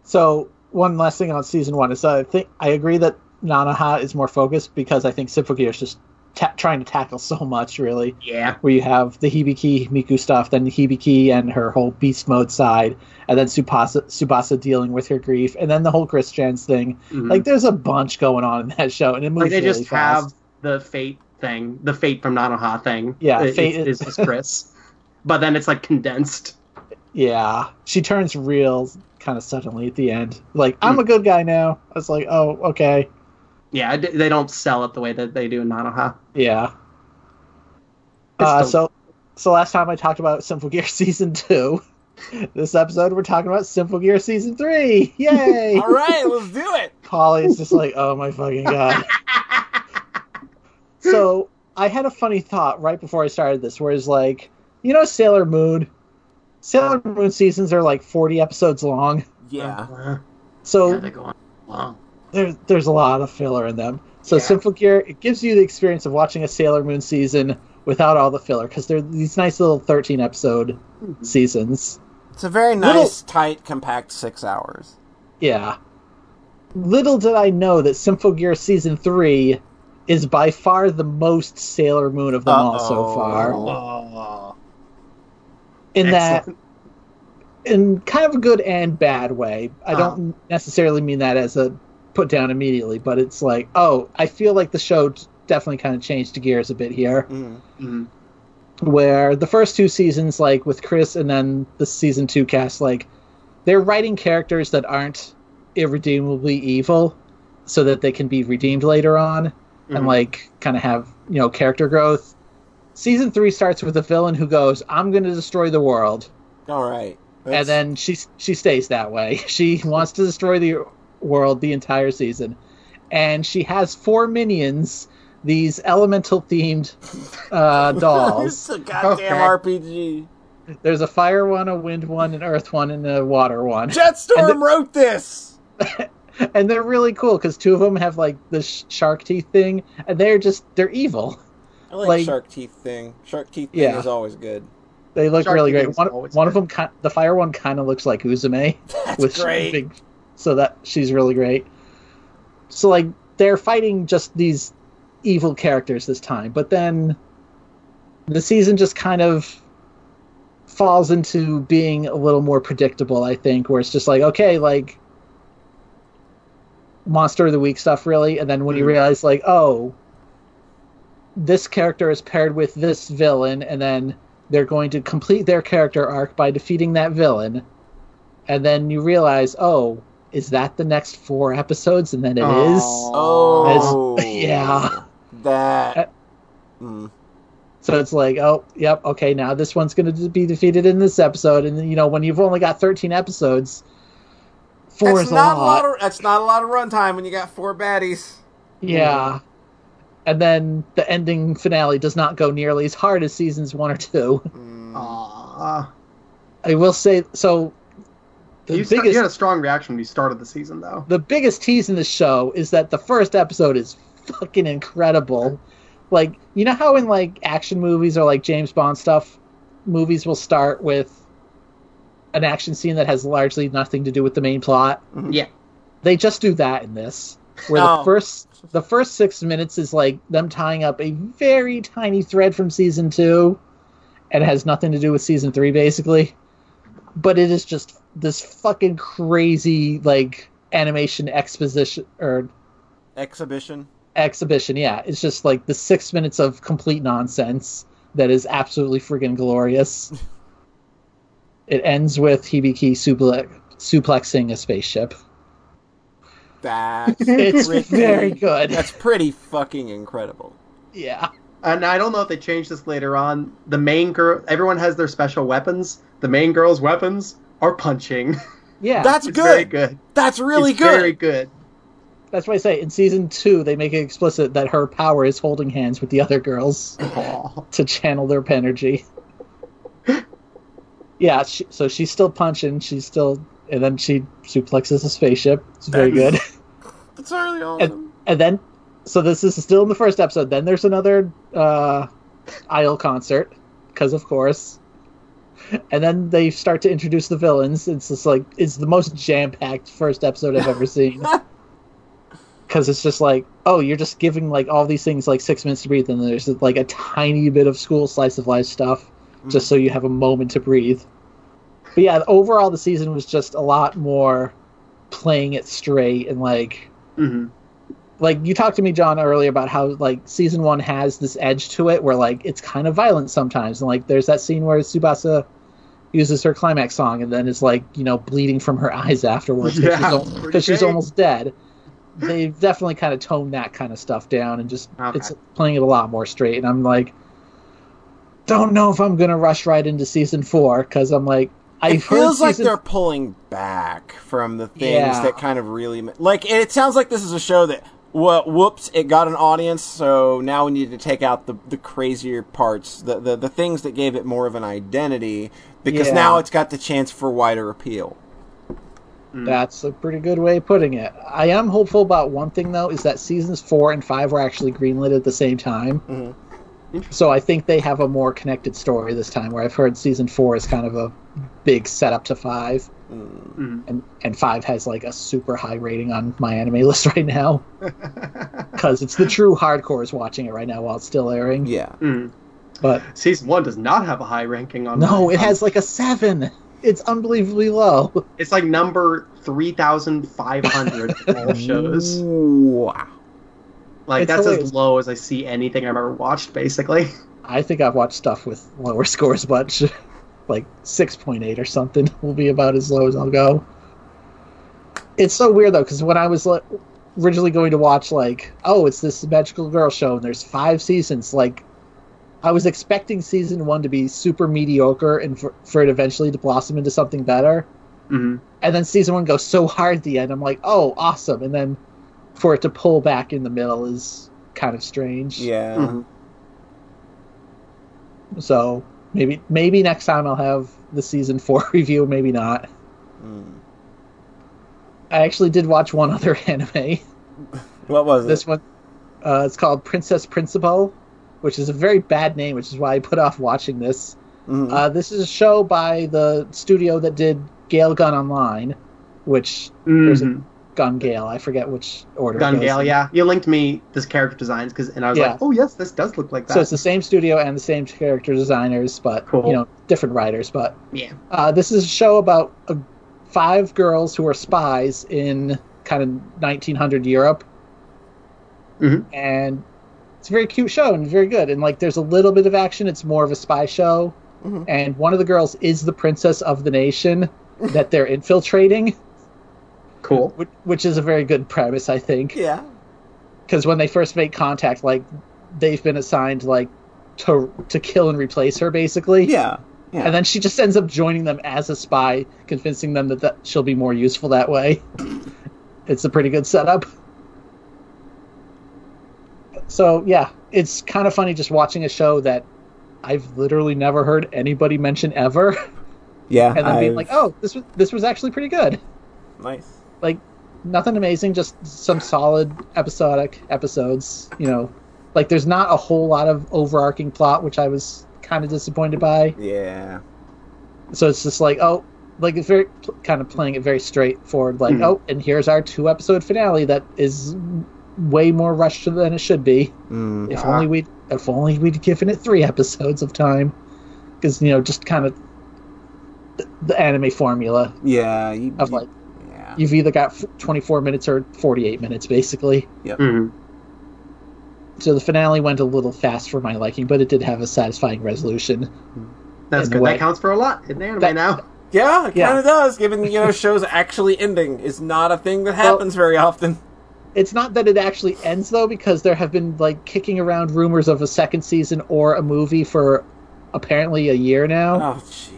So one last thing on season one is I think I agree that Nanoha is more focused because I think Symphogear is just ta- trying to tackle so much really. Yeah. Where you have the Hibiki Miku stuff, then Hibiki and her whole beast mode side, and then Subasa, Tsubasa dealing with her grief, and then the whole Chris Chance thing. Mhm. Like there's a bunch going on in that show, and it moves like they really just fast. have the fate thing, the fate from Nanoha thing. Yeah, is, Fate is, is Chris, but then it's like condensed. Yeah, she turns real kind of suddenly at the end. Like I'm a good guy now. I was like, oh okay, Yeah, they don't sell it the way that they do in Nanoha. yeah. Uh, still- so, so last time I talked about Symphogear season two. This episode we're talking about Symphogear season three. Yay! All right, let's do it. Polly is just like, oh my fucking god. so I had a funny thought right before I started this, where it's like, you know, Sailor Moon. Sailor Moon seasons are like forty episodes long, Yeah. Uh, so yeah, they go on long. There's there's a lot of filler in them. So Yeah. Symphogear it gives you the experience of watching a Sailor Moon season without all the filler because they're these nice little thirteen episode mm-hmm. seasons. It's a very Little- nice, tight, compact six hours. Yeah. Little did I know that Symphogear season three is by far the most Sailor Moon of them all so Uh-oh. far. Oh, In that, in kind of a good and bad way. I don't uh-huh. necessarily mean that as a put down immediately, but it's like, oh, I feel like the show definitely kind of changed gears a bit here. Mm. Mhm. where the first two seasons, like with Chris and then the season two cast, like they're writing characters that aren't irredeemably evil so that they can be redeemed later on and Mhm. like kind of have, you know, character growth. Season three starts with a villain who goes, I'm going to destroy the world. All right. And then she, she stays that way. She wants to destroy the world the entire season. And she has four minions, these elemental themed uh, dolls. it's a goddamn Okay. RPG. There's a fire one, a wind one, an earth one, and a water one. Jetstorm And wrote this. And they're really cool because two of them have like the sh- shark teeth thing, and they're just they're evil. I like, Like- shark teeth thing. Shark teeth thing Yeah. is always good. They look Shark really great. is One, always one of them, the fire one, kind of looks like Uzume, That's with great. big, so that she's really great. So like they're fighting just these evil characters this time, but then the season just kind of falls into being a little more predictable. I think where it's just like okay, like monster of the week stuff really, and then when you Mhm. realize like oh, this character is paired with this villain, and then they're going to complete their character arc by defeating that villain, and then you realize oh. Is that the next four episodes? And then it is. Oh, yeah. That. Mm. So it's like, oh, yep, okay, now this one's going to be defeated in this episode, and you know when you've only got 13 episodes, Four that's is a not lot. of that's not a lot of runtime when you got four baddies. Yeah. And then the ending finale does not go nearly as hard as seasons one or two. Mm. Aww. I will say so. The You, sta- biggest you had a strong reaction when you started the season, though. the biggest tease in the show is that the first episode is fucking incredible. Like, you know how in like action movies or like James Bond stuff, movies will start with an action scene that has largely nothing to do with the main plot. Mm-hmm. Yeah. They just do that in this. Where Oh. the first the first 6 minutes is like them tying up a very tiny thread from season 2 and has nothing to do with season 3 basically. But it is just this fucking crazy like animation exposition or Exhibition. exhibition. Yeah, it's just like the six minutes of complete nonsense that is absolutely friggin' glorious. it ends with Hibiki suple- suplexing a spaceship. That's It's pretty- very good. That's pretty fucking incredible. Yeah, And I don't know if they changed this later on. The main girl, everyone has their special weapons. The main girl's weapons are punching. yeah. That's it's good. very good. That's really It's good. Very good. That's why I say in season two they make it explicit that her power is holding hands with the other girls to channel their energy. yeah, she, so she's still punching. She's still, and then she suplexes a spaceship. It's very good. That's really awesome. and then so this is still in the first episode then there's another uh idol concert because of course and then they start to introduce the villains. It's just like it's the most jam-packed first episode i've ever seen. Because it's just like oh you're just giving like all these things like six minutes to breathe and there's like a tiny bit of school slice of life stuff just so you have a moment to breathe. But yeah overall the season was just a lot more playing it straight and like hmm like you talked to me john earlier about how like season one has this edge to it where like it's kind of violent sometimes and like there's that scene where subasa uses her climax song and then is like you know bleeding from her eyes afterwards because Yeah, she's, al- she's almost dead they've definitely kind of toned that kind of stuff down and just Okay. it's playing it a lot more straight and i'm like don't know if i'm gonna rush right into season four because i'm like i it heard feels like they're pulling back from the things Yeah. that kind of really like. It sounds like this is a show that well, whoops, it got an audience, so now we need to take out the the crazier parts, the the, the things that gave it more of an identity, because Yeah. now it's got the chance for wider appeal. That's a pretty good way of putting it. I am hopeful about one thing though, is that seasons four and five were actually greenlit at the same time. Mhm. So I think they have a more connected story this time. Where I've heard season four is kind of a big setup to five, Mhm. and and five has like a super high rating on my anime list right now because it's the true hardcores watching it right now while it's still airing. Yeah, Mhm. But Season one does not have a high ranking on. no, it on- has like a seven. It's unbelievably low. It's like number three thousand five hundred all shows. Wow. Like It's that's hilarious. as low as I see anything I've ever watched. Basically, I think I've watched stuff with lower scores, but sh- like 6.8 or something will be about as low as I'll go. It's so weird though, because when I was like, originally going to watch, like, oh, it's this magical girl show and there's five seasons, like, I was expecting season one to be super mediocre and for, for it eventually to blossom into something better. hmm And then season one goes so hard at the end, I'm like, oh, awesome. And then for it to pull back in the middle is kind of strange. Yeah. Mhm. So maybe maybe next time I'll have the season four review, maybe not. Mm. I actually did watch one other anime. What was it? This it? one, uh, it's called Princess Principal, which is a very bad name, which is why I put off watching this. Mhm. Uh, this is a show by the studio that did Gale Gun Online, which there's a Mhm. Gun Gale. I forget which order. it Gun Gale, yeah. You linked me this character designs because, and I was Yeah. like, oh yes, this does look like that. So it's the same studio and the same character designers, but Cool. you know different writers. But yeah. Uh, this is a show about uh, five girls who are spies in kind of 1900 Europe, Mhm. and it's a very cute show and very good. And like, there's a little bit of action. It's more of a spy show, Mhm. and one of the girls is the princess of the nation that they're infiltrating, Cool. which, which is a very good premise, I think. Yeah. Because when they first make contact, like they've been assigned like to to kill and replace her, basically. Yeah. Yeah. And then she just ends up joining them as a spy, convincing them that, that she'll be more useful that way. it's a pretty good setup. So yeah, it's kind of funny just watching a show that I've literally never heard anybody mention ever, yeah. and then being I've- like, "Oh, this was this was actually pretty good." nice. Like nothing amazing, just some solid episodic episodes. You know, like there's not a whole lot of overarching plot, which I was kind of disappointed by. Yeah. So it's just like, oh, like it's very kind of playing it very straightforward. Like, Mhm. oh, and here's our two episode finale that is way more rushed than it should be. Mm. If only we, if only we'd given it three episodes of time, because you know, just kind of the, the anime formula Yeah. You, of like yeah. you've either got 24 minutes or 48 minutes, basically. Mhm. So the finale went a little fast for my liking, but it did have a satisfying resolution. That's good. way. That counts for a lot in anime That- now. Yeah, it Yeah. kind of does. Given you know shows actually ending is not a thing that happens very often. It's not that it actually ends though, because there have been like kicking around rumors of a second season or a movie for apparently a year now, Oh jeez.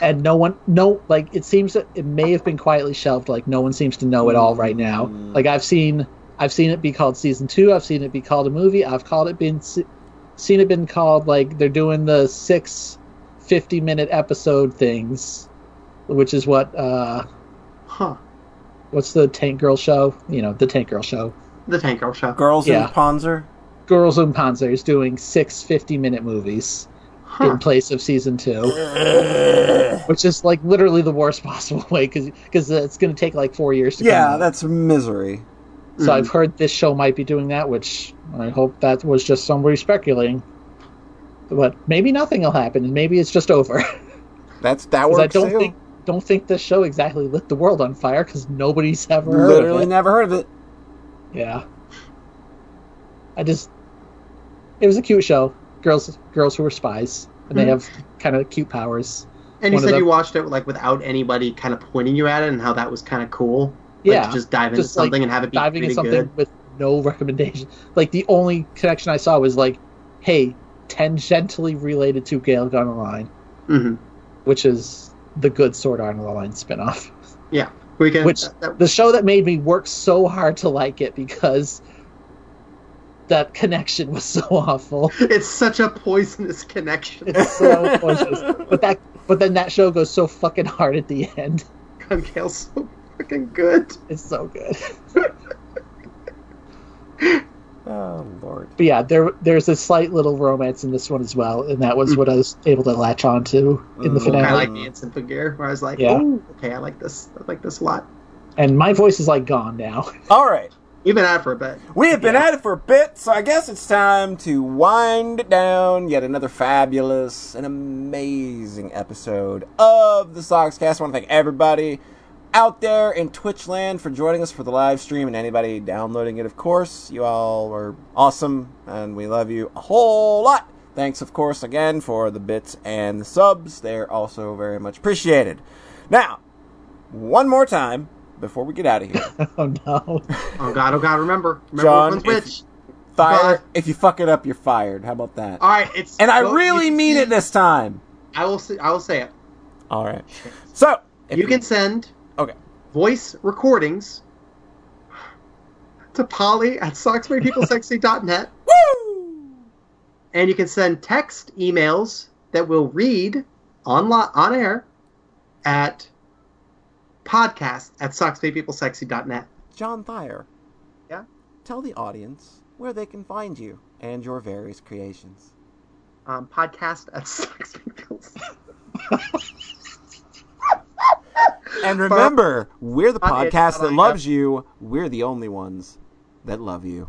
And no one, no, like it seems that it may have been quietly shelved. Like no one seems to know it all right now. Mm. Like I've seen, I've seen it be called season two. I've seen it be called a movie. I've called it been seen it been called like they're doing the six 50 minute episode things, which is what uh Huh. what's the Tank Girl show? You know, the Tank Girl show. The Tank Girl show. Girls Yeah. in Panzer. Girls and Panzer is doing six 50 minute movies Huh. in place of season two, which is like literally the worst possible way because because uh, it's going to take like four years to Yeah, out. that's misery. So I've mm. heard this show might be doing that, which I hope that was just somebody speculating. But maybe nothing will happen, and maybe it's just over. That's that works I don't too. think don't think this show exactly lit the world on fire because nobody's ever heard Literally of it. never heard of it. Yeah. I just it was a cute show. Girls girls who were spies. And they Mhm. have kind of cute powers. And you one of said the- you watched it like without anybody kind of pointing you at it, and how that was kind of cool. Like, Yeah. to just dive into just, like, something and have it be diving really in something good. with no recommendation. Like the only connection I saw was like, hey, tangentially related to Gale Gun Line, hmm which is the good Sword Art Online spinoff. Yeah, we can. Which- that- that- The show that made me work so hard to like it because that connection was so awful. it's such a poisonous connection. It's so pointless. But that but then that show goes so fucking hard at the end. Gun Gale's so fucking good. It's so good. Oh lord. But yeah, there there's a slight little romance in this one as well, and that was what I was able to latch on to in the Mm. Kind of like the instant figure, where I was like, Yeah. "Oh, okay, I like this. I like this a lot." And my voice is like gone now. All right. We've been at it for a bit. We have been Yeah. at it for a bit, so I guess it's time to wind it down. Yet another fabulous and amazing episode of the Sockscast. I want to thank everybody out there in Twitch land for joining us for the live stream and anybody downloading it, of course. You all are awesome, and we love you a whole lot. Thanks, of course, again for the bits and the subs. They're also very much appreciated. Now, one more time before we get out of here. oh no. Oh god, oh god, remember, remember John, which if- which. Fire. God. If you fuck it up, you're fired. How about that? All right, it's And I well, really mean see- it this time. I will. Say, I will say it. All right. So if you can send Okay. voice recordings to Polly at socksmakepeoplesexy.net, Woo! and you can send text emails that we'll read on on air at podcast at socksmakepeoplesexy.net. John Thayer. Yeah? Tell the audience where they can find you and your various creations. Um, podcast at socksmakepeoplesexy. And remember, we're the podcast that loves you. We're the only ones that love you.